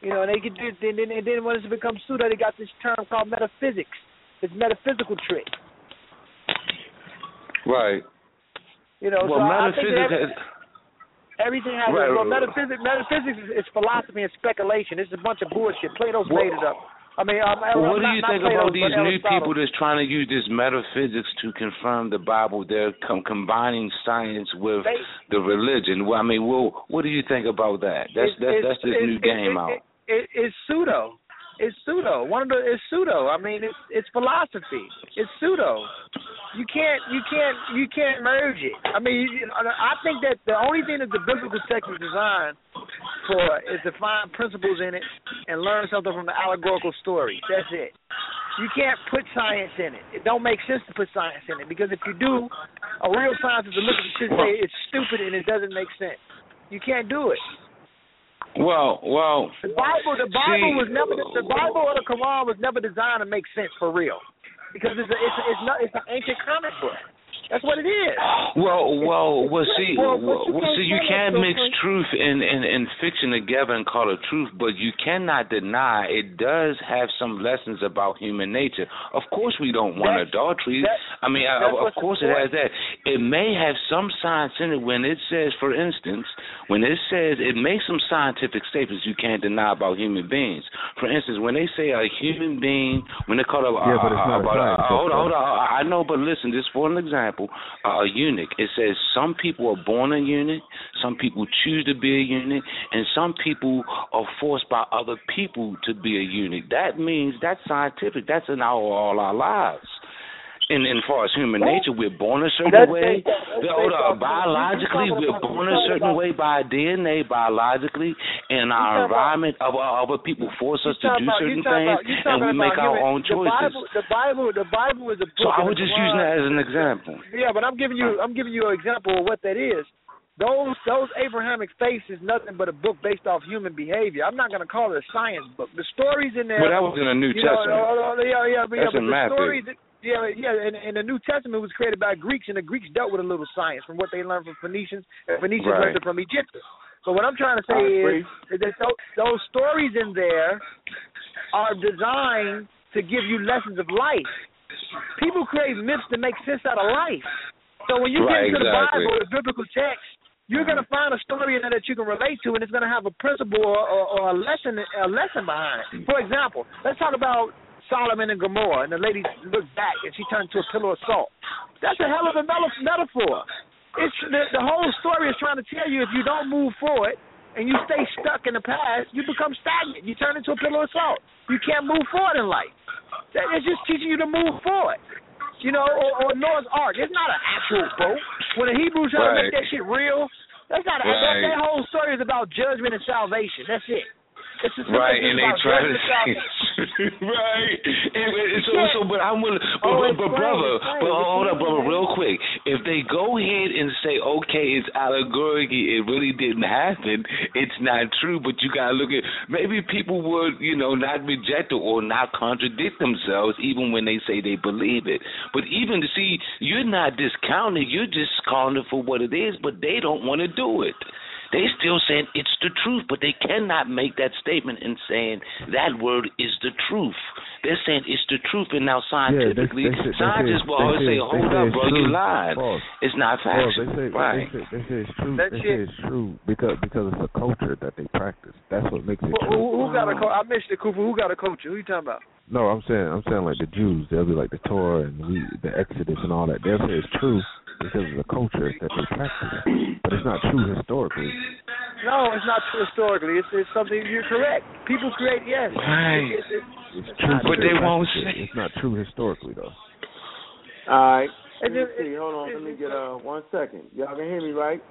You know, and they get and then and then once it becomes pseudo, they got this term called metaphysics. It's metaphysical trick. Right. You know, well, so I think metaphysics. that has- everything has Right. well, metaphysics. Metaphysics is, is philosophy and speculation. It's a bunch of bullshit. Plato's Well- made it up. I mean, um, Well, what do you think Plato's, about these new people that's trying to use this metaphysics to confirm the Bible? They're com- combining science with They- the religion. Well, I mean, well, what do you think about that? That's It's- that's that's this it's- new it's- game it- out. It, it, it's pseudo. It's pseudo. One of the it's pseudo. I mean, it's it's philosophy. It's pseudo. You can't you can't you can't merge it. I mean, I think that the only thing that the biblical text is designed for is to find principles in it and learn something from the allegorical story. That's it. You can't put science in it. It don't make sense to put science in it because if you do, a real scientist will look at the shit and say it's stupid and it doesn't make sense. You can't do it. Well, well, The Bible, the Bible See- was never the Bible or the Quran was never designed to make sense for real, because it's a, it's a, it's not it's an ancient comic book. That's what it is. Well, well, well. See, Well, well, you see, can't you can't mix truth and, and and fiction together and call it truth, but you cannot deny it does have some lessons about human nature. Of course, we don't want That's- adultery. that- I mean, that's of, of course, it has point. that. It may have some science in it when it says, for instance, when it says it makes some scientific statements you can't deny about human beings. For instance, when they say a human being, when they call it, Yeah, but it's uh, not a about, uh, hold on, hold on. I know, but listen, just for an example, uh, a eunuch. It says some people are born a eunuch, some people choose to be a eunuch, and some people are forced by other people to be a eunuch. That means that's scientific. That's in our all our lives. And and far as human nature, we're born a certain That's way. based off- that's Hold on, biologically, we're born a certain way by DNA, biologically, and our environment, other other people force us to do about- certain things, about- and we make our own the choices. Bible, the Bible, the Bible is a book. So I was just using that as an example. Yeah, but I'm giving you I'm giving you an example of what that is. Those those Abrahamic faiths is nothing but a book based off human behavior. I'm not going to call it a science book. The stories in there. Well, that was in the New you know, Testament. uh, uh, yeah, yeah, yeah, That's but in the Matthew. stories. Yeah, yeah, and, and the New Testament was created by Greeks, and the Greeks dealt with a little science from what they learned from Phoenicians, and Phoenicians Right. learned it from Egyptians. So what I'm trying to say is, is that those, those stories in there are designed to give you lessons of life. People create myths to make sense out of life. So when you Right, get into exactly. the Bible, the biblical text, you're going to mm-hmm. find a story in there that you can relate to, and it's going to have a principle or, or, or a lesson a lesson behind it. For example, let's talk about Sodom and Gomorrah, and the lady looked back and she turned to a pillar of salt. That's a hell of a meta- metaphor. It's the, the whole story is trying to tell you if you don't move forward and you stay stuck in the past, you become stagnant. You turn into a pillar of salt. You can't move forward in life. That- It's just teaching you to move forward. You know, or, or Noah's Ark. It's not an actual boat. When the Hebrews try to make that shit real, that's not. That, Right. that whole story is about judgment and salvation. That's it. Right, and they try to salvation. right. And, and so, so, but I'm willing. But, Oh, but, but brother, but hold up, brother, real quick. If they go ahead and say, okay, it's allegorical, it really didn't happen. It's not true. But you gotta look at maybe people would, you know, not reject it or not contradict themselves, even when they say they believe it. But even to see, you're not discounting. You're just calling it for what it is. But they don't want to do it. They still saying it's the truth, but they cannot make that statement and saying that word is the truth. They're saying it's the truth, and now Yeah, they, scientifically, they, say- they scientists say, will they always say, say, "Hold up, bro, you lied. False. It's not False. facts." They say, right. they say they say it's true. That they shit- say it's true because because it's a culture that they practice. That's what makes it Who, true. who, who got a coach? I missed it, Cooper. Who got a culture? Who you talking about? No, I'm saying I'm saying like the Jews. They'll be like the Torah and we, the Exodus and all that. They'll say it's true because of the culture that they practice, but it's not true historically. No, it's not true historically. It's, it's something you're correct. People create yes. Right. It's, it's, It's true, But they won't practice say- it's not true historically though. All right. And Let me see. Hold on. Let me get uh one second. Y'all can hear me, right?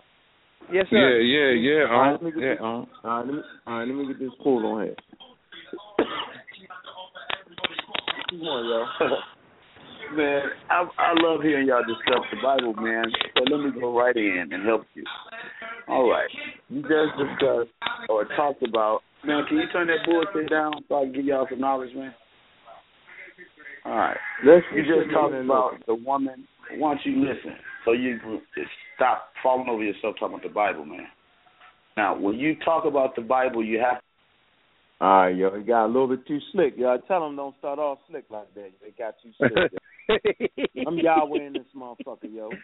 Yes, sir. Yeah, yeah, yeah. All right, Uh, let me get yeah, this, uh. all right, let me, all right, let me get this pull on here. Come on, y'all. Man, I I love hearing y'all discuss the Bible, man. So let me go right in and help you. All right. You just discussed or talked about man, can you turn that bullshit down so I can give y'all some knowledge, man? All right. Let's You just talked about the woman. Why don't you listen so you can stop falling over yourself talking about the Bible, man. Now, when you talk about the Bible, you have All right, yo, it got a little bit too slick. Y'all tell them don't start off slick like that. It got too slick. I'm Yahweh in this motherfucker, yo.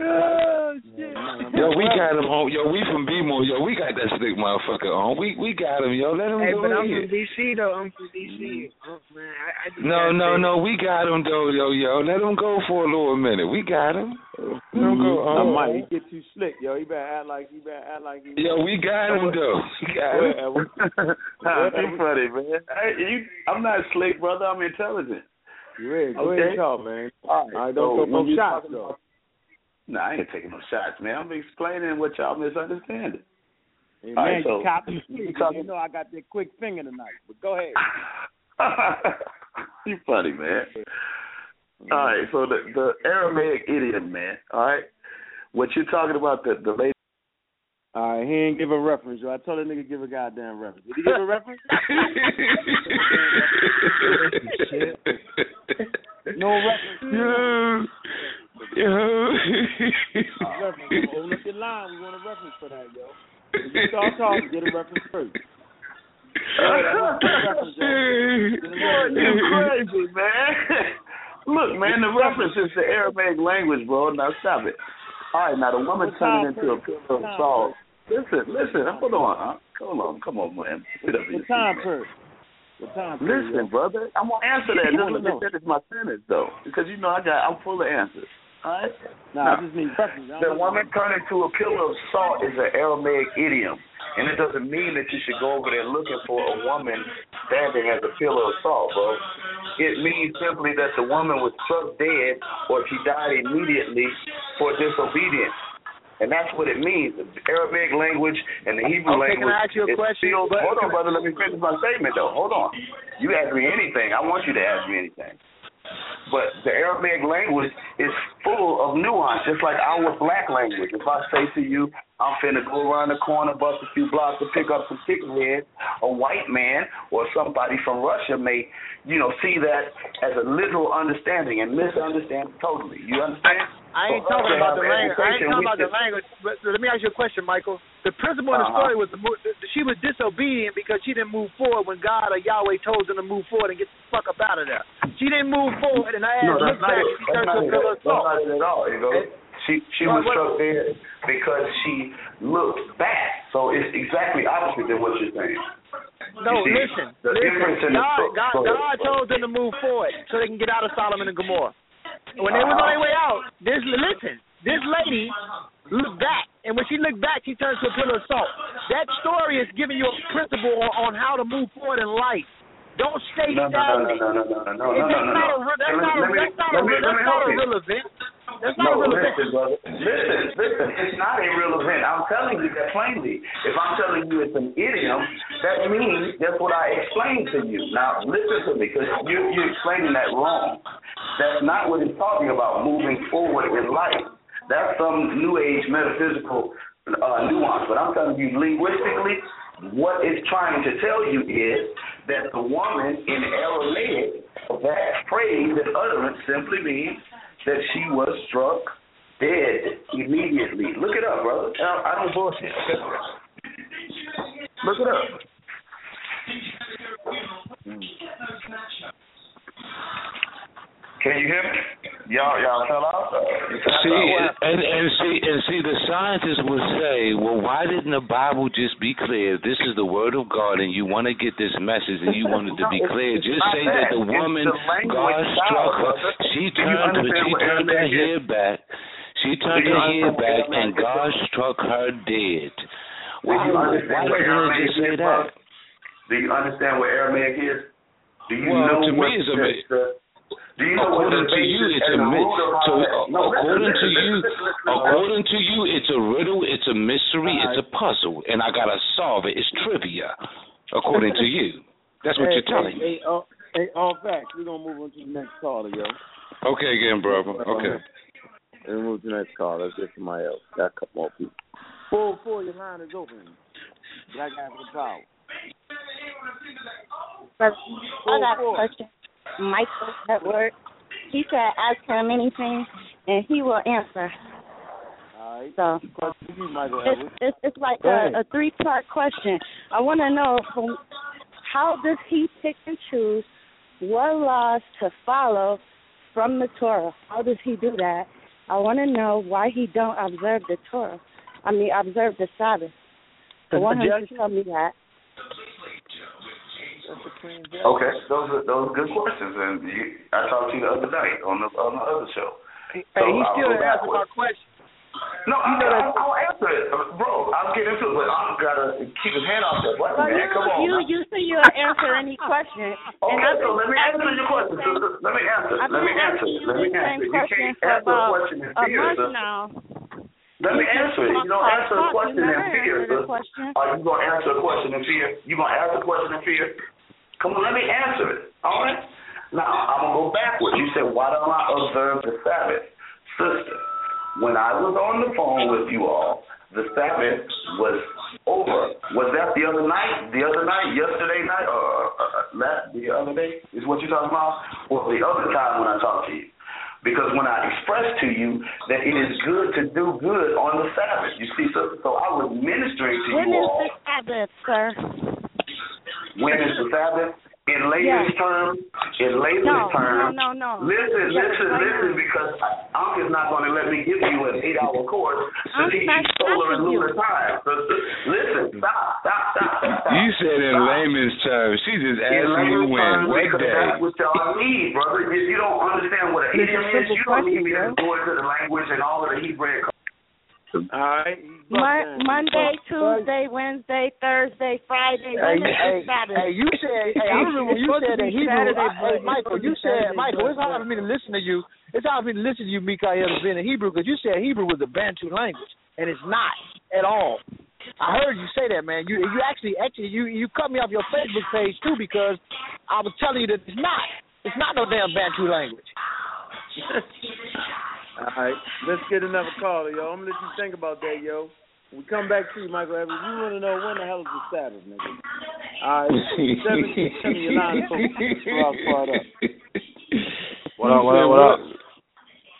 Oh shit. Yo, we got him on. Yo, we from B-more. Yo, we got that slick motherfucker on. We we got him. Yo, let him Hey, go but I'm ahead. from DC though. I'm from DC. Mm-hmm. Oh, man, I, I No, no, no. We got him though, yo, yo. Let him go for a little minute. We got him. Let him go mm-hmm. I on. might. He get too slick, yo. He better act like he better act like he. Yo, we got him though. We got him. Nah, funny, man. Hey, you, I'm not slick, brother. I'm intelligent. Yeah, go Okay. ahead and talk, man. All right, right, don't when no shots though. about- Nah, I ain't taking no shots, man. I'm explaining what y'all misunderstanding. Hey, All man, right, so you cop and you talking- You know I got that quick finger tonight. But go ahead. you funny, man. All right, so the the Aramaic idiom, man. All right, what you talking about? The the lady. All right, he ain't give a reference, yo. I told that nigga give a goddamn reference. Did he give a reference? no reference. Yo, Yo. reference. Hold up your line. We want a reference for that, yo. When you start talking, get a reference first. you crazy, man. Look, man, the reference is the Aramaic language, bro. Now stop it. All right, now the woman turning into a pillar of salt. Listen, listen, hold on. Huh? Come on, come on, man. Up The time period. The time period. Listen, brother, I'm gonna answer that. Just let me finish my sentence though, because you know I got I'm full of answers. All right. Nah, I just need reference. The woman turned into a pillar of salt is an Aramaic idiom, and it doesn't mean that you should go over there looking for a woman standing as a pillar of salt, bro. It means simply that the woman was struck dead or she died immediately for disobedience. And that's what it means. The Arabic language and the Hebrew Okay, can language. I ask you a question? Still, hold on, brother. Let me finish my statement, though. Hold on. You ask me anything. I want you to ask me anything. But the Arabic language is full of nuance, just like our black language. If I say to you, I'm finna go around the corner, bust a few blocks to pick up some chicken heads, a white man or somebody from Russia may, you know, see that as a literal understanding and misunderstand totally. You understand? I ain't talking to about the language. I ain't talking about the language. But let me ask you a question, Michael. The principle in the Uh-huh. story was the, she was disobedient because she didn't move forward when God or Yahweh told them to move forward and get the fuck up out of there. She didn't move forward, and I No, asked that's look back, it. she turned to a pillar of That's salt. not it at all. You know, she she was struck dead because she looked back. So it's exactly opposite than what you're saying. No, You see, listen, the difference listen. in God, God. God told them to move forward so they can get out of Sodom and Gomorrah. When they was on their way out, this listen, this lady looked back, and when she looked back, she turned to a pillar of salt. That story is giving you a principle on, on how to move forward in life. Don't stay No, no, no, no, no, no, no, no, no, that's no, no. that's not a let me- that's not a let me- re- let me that's not help a you. real event. That's not No, a real event. listen, brother. Listen, listen. It's not a real event. I'm telling you that plainly. If I'm telling you it's an idiom, that means that's what I explained to you. Now, listen to me, because you, you're explaining that wrong. That's not what it's talking about, moving forward in life. That's some New Age metaphysical uh, nuance. But I'm telling you, linguistically, what it's trying to tell you is that the woman in Aramaic, that phrase, that utterance simply means that she was struck dead immediately. Look it up, brother. I, I don't bullshit. Look it up. Mm. Can you hear me? Y'all, y'all fell out. See, out? and and see, and see, the scientists would say, well, why didn't the Bible just be clear? This is the word of God, and you want to get this message, and you want it to be clear. Just say that. the woman, the God struck her. She turned, understand she turned her head back. She turned her head back, and God struck her dead. Do Why, you why understand what doesn't it Aramaic just say that? Do you understand what Aramaic is? Do you Well, know to what me, it's a the, mi- the, do you know what According to you, it's a and myth. So, all uh, that? No, listen, according to listen, you, listen, listen, listen, according to you, it's a riddle, it's a mystery, it's a puzzle, and I gotta solve it. It's trivia, according to you. That's what hey, you're telling hey, me. Hey, uh, hey, all facts. We're gonna move on to the next caller, yo. Okay, again, brother. Okay. And move to the next caller. Let's get somebody else. Got a couple more people. Four, four. Your line is open. Black African Power. But I got a question. Michael at work. He said ask him anything and he will answer. All right. So Question to you, Michael it's it's, it's like a, a three part question. I want to know from how does he pick and choose what laws to follow from the Torah? How does he do that? I want to know why he don't observe the Torah. I mean, observe the Sabbath. I want him to tell me that. Okay, those are those are good questions, and you, I talked to you the other night on the on the other show. Hey, So he still answer my question. No, I, You know that- I, I'll answer it, uh, bro. I'll get into it, but I'm gotta keep his hand off that button, Well, man. you Come on. you now. you say you'll answer any question. and Okay, I've so let me answer your question. let me answer. I've Let me answer. you Let me answer. You can't answer a question in fear, sir. now. Let me answer it. You don't answer a question in fear, sir. Are you gonna answer a question in fear? You gonna answer a question in fear? Come on, let me answer it. All right. Now I'm gonna go backwards. You said, why don't I observe the Sabbath, sister? When I was on the phone with you all, the Sabbath was over. Was that the other night? The other night? Yesterday night? Or uh, last the other day? Is what you're talking about? Or the other time when I talked to you? Because when I expressed to you that it is good to do good on the Sabbath, you see, so, so I was ministering to When you is all. the Sabbath, sir? When is the Sabbath? In layman's Yeah. terms, in layman's No, terms. no, no, no. Listen, Yeah, listen, explain listen, because Unc is not going to let me give you an eight-hour course to Unc's teach not you solar and lunar time. So, so, listen, stop, stop, stop, stop, stop. You said in Stop. layman's terms. She just In asked me layman's when. terms, What because day? That's what y'all need, brother. If you don't understand what an It's idiom is, you don't need me to go into the language and all of the Hebrew. All right. Mon- Monday, Tuesday, Wednesday, Thursday, Friday. Hey, hey, the Sabbath? hey, you said, hey, I remember when you said that Hebrew. I, hey, Michael, you said, Michael, it's hard for me to listen to you. It's hard for me to listen to you, Mikael, being in Hebrew, because you said Hebrew was a Bantu language, and it's not at all. I heard you say that, man. You you actually actually you you cut me off your Facebook page too because I was telling you that it's not. It's not no damn Bantu language. All right, let's get another caller, yo. I'm gonna let you think about that, yo. We come back to you, Michael Evans. You want to know when the hell is the Sabbath, nigga? All right, seventeen, seven, your line, folks. Part up. What up, what up, what up?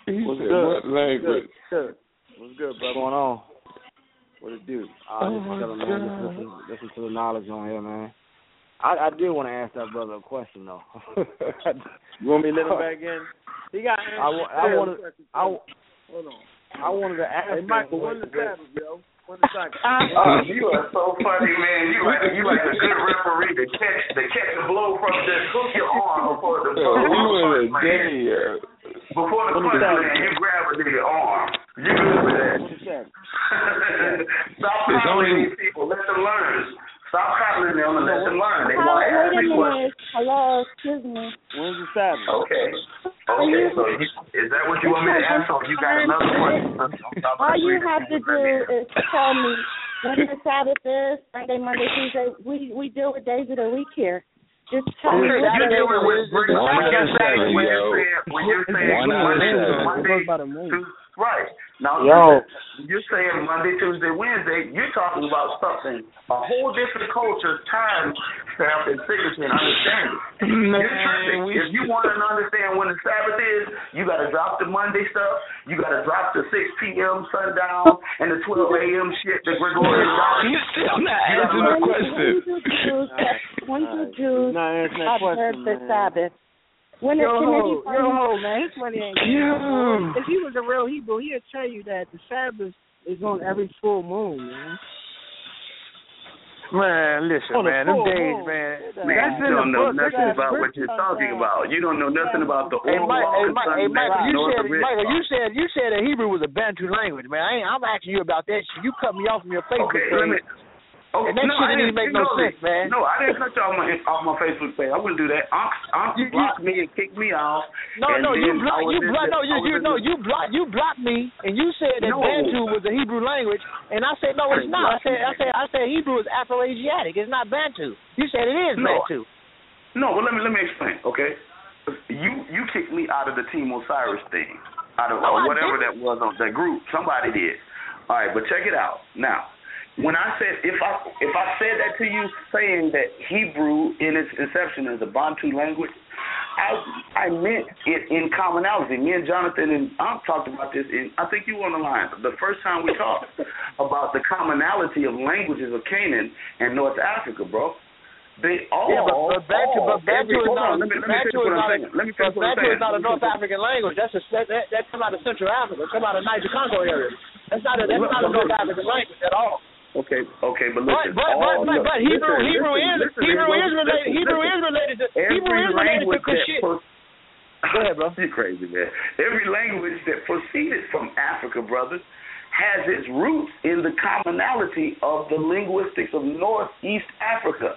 He What's good? What language? Good, good. What's good, brother? What's going on? What it do? Uh, Oh, just my chilling, man. God. listen, listen to the knowledge on here, man. I, I did want to ask that brother a question though. You want me to let him back in? He got. I, wa- I wanted I, Hold on. I wanted to ask. Hey, Michael, him the what- yo? When the Sabbath? Oh, you are so funny, man. You like you like a good referee to catch to catch the blow from the hook your arm before the Yo, you in a punch, day, Before the When punch, the man, you grab a nigga arm. You good with that? When the Sabbath? Stop It's these people. Let them learn. Stop coddling them and let them learn. They Hello, want to ask me questions. Hello, excuse me. When's the Sabbath? Okay. Okay. So you, is that what you want me to ask? Or you got another question? All you have to do is tell me when the Sabbath is, Sunday, Monday, Tuesday. We we deal with days of the week here. Just tell me Okay, what you day dealing with is. when One out you're saying when yo. you're saying when you're saying One out of Monday, seven. Monday, It goes by the moon. Tuesday, right. Now Yo. you're saying Monday, Tuesday, Wednesday. You're talking about something a whole different culture, time, stamp, and signature and understanding. Man, we- If you want to understand when the Sabbath is, you got to drop the Monday stuff. You got to drop the 6 p.m. sundown and the 12 a.m. shit, the Gregorian calendar. You still not You gotta answering the learn- question. When do Jews Not answering that observe question, the man. Sabbath? When Yo it can ho, it be yo ho, man. His money ain't. Yo. If he was a real Hebrew, he'd tell you that the Sabbath is on every full moon, man. Man, listen, On the man, them full days, moon. man. Man, That's you don't know book. Nothing in about what you're talking about. You don't know nothing about the Hey, oral Mike, law hey, Mike, hey, Michael, you said. Michael, you said, you said that Hebrew was a Bantu language, man. I ain't, I'm asking you about that shit. You cut me off from your Facebook Okay, let me. page. Oh, And that no, shit I didn't make no sense, man. No, I didn't cut you off my off my Facebook page. I wouldn't do that. Unc, Unc You- you- blocked me and kicked me off. No, no, you blocked, you blocked, no, you, you, no, you blocked, you blocked me, and you said that No. Bantu was a Hebrew language, and I said no, it's not. I said, I said, I said Hebrew is Afro-Asiatic. It's not Bantu. You said it is No. Bantu. No, well let me let me explain, okay? You you kicked me out of the Team Osiris thing, out of No, or whatever that was on that group. Somebody did. All right, but check it out. Now, when I said if I if I said that to you, saying that Hebrew in its inception is a Bantu language, I I meant it in commonality. Me and Jonathan and I talked about this. In, I think you were on the line the first time we talked about the commonality of languages of Canaan and North Africa, bro. They all yeah, but, but Bantu, all, but Bantu is not, on, let me, let me Bantu is not, saying. Let me but Bantu is not a North African language. That's a that, that, that come out of Central Africa. Come out of Niger Congo area. That's not a that's not a North. African language at all. Okay, okay, but But listen. but all, but, but, but Hebrew listen, Hebrew listen, is listen, Hebrew is related Hebrew is related to Hebrew is related to Kushite. pro- Go ahead, bro. You're crazy, man. Every language that proceeded from Africa, brother, has its roots in the commonality of the linguistics of Northeast Africa.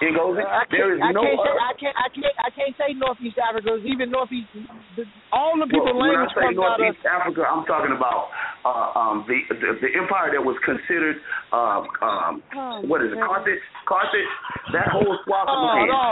It goes. in- I there can't, I no can't say other. I can't I can't I can't say Northeast Africa. Even Northeast, the, all the people Well, when I language say comes out of. Northeast Africa, I'm talking about uh, um, the, the the empire that was considered um, um, Oh, what is it, my Carthage? Carthage? That whole swath of Oh land. no!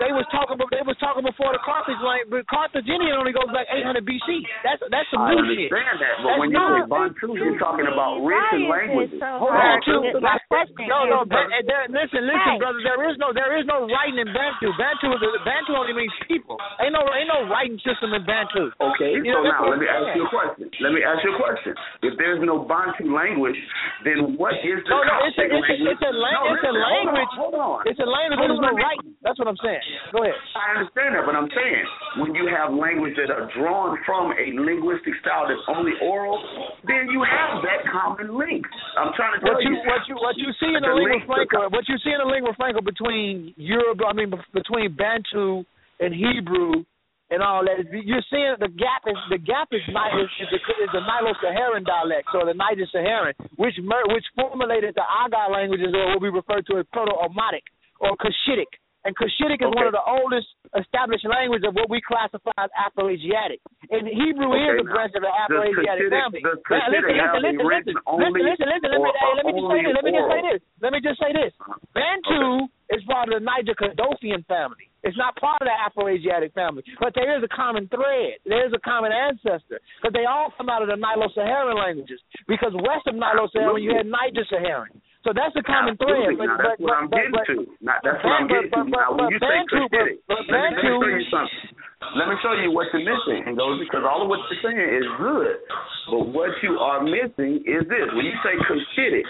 They was talking. They was talking before the Carthage language, but Carthaginian only goes back 800 BC. That's that's some I new shit. understand that, but That's when you say Bantu, you're talking about written Why languages. so Hold on, too. to get My my question no, no, is, no. Eh, there, listen, listen, hey. brother. There is no, there is no writing in Bantu. Bantu is Bantu only means people. Ain't no, ain't no writing system in Bantu. Okay, you so now let me ask you a question. Let me ask you a question. If there's no Bantu language, then what is the no, no, it's a, it's a, it's a, la- no, it's a language. Hold on, hold on. It's a language, but there's no writing. That's what I'm saying. Go ahead. I understand that, but I'm saying when you have language that are drawn from a linguistic style that's only oral, then you have that common link. I'm trying to tell what you, you. What you what you see in the, the lingua franca, what you see in the lingua franca between Europe, I mean between Bantu and Hebrew and all that. You're seeing the gap is the gap is is, is, the, is the Nilo-Saharan dialect or the Niger-Saharan, which which formulated the Aga languages or what we refer to as Proto-Omotic or Cushitic. And Cushitic is okay. one of the oldest established languages of what we classify as Afro-Asiatic. And Hebrew okay, is a branch of the Afro-Asiatic family. Does listen, listen, listen, listen, listen, listen, listen, let me, hey, let me just say this. Let me just say this. Let me just say this. Bantu okay. is part of the Niger-Kordofanian family. It's not part of the Afro-Asiatic family, but there is a common thread. There is a common ancestor, because they all come out of the Nilo-Saharan languages. Because west of Nilo-Saharan, you had Niger-Saharan. So that's a common thread. But, now, that's but, what I'm but, getting but, to. Now, that's what I'm getting to. Now, when you say Cushitic, let, me, let me show you something. Let me show you what you're missing, because all of what you're saying is good, but what you are missing is this. When you say Cushitic,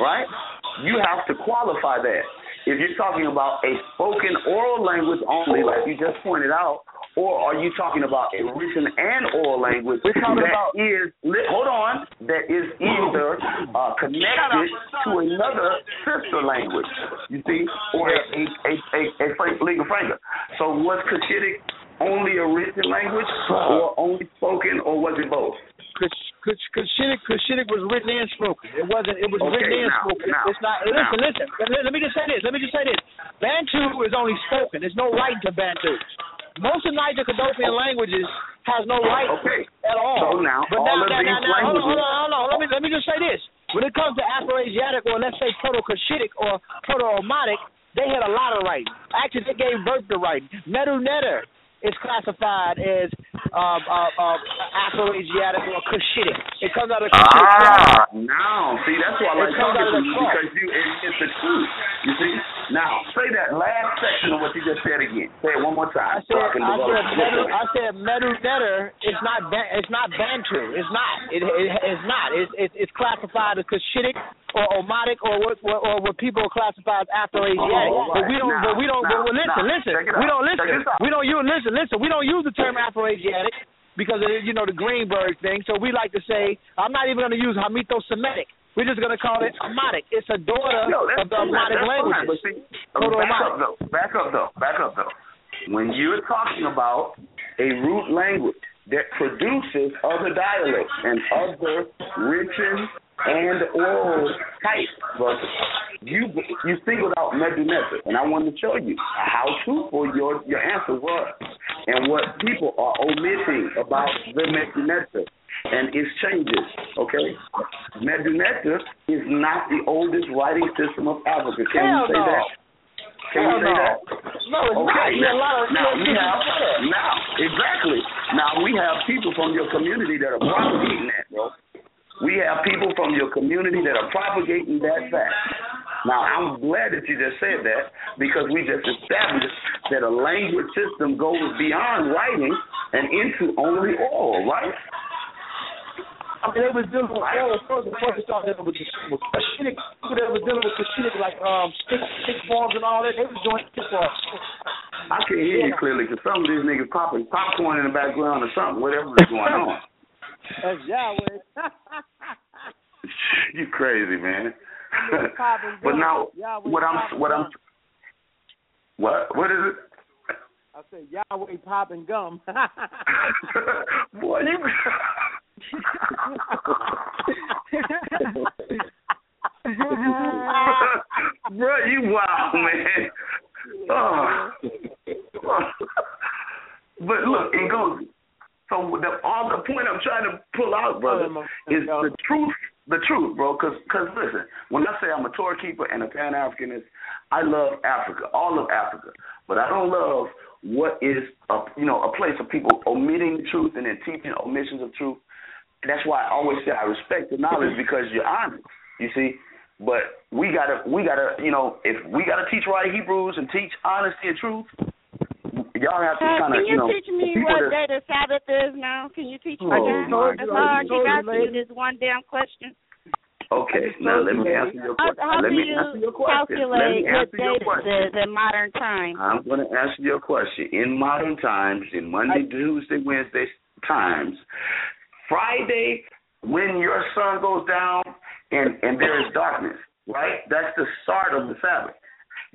right? You have to qualify that. If you're talking about a spoken oral language only, like you just pointed out, or are you talking about a written and oral language that about, is hold on that is either uh, connected to another sister language, you see, or a a a, a, a lingua franca. So was Cushitic only a written language, or only spoken, or was it both? Cushitic, Cushitic was written and spoken. It wasn't. It was okay, written and now, spoken. Now, it's not. Listen, listen. Let, me just say this. Let me just say this. Bantu is only spoken. There's no writing to Bantu. Most of Niger Kordofanian languages has no right okay. at all. So now, but all now, of now, these now, languages. Hold on, hold on, hold on. Let me let me just say this. When it comes to Afro-Asiatic or let's say Proto-Cushitic or Proto-Omotic, they had a lot of writing. Actually, they gave birth to writing. Medu Neter is classified as um, uh, uh, Afro-Asiatic or Cushitic. It comes out of Cushitic. Ah, now see that's why I like talking to you because you it, it's the truth. You see. Now say that last section of what you just said again. Say it one more time. I said, I said, Medu, I said Medu Neter. It's not. It's not Bantu. It's not. It, it, it's not. It's, it's it's classified as Cushitic or Omotic or what or what people classify as Afro-Asiatic. Oh, oh right. But we don't. Now, but we don't. now, but listen, now, listen. We don't listen. We don't use listen. Listen. We don't use the term Afro-Asiatic because of you know the Greenberg thing. So we like to say I'm not even going to use Hamito-Semitic. We're just going to call it Omotic. It's a daughter no, of the Omotic language. But see, back up though. Back up though. Back up though. When you're talking about a root language that produces other dialects and other written and oral type, but you you singled out Medu Neter, and I wanted to show you how truthful your your answer was, and what people are omitting about the Medu Neter and its changes. Okay, Medu Neter is not the oldest writing system of Africa. Can Hell you say no. that? Can Hell you say no. that? No, it's okay. not. Yeah, a lot of, now we have now exactly. Now we have people from your community that are propagating that, bro. We have people from your community that are propagating that fact. Now, I'm glad that you just said that because we just established that a language system goes beyond writing and into only oral, right? I mean, they was dealing with oral first before they started dealing with, with Cushitic. People that was dealing with Cushitic, like um, stick, stick forms and all that, they was doing stick forms. I can't hear you clearly because some of these niggas popping popcorn in the background or something, whatever is going on. That's Yahweh. you crazy, man. but now, what I'm, what I'm, what, what is it? I said Yahweh popping gum. Boy, you. Bro, you wild, man. Oh. but look, it goes. So the all the point I'm trying to pull out, brother, is the truth. The truth, bro. Because cause listen, when I say I'm a Torah keeper and a Pan Africanist, I love Africa, all of Africa, but I don't love what is a you know a place of people omitting the truth and then teaching omissions of truth. That's why I always say I respect the knowledge because you're honest. You see, But we gotta we gotta you know if we gotta teach right Hebrews and teach honesty and truth, y'all have to Uh, kind of can you, know teach me what that- day the Sabbath is now? Can you teach me Oh, that? my That's God. all I keep Told you, asking you lady. this one damn question. Okay, now let me answer your How, question. how let do me you answer your question. Let calculate me what answer your date question. is in modern time? I'm going to answer your question. In modern times, in Monday, Tuesday, Wednesday times, Friday, when your sun goes down and, and there is darkness, right? That's the start of the Sabbath.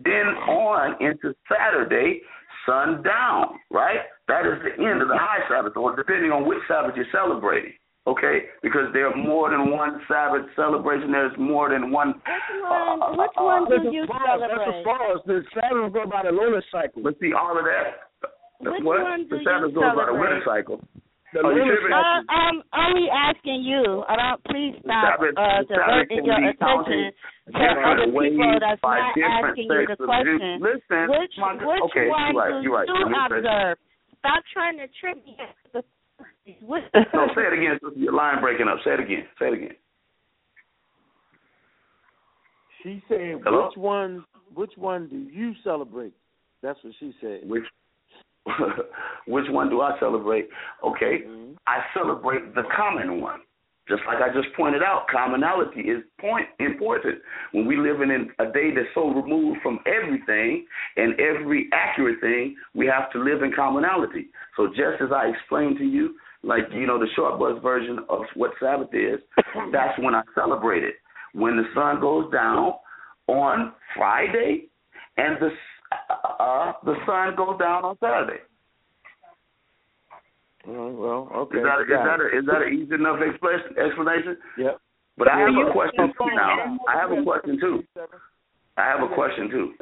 Then on into Saturday, sun down, right? That is the end of the high Sabbath, or depending on which Sabbath you're celebrating. Okay, because there are more than one Sabbath celebration. There's more than one. Which one, uh, uh, which uh, one uh, do you Paul, that's celebrate? as far as the Sabbath go by the lunar cycle. Let's see, all of that. Which what? one do the Sabbath you goes by the winter cycle. The Oh, you lunar tripping? Uh, I'm only asking you. I don't. Please stop Sabbath- uh, the Sabbath diverting can your be attention counted to other different people ways that's by not different asking you the sects of question. Jews. Listen, which my good- which okay, one you're right, do you're right. you Let me say- observe? Stop trying to trick me. Which, No, say it again. sister. Your line breaking up. Say it again. Say it again. She said, Hello? "Which one? Which one do you celebrate?" That's what she said. Which which one do I celebrate? Okay, Mm-hmm. I celebrate the common one. Just like I just pointed out, commonality is point important. When we live in a day that's so removed from everything and every accurate thing, we have to live in commonality. So just as I explained to you, like you know the short bus version of what Sabbath is, that's when I celebrate it. When the sun goes down on Friday, and the uh, the sun goes down on Saturday. Oh, well, okay. Is that is got that a, is that an easy enough explanation? Explanation? Yep. But I have a question too now. I have a question too. I have a question too.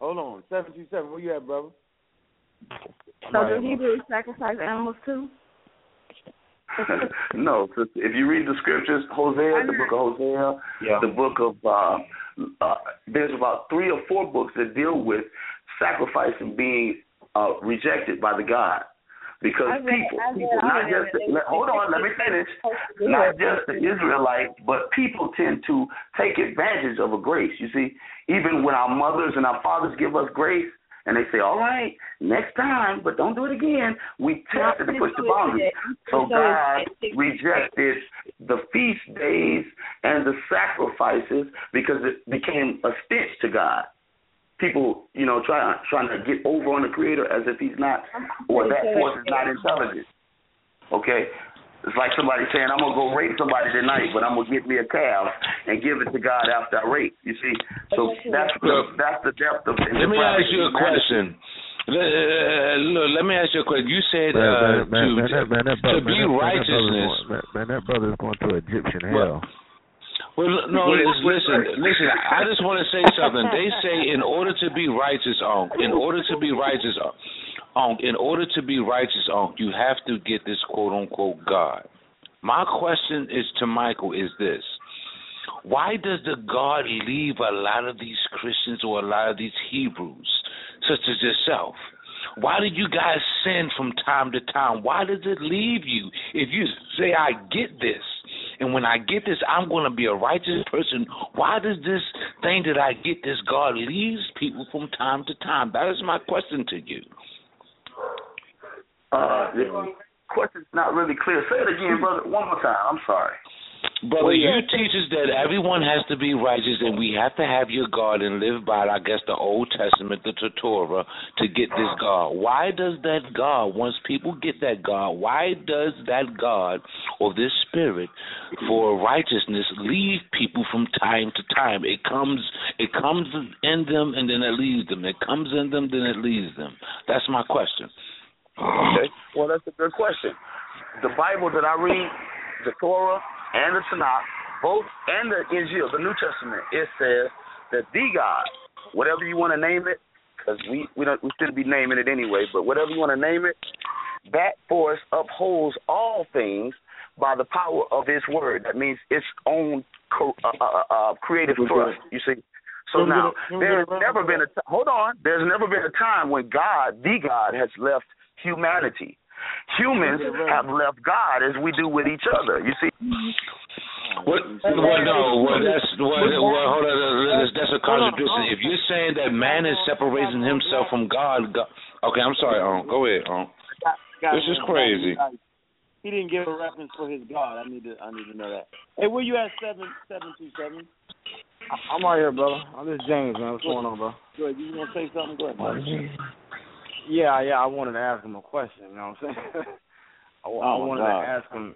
Hold on, seven two seven. Where you at, brother? So do Hebrews sacrifice animals too? no, if you read the scriptures, Hosea, the book of Hosea, Yeah. the book of uh, uh, there's about three or four books that deal with sacrifice and being uh, rejected by the God. Because read- people, read people, not just the, let, hold on, let me finish. Not just the Israelites, but people tend to take advantage of a grace. You see, even when our mothers and our fathers give us grace, and they say, "All right, next time, but don't do it again," we test it to push the boundaries. So God rejected the feast days and the sacrifices because it became a stench to God. People, you know, try trying to get over on the Creator as if He's not, or that force is not intelligent. Okay, it's like somebody saying, "I'm gonna go rape somebody tonight, but I'm gonna get me a calf and give it to God after I rape." You see, so that's the that's the depth of. Let me ask you a question. Let, uh, look, let me ask you a question. You said uh, man, man, to, man, that, man, that to brother, be man, that, man, that brother's righteousness. going, man, man, that brother's going to Egyptian hell. Well, no, listen, listen, listen. I just want to say something. They say in order to be righteous, on in order to be righteous, in order to be righteous, you have to get this quote unquote God. My question is to Michael is this: Why does the God leave a lot of these Christians or a lot of these Hebrews, such as yourself? Why do you guys sin from time to time? Why does it leave you if you say, I get this, and when I get this, I'm going to be a righteous person? Why does this thing that I get this God leaves people from time to time? That is my question to you. Uh, the question's not really clear. Say it again, brother, one more time. I'm sorry. Brother, you teach us that everyone has to be righteous and we have to have your God and live by, I guess, the Old Testament, the Torah, to get this God. Why does that God, once people get that God, why does that God or this spirit for righteousness leave people from time to time? It comes it comes in them and then it leaves them. It comes in them, then it leaves them. That's my question. Okay. Well, that's a good question. The Bible that I read, the Torah and the Tanakh, both and the Injil, the New Testament, it says that the God, whatever you want to name it, because we we don't we shouldn't be naming it anyway, but whatever you want to name it, that force upholds all things by the power of His word. That means its own co- uh, uh, uh, creative thrust. You see. So now get a- can we get a there's never been a t- hold on. There's never been a time when God, the God, has left humanity. Humans have left God as we do with each other. You see, What Well, no, well, that's well, well hold on, that's, that's a contradiction. If you're saying that man is separating himself from God, God okay, I'm sorry, um, go ahead, um. This is crazy. He didn't give a reference for his God. I need to, I need to know that. Hey, where you at? Seven, seven two seven. I'm right here, brother. I'm just James, man. What's going on, bro? Good. You want to say something? Go ahead. Yeah, yeah. I wanted to ask him a question. You know what I'm saying? I, Oh, I wanted God. to ask him.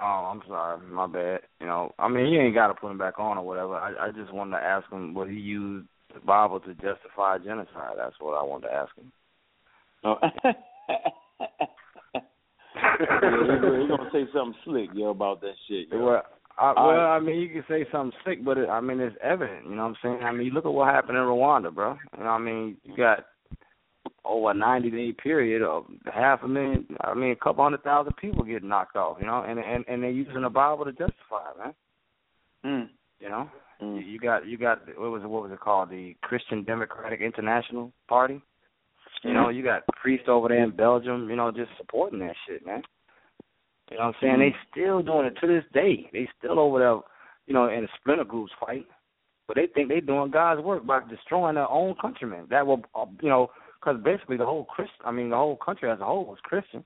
Oh, I'm sorry, my bad. You know, I mean, you ain't got to put him back on or whatever. I, I just wanted to ask him would he use the Bible to justify genocide? That's what I wanted to ask him. Oh. yeah, he's gonna say something slick, yo, about that shit. Yo. Well, I, well, right. I mean, you can say something sick, but it, I mean, it's evident. You know what I'm saying? I mean, you look at what happened in Rwanda, bro. You know, what I mean, you got over a 90 day period of half a million. I mean, a couple hundred thousand people get knocked off. You know, and and and they're using the Bible to justify it, man. Mm. You know, you you got you got what was it, what was it called? The Christian Democratic International Party. You know, you got priests over there in Belgium. You know, just supporting that shit, man. You know what I'm saying? They still doing it to this day. They still over there, you know, in the splinter groups fight, but they think they doing God's work by destroying their own countrymen. That will, uh, you know, because basically the whole Christ, I mean, the whole country as a whole was Christian.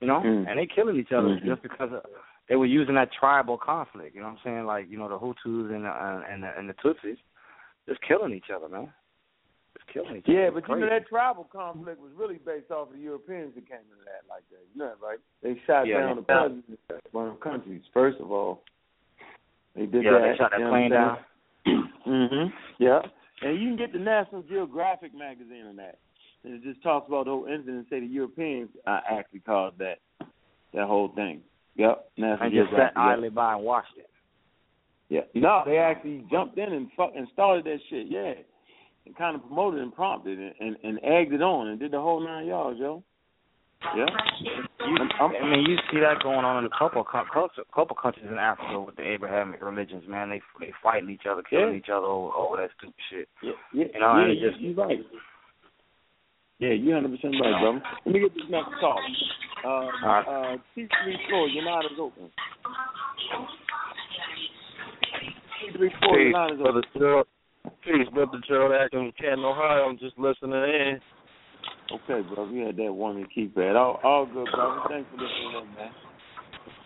You know, Mm. and they killing each other Mhm. just because of, they were using that tribal conflict. You know what I'm saying? Like, you know, the Hutus and the uh, and the, and the Tutsis just killing each other, man. Just killing each Yeah, other. Yeah, but you know that tribal conflict was really based off of the Europeans that came into that like that. You know right? They shot Yeah, down the president of one the countries. First of all, they did Yeah, that. they shot that you know plane what I'm saying? mhm. Yeah, and you can get the National Geographic magazine on that. And it just talks about the whole incident. and Say the Europeans uh, actually caused that that whole thing. Yep, National and just Geographic. sat yep. idly by and watched it. Yeah. No, they actually jumped in and fuck and started that shit. Yeah, and kind of promoted and prompted and, and and egged it on and did the whole nine yards, yo. Yeah. You, I mean, you see that going on in a couple of co- couple, countries in Africa with the Abrahamic religions, man. They they fighting each other, killing Yeah. each other over, over that stupid shit. Yeah, yeah, You know, yeah, you, just you right. Yeah, you're hundred percent right, brother. Let me get this next call. Uh, right. uh, T three four, your line is open. T three four, your line is brother open. Gerald. Peace, brother Gerald Atkins, Canton, Ohio. I'm just listening in. Okay, bro, we had that one to keep at. All, all good, brother. Thanks for listening in, man.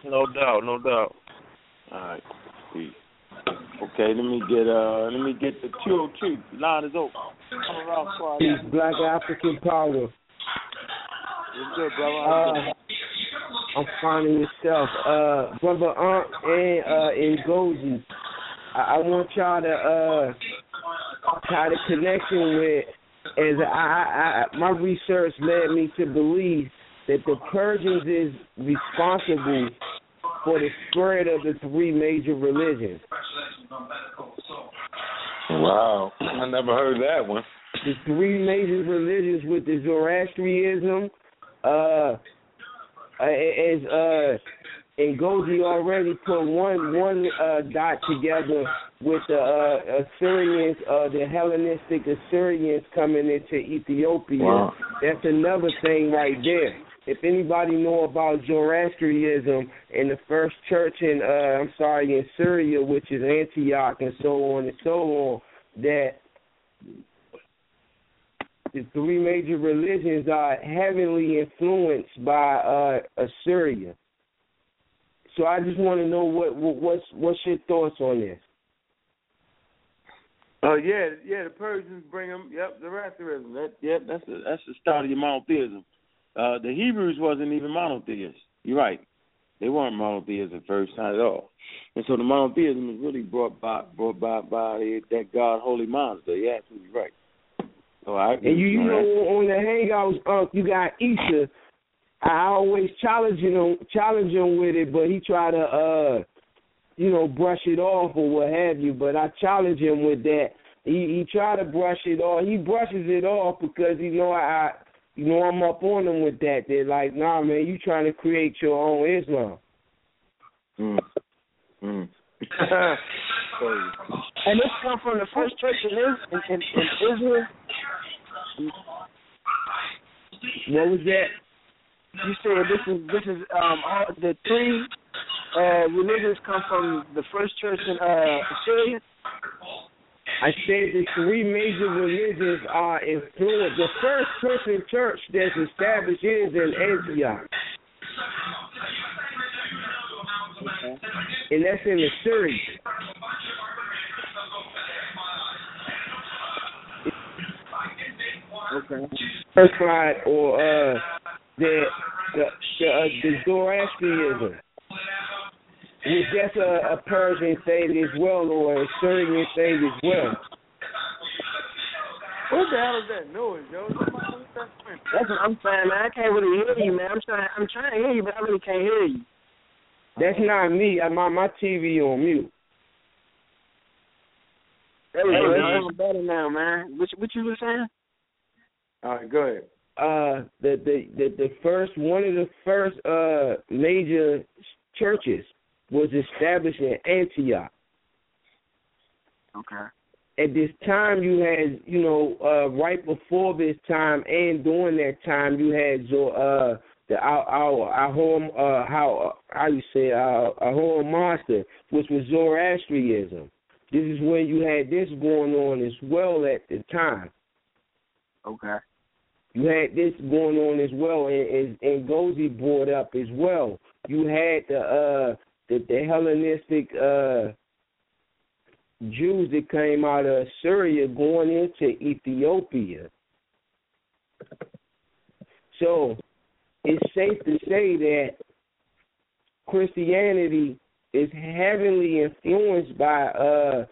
No doubt, no doubt. All right. Peace. Okay, let me get uh let me get the two oh two. Line is open. Come around squad. Peace, Black African power. It's good, brother. Uh, I'm finding yourself, uh, brother Aunt and uh, Ngozi. I, I want y'all to uh, tie the connection with. As I, I, my research led me to believe that the Persians is responsible for the spread of the three major religions. Wow, I never heard that one. the three major religions with the Zoroastrianism, uh, as uh, and Ngozi already put one one uh, dot together with the uh, Assyrians, uh, the Hellenistic Assyrians coming into Ethiopia. Wow. That's another thing right there. If anybody know about Zoroastrianism and the first church in, uh, I'm sorry, in Syria, which is Antioch and so on and so on, that the three major religions are heavily influenced by uh, Assyria. So I just want to know what, what what's what's your thoughts on this? Oh yeah, yeah. The Persians bring them. Yep, Zoroastrianism. That yep. That's the that's the start of your monotheism. Uh, the Hebrews wasn't even monotheists. You're right. They weren't monotheists at first, not at all. And so the monotheism was really brought by brought by by that God Ahura Mazda. You're absolutely right. So I And you, you know, on the hangouts, uh, you got Issa. I always challenge him, challenge him with it, but he try to, uh, you know, brush it off or what have you. But I challenge him with that. He he try to brush it off. He brushes it off because you know I, you know, I'm up on him with that. They're like, nah, man, you trying to create your own Islam. Mm. Mm. And this come from the first church in, Is- in, in, in Israel. What was that? You said this is this is um all the three uh, religions come from the first church in uh, Syria? I said the three major religions are influenced. The first Christian church that's established is in Antioch. And that's in the Syria. Okay. Personified or uh, the the the, uh, the Zoroastrianism. Which that's a, a Persian thing as well, or a Syrian thing as well. What the hell is that noise, yo? That's what I'm saying, man. I can't really hear you, man. I'm trying, I'm trying to hear you, but I really can't hear you. That's not me. I, my my TV on mute. There we go. Doing better now, man. What, what you were saying? All right, go ahead. Uh, the, the the the first one of the first uh major churches was established in Antioch. Okay. At this time, you had, you know, uh, right before this time and during that time, you had Zo- uh, the our our, our home uh, how how you say our, Ahura Mazda, which was Zoroastrianism. This is when you had this going on as well at the time. Okay. You had this going on as well, and, and, and Ngozi brought up as well. You had the uh, the, the Hellenistic uh, Jews that came out of Syria going into Ethiopia. So it's safe to say that Christianity is heavily influenced by uh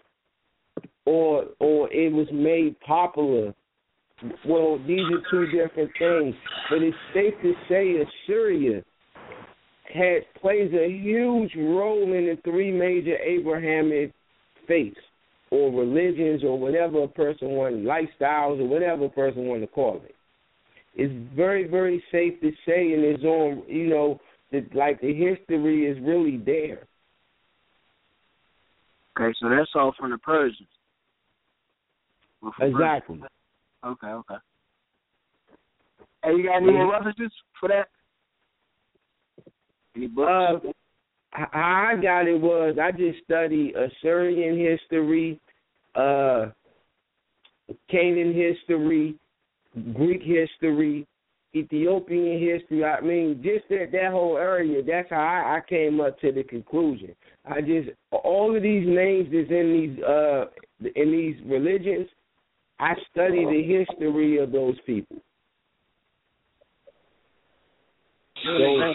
or or it was made popular. Well, these are two different things, but it's safe to say Assyria has plays a huge role in the three major Abrahamic faiths or religions or whatever a person wants, lifestyles or whatever a person want to call it. It's very, very safe to say in its own, you know, that like the history is really there. Okay, so that's all from the Persians. Well, Exactly. Persia- Okay, okay. Hey, you got any more references for that? Any books? Uh, how I got it was I just studied Assyrian history, uh, Canaan history, Greek history, Ethiopian history. I mean, just that that whole area. That's how I, I came up to the conclusion. I just all of these names that's in these uh in these religions. I study the history of those people. So,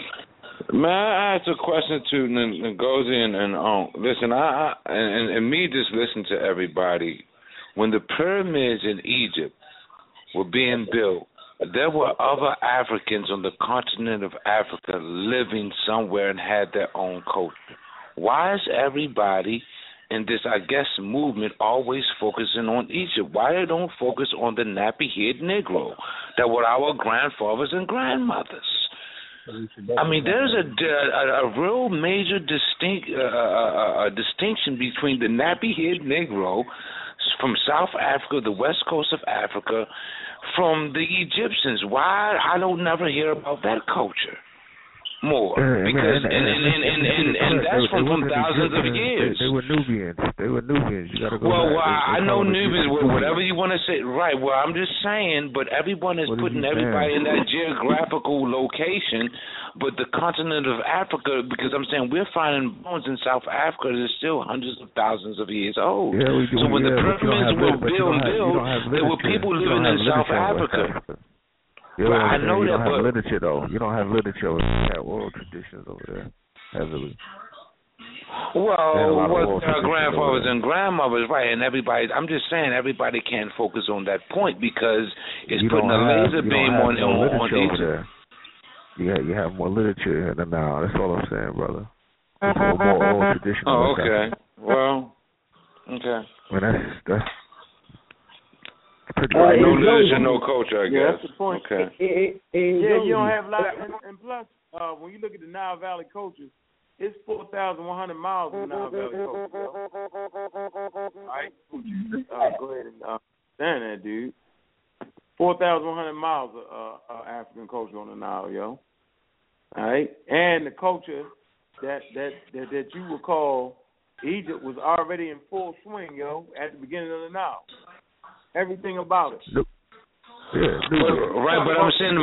May I ask a question to Ngozi and, and um, listen, I, I and, and me just listen to everybody. When the pyramids in Egypt were being built, there were other Africans on the continent of Africa living somewhere and had their own culture. Why is everybody in this, I guess, movement always focusing on Egypt? Why they don't focus on the nappy-head Negro that were our grandfathers and grandmothers? I mean, there's a, a, a real major distinct uh, uh, uh, distinction between the nappy-head Negro from South Africa, the west coast of Africa, from the Egyptians. Why I don't never hear about that culture more because and- and and and and, and, that's from, from thousands of years. They, were Nubians. They were Nubians. You got to go Well, back. well, I know Nubians, whatever you want to say, right? Well, I'm just saying, but everyone is putting everybody in that geographical location. But the continent of Africa, because I'm saying we're finding bones in South Africa that are still hundreds of thousands of years old. Yeah, we do. so when the pyramids were lit- but you built don't have- you built, there were people living in South Africa. You know I know? You that, don't have but- literature though. You don't have literature. You have oral traditions over there, heavily. Well, They had a what tradition grandfathers and grandmothers, right? And everybody, I'm just saying, everybody can't focus on that point because it's you putting a laser beam on on, on over there. You have, you have more literature than now. That's all I'm saying, brother. More, more oral tradition. in Oh, okay. Africa. Well, okay. Well, that's that's pretty much no and literature, Goldie- no culture, I Yeah, guess. that's the point. Okay. Yeah, you don't have a lot. And, and plus, uh, when you look at the Nile Valley culture, it's 4,100 miles of Nile Valley culture. All right? Uh, go ahead and uh, stand that, dude. 4,100 miles of uh, uh, African culture on the Nile, yo. All right? And the culture that that that, that you would call Egypt was already in full swing, yo, at the beginning of the Nile. Everything about it. Yeah, right, but I'm saying.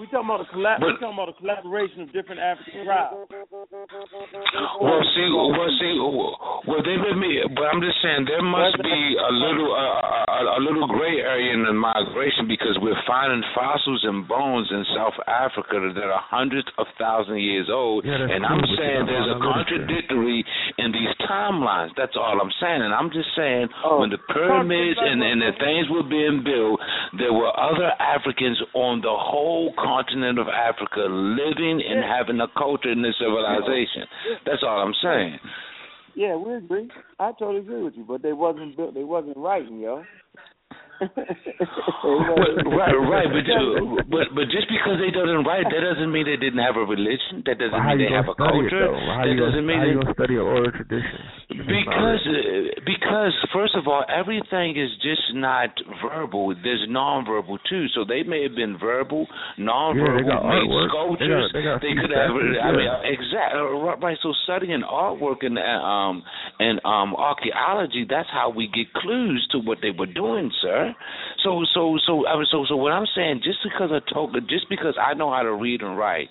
We talking about a collab. we talking about a collaboration of different African tribes. Well, see, well, see, well, they let me, but I'm just saying there must be a little, uh, a, a little gray area in the migration because we're finding fossils and bones in South Africa that are hundreds of thousands of years old, Yeah, and I'm but saying there's a know literature. contradictory in these timelines. That's all I'm saying, and I'm just saying Oh, when the pyramids and, and the things were being built, there were other Africans on the whole continent of Africa living and having a culture and a civilization. That's all I'm saying. Yeah, we agree. I totally agree with you, but they wasn't built. They wasn't writing, yo. Right, right, but uh, but but just because they doesn't write, that doesn't mean they didn't have a religion. That doesn't mean they have a culture. That doesn't mean how you they, gonna study an oral tradition? because uh, because first of all, everything is just not verbal. There's nonverbal too. So they may have been verbal, nonverbal, got made artwork. They sculptures. got- they got few could have. I mean, yeah. exactly. Right. So studying artwork and uh, um and um archaeology, that's how we get clues to what they were doing, sir. So so so I mean, so so what I'm saying, just because I told, just because I know how to read and write,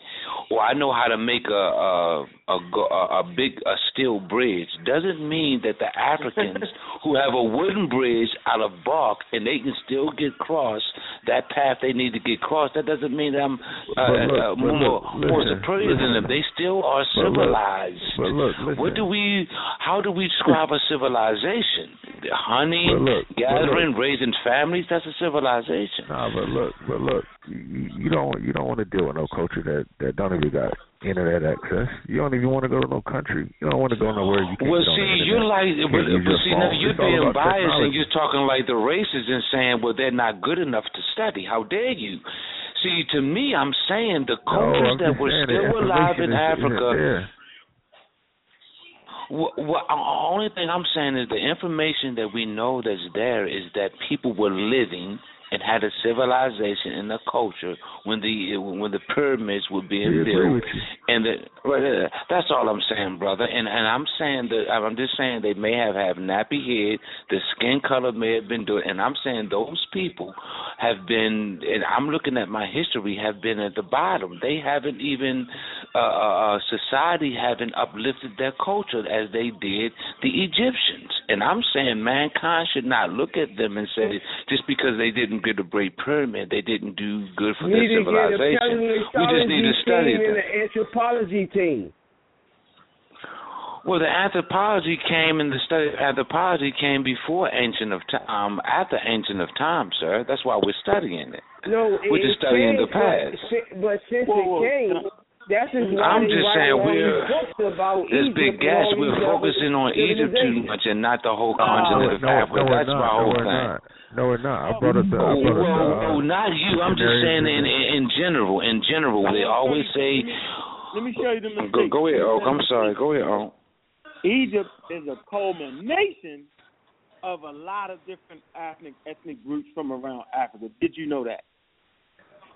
or I know how to make a a a, a, big a steel bridge, doesn't mean that the Africans who have a wooden bridge out of bark and they can still get across that path they need to get across. That doesn't mean that I'm uh, look, uh, more, look, more listen, superior than them. They still are civilized. but look. What do we? How do we describe a civilization? Hunting, gathering, raising families. That's a civilization. Nah, but look, but look, you, you don't you don't want to deal with no culture that that don't even got internet access. You don't even want to go to no country. You don't want to go nowhere you can't. Well, see, you're like, Can't but, but see, now you're being biased and you're talking like the racists and saying, well, they're not good enough to study. How dare you? See, to me, I'm saying the cultures I'm that were still alive in Africa. What, what, the uh, only thing I'm saying is the information that we know that's there is that people were living and had a civilization and a culture when the when the pyramids were being built. And the, right, that's all I'm saying, brother. And and I'm saying that I'm just saying they may have have nappy head, the skin color may have been doing, and I'm saying those people have been. And I'm looking at my history have been at the bottom. They haven't even uh, uh, uh, society haven't uplifted their culture as they did the Egyptians. And I'm saying mankind should not look at them and say just because they didn't get a great pyramid, they didn't do good for We their need to get a civilization. We just need to study team them. and an anthropology team. Well, the anthropology came and the study of anthropology came before ancient of time, um, after ancient of time, sir. That's why we're studying it. No, We're just studying the past. But, but since Whoa, it whoa. came, that's just why I'm just write saying we're these books about there's Egypt big and gas. We're these focusing on Egypt too much and not the whole Uh, continent of no, Africa. no, That's not. my whole we're thing. No, we're not. I brought up the. I Oh, brought up well, the. oh, Uh, not you. I'm just saying in, in in general. In general, they always say. Let me show you the mistake. Go, go ahead, Oak. I'm sorry. Go ahead, Oak. Egypt is a culmination of a lot of different ethnic ethnic groups from around Africa. Did you know that?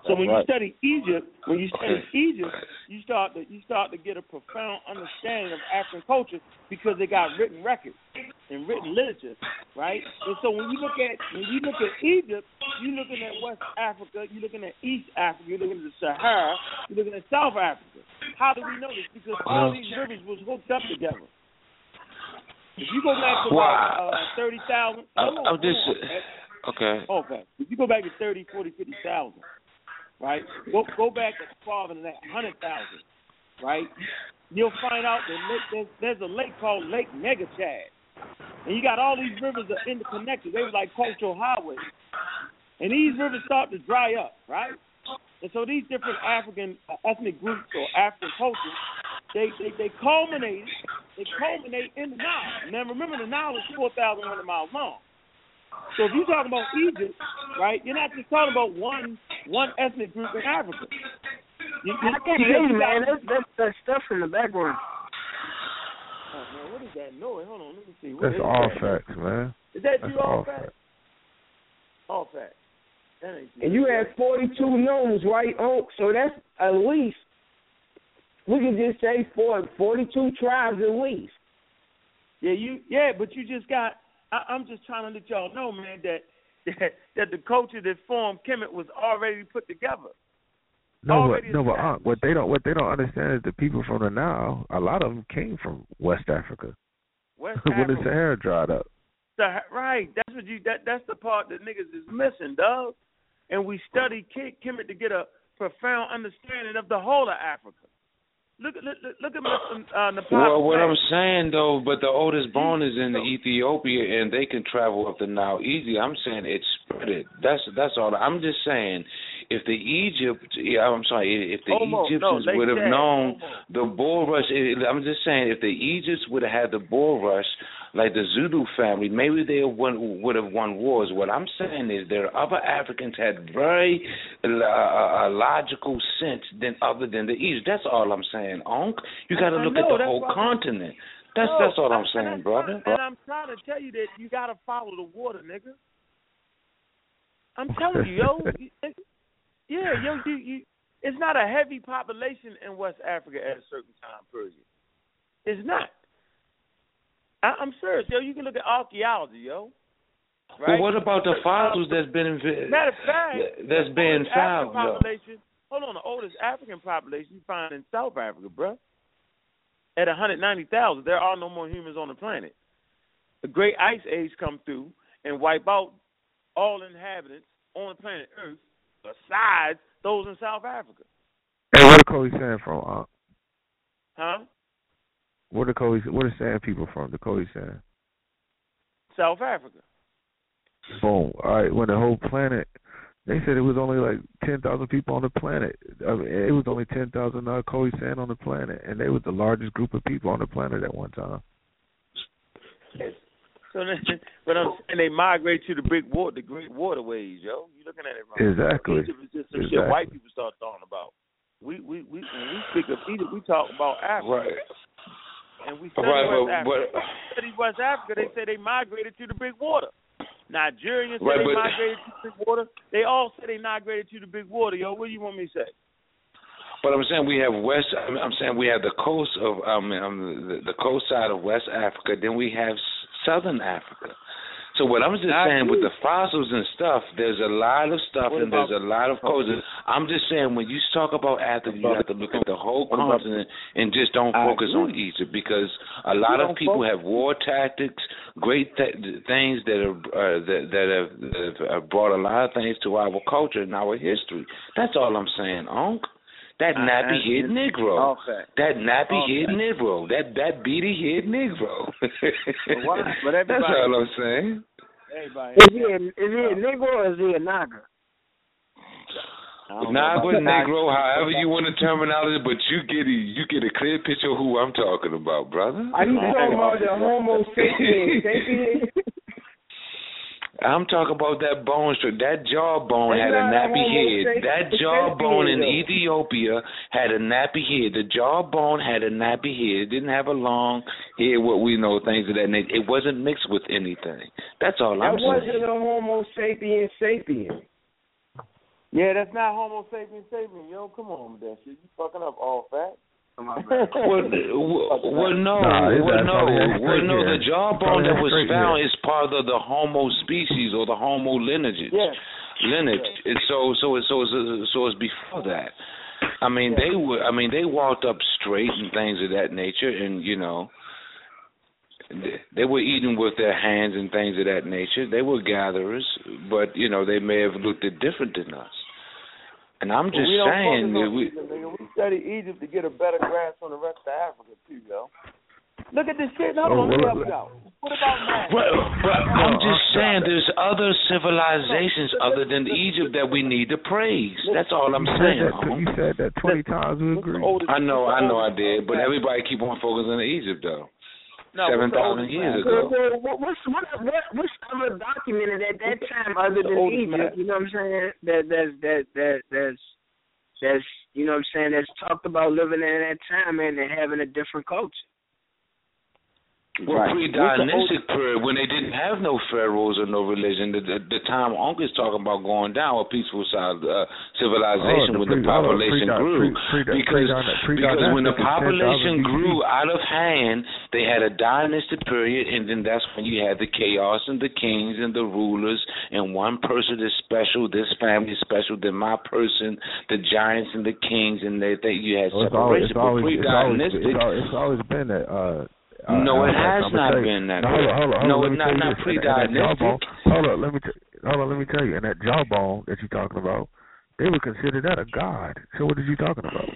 So That's when right. you study Egypt, when you study Okay. Egypt, you start to you start to get a profound understanding of African culture because they got written records and written literature, right? And so when you look at when you look at Egypt, you're looking at West Africa, you're looking at East Africa, you're looking at the Sahara, you're looking at South Africa. How do we know this? Because all these rivers was hooked up together. If you go back to Well, about uh, thirty thousand, I- I'm just okay. Okay. If you go back to 30, 40, 50,000, right? Go go back farther than that, 100,000, right? You'll find out that there's, there's a lake called Lake Megachad. And you got all these rivers that are interconnected. They were like cultural highways. And these rivers start to dry up, right? And so these different African uh, ethnic groups or African cultures, they, they, they culminate, they culminate in the Nile. Now remember the Nile is 4,100 miles long. So if you're talking about Egypt, right, you're not just talking about one one ethnic group in Africa. You, you, I can't hear you, you man. got- That's, that's that stuff in the background. Oh man, what is that noise? Hold on, let me see. What that's all that? facts, man. Is that That's you all all fat? All fat. That ain't you. And you had 42 nomes, right, Unc? So that's at least we can just say four, 42 tribes at least. Yeah, you yeah, but you just got. I, I'm just trying to let y'all know, man, that that that the culture that formed Kemet was already put together. No, but no, but uh, what they don't what they don't understand is the people from the Nile. A lot of them came from West Africa West when the Africa. Sahara dried up. The, right. That's what you. That that's the part that niggas is missing, dog. And we study Ke- Kemet to get a profound understanding of the whole of Africa. Look look, look- at Mr. Uh, Nepal. Well, what I'm saying though, but the oldest bone is in Ethiopia, and they can travel up the Nile easy. I'm saying it's spread it. That's that's all. I'm just saying, if the Egypt, yeah, I'm sorry, if the Egyptians they would have known the bull rush, I'm just saying, if the Egypts would have had the bull rush like the Zulu family, maybe they won, would have won wars. What I'm saying is, there are other Africans had very uh, uh, logical sense than other than the East. That's all I'm saying, Onk. You got to look know, at the whole continent. That's No, that's all I'm and saying, that's brother. And I'm trying to tell you that you got to follow the water, nigga. I'm telling you, yo. yeah, yo, you, you. It's not a heavy population in West Africa at a certain time period. It's not. I, I'm serious, yo. You can look at archaeology, yo. Right? Well, what about the fossils that's been inv- Matter of fact, that's the been found? population. Hold on, the oldest African population you find in South Africa, bruh. At 190,000, there are no more humans on the planet. The Great Ice Age come through and wipe out all inhabitants on the planet Earth, besides those in South Africa. Hey, where the Khoisan from? Uh, Huh? Where the Cody? Where the Sand people from? The Khoisan. South Africa. Boom. All right. When the whole planet, they said it was only like ten thousand people on the planet. I mean, it was only ten thousand uh, Khoisan on the planet, and they was the largest group of people on the planet at one time. So, then, but I'm saying they migrate to the big water, the great waterways, yo. You looking at it wrong? Exactly. Egypt is just some shit white people start talking about. We we we when we speak of Egypt, we talk about Africa. Right. And we study Right, West but- Africa. but- study West Africa. They say they migrated to the big water. Nigerians say they but- migrated to the big water. They all say they migrated to the big water, yo. What do you want me to say? But I'm saying we have West. I'm I'm saying we have the coast of um, um the, the coast side of West Africa. Then we have Southern Africa. So what I'm just Not saying with the fossils and stuff, there's a lot of stuff What and there's a lot of causes. I'm just saying when you talk about Africa, you have to look at the whole continent and just don't focus on. Egypt because a lot of people focus. have war tactics, great th- things that are uh, that that have, that have brought a lot of things to our culture and our history. That's all I'm saying, Unc. Ah, ah, that nappy I- head Negro. All fact. That nappy All head fact. Negro. That that beady head Negro. why- but That's all I'm saying. Everybody. Is he a, is he a uh, Negro or is he a Naga? Naga, Negro, however you want the terminology, but you get a, you get a clear picture of who I'm talking about, brother. Are you talking about the Homo sapiens sapiens? I'm talking about that bone structure. That jawbone That's had a nappy head. sapien- That jawbone in. Ethiopia had a nappy head. The jawbone had a nappy head. It didn't have a long head, what we know, things of that nature. It wasn't mixed with anything. That's all That I'm saying. That wasn't a Homo sapien sapien. Yeah, that's not Homo sapien sapien, yo. Come on with that shit. You fucking up all fat. well, well, well, no, Nah, well, no, well, no. The jawbone that that was found here. is part of the Homo species or the Homo lineage. Yeah. Lineage. And so, so, so, so, so it's before that. I mean, they were. I mean, they walked up straight and things of that nature, and you know, they- they were eating with their hands and things of that nature. They were gatherers, but you know, they may have looked at different than us. And I'm But just we saying that we. Egypt, nigga. We study Egypt to get a better grasp on the rest of Africa too, yo. Look at this shit. Hold Oh, on, let me well, help you out. What about Mali? Well, but I'm just saying there's other civilizations other than Egypt that we need to praise. That's all I'm saying. that. You said that twenty times. We agree. I know, I know, I did, but everybody keep on focusing on Egypt though. No, Seven thousand years ago. Well, well, what's what, what what's ever documented at that time other the than Egypt? You know what I'm saying? That that's that that that's that's you know what I'm saying. That's talked about living in that time and having a different culture. Well, Right. pre-dynastic period, when they didn't have no pharaohs or no religion, the, the, the time Uncle is talking about going down, a peaceful side, uh, civilization Oh, the when the pre- hold on, population grew. pre- pre- because because when the pre-dynastic is 10,000 population grew out of hand, they had a dynastic period, and then that's when you had the chaos and the kings and the rulers, and one person is special, this family is special, then my person, the giants and the kings, and they, they you had Oh, it's always, separation. it's always, it's always, pre-dynastic, it's always, it's always been that. Uh, uh, No, it has not been that No, hold on, hold on, No, me not- not this. And that- and that pre-dynastic. Hold on, let me t- hold on, let me tell you. And that jawbone that you're talking about, they would consider that a god. So what are you talking about?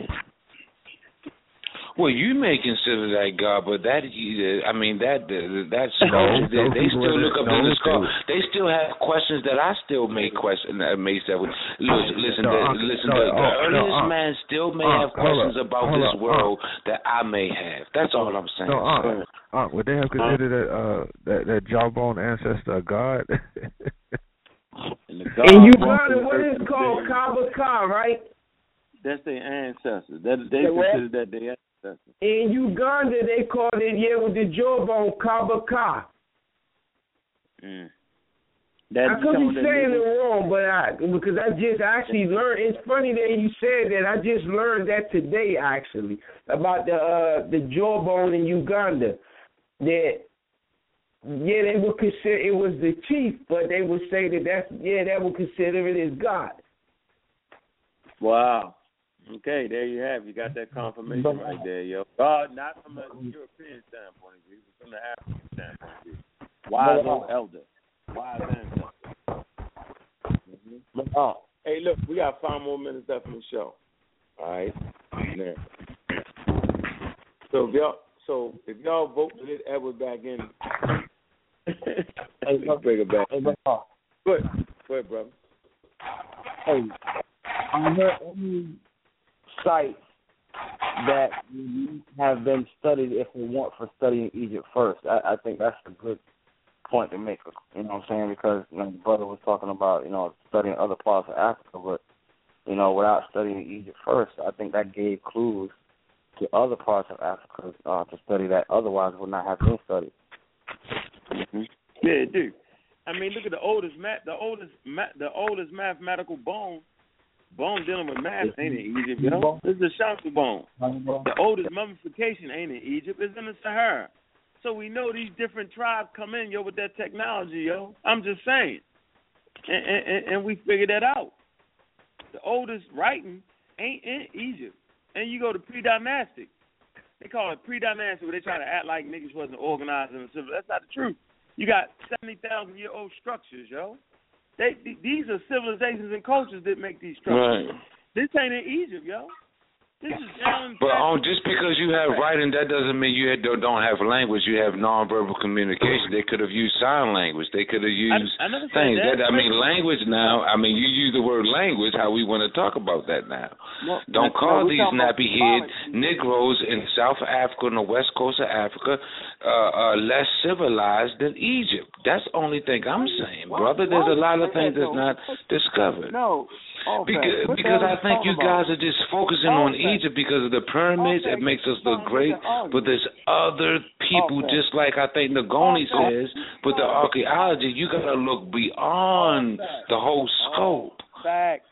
Well, you may consider that God, but that uh, I mean that uh, that's No, they, they still look it- up no, in the they- skull. They still have questions that I still may question. Uh, may say, with- listen, listen, No, the, uh, listen. no, uh, the, the Unc, no, earliest Unc. man still may Unc, have questions up, about this up, world that I may have. That's all I'm saying. No, Unc, Unc, would they have considered that uh that that jawbone ancestor a god? And In Uganda, what is called Kabaka, right? That's their ancestors. That they consider that their ancestors. In Uganda, they called it yeah with the jawbone Kabaka. Mm. I could be saying it wrong, but I because I just actually learned. It's funny that you said that. I just learned that today actually about the uh the jawbone in Uganda. That yeah, they would consider it was the chief, but they would say that that's yeah, that would consider it as God. Wow. Okay, there you have. You got that confirmation right there, yo. God, not from a European standpoint of view, but from the African standpoint of view. Wise uh, old elder. Wise ancestor. Mm-hmm. Oh, hey, look, we got five more minutes left in the show. All right. Now, so if y'all, so if y'all vote to get Edward back in, let's bring it back. Go ahead, go ahead, brother. Hey, there any sites that have been studied if we want for studying Egypt first? I, I think that's a good point to make. You know what I'm saying? Because you know, brother was talking about you know studying other parts of Africa, but you know without studying Egypt first, I think that gave clues to other parts of Africa uh, to study that otherwise would not have been studied. Mm-hmm. Yeah, it do. I mean, look at the oldest math, the oldest ma- the oldest mathematical bone, bone dealing with math ain't in Egypt, yo. This is the Ishango bone. The oldest mummification ain't in Egypt, it's in the Sahara. So we know these different tribes come in, yo, with that technology, yo. I'm just saying, and and, and we figured that out. The oldest writing ain't in Egypt, and you go to pre-dynastic. They call it pre-dynastic, where they try to act like niggas wasn't organized and the civil. That's not the truth. You got seventy thousand year old structures, yo. They these are civilizations and cultures that make these structures. Right. This ain't in Egypt, yo. This is down. But um, just because you have writing, that doesn't mean you don't don't have language. You have nonverbal communication. They could have used sign language. They could have used I never said things. that. I mean, language now. I mean, you use the word language. How we want to talk about that now? No, Don't call we're these talking nappy head Negroes in South Africa and the west coast of Africa uh, uh, less civilized than Egypt. That's the only thing I'm saying, brother. There's a lot of things that's not discovered. No. Okay. Because, What because hell I think you talking about? guys are just focusing on Egypt because of the pyramids. It makes us look great, but there's other people, Okay. just like I think Nagoni says, with the archaeology, you got to look beyond the whole scope. Facts.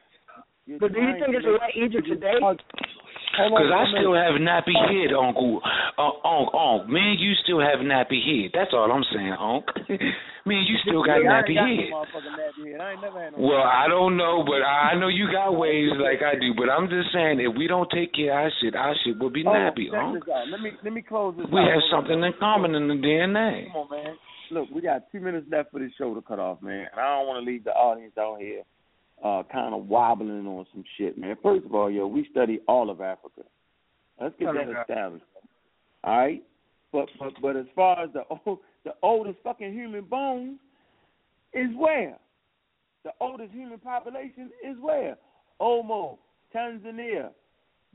But do you think it's like Egypt today? Because I still have nappy head, Uncle. Uh, Unc, Unc. Me and you still have nappy head. That's all I'm saying, Unc. Me and you still got Yeah, nappy got head. nappy head. I ain't never had no Well, I don't know, but I know you got ways like I do. But I'm just saying, if we don't take care of our shit, our shit will be Oh, nappy, Unc. Let me let me close this We out. have something in common in the DNA. Come on, man. Look, we got two minutes left for this show to cut off, man. And I don't want to leave the audience out here uh kind of wobbling on some shit, man. First of all, yo, we study all of Africa. Let's get that established. All right? But but but as far as the old, the oldest fucking human bones is where? The oldest human population is where? Omo, Tanzania,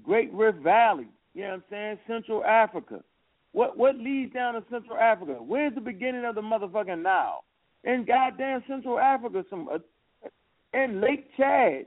Great Rift Valley, you know what I'm saying? Central Africa. What what leads down to Central Africa? Where's the beginning of the motherfucking Nile? In goddamn Central Africa, some uh, in Lake Chad.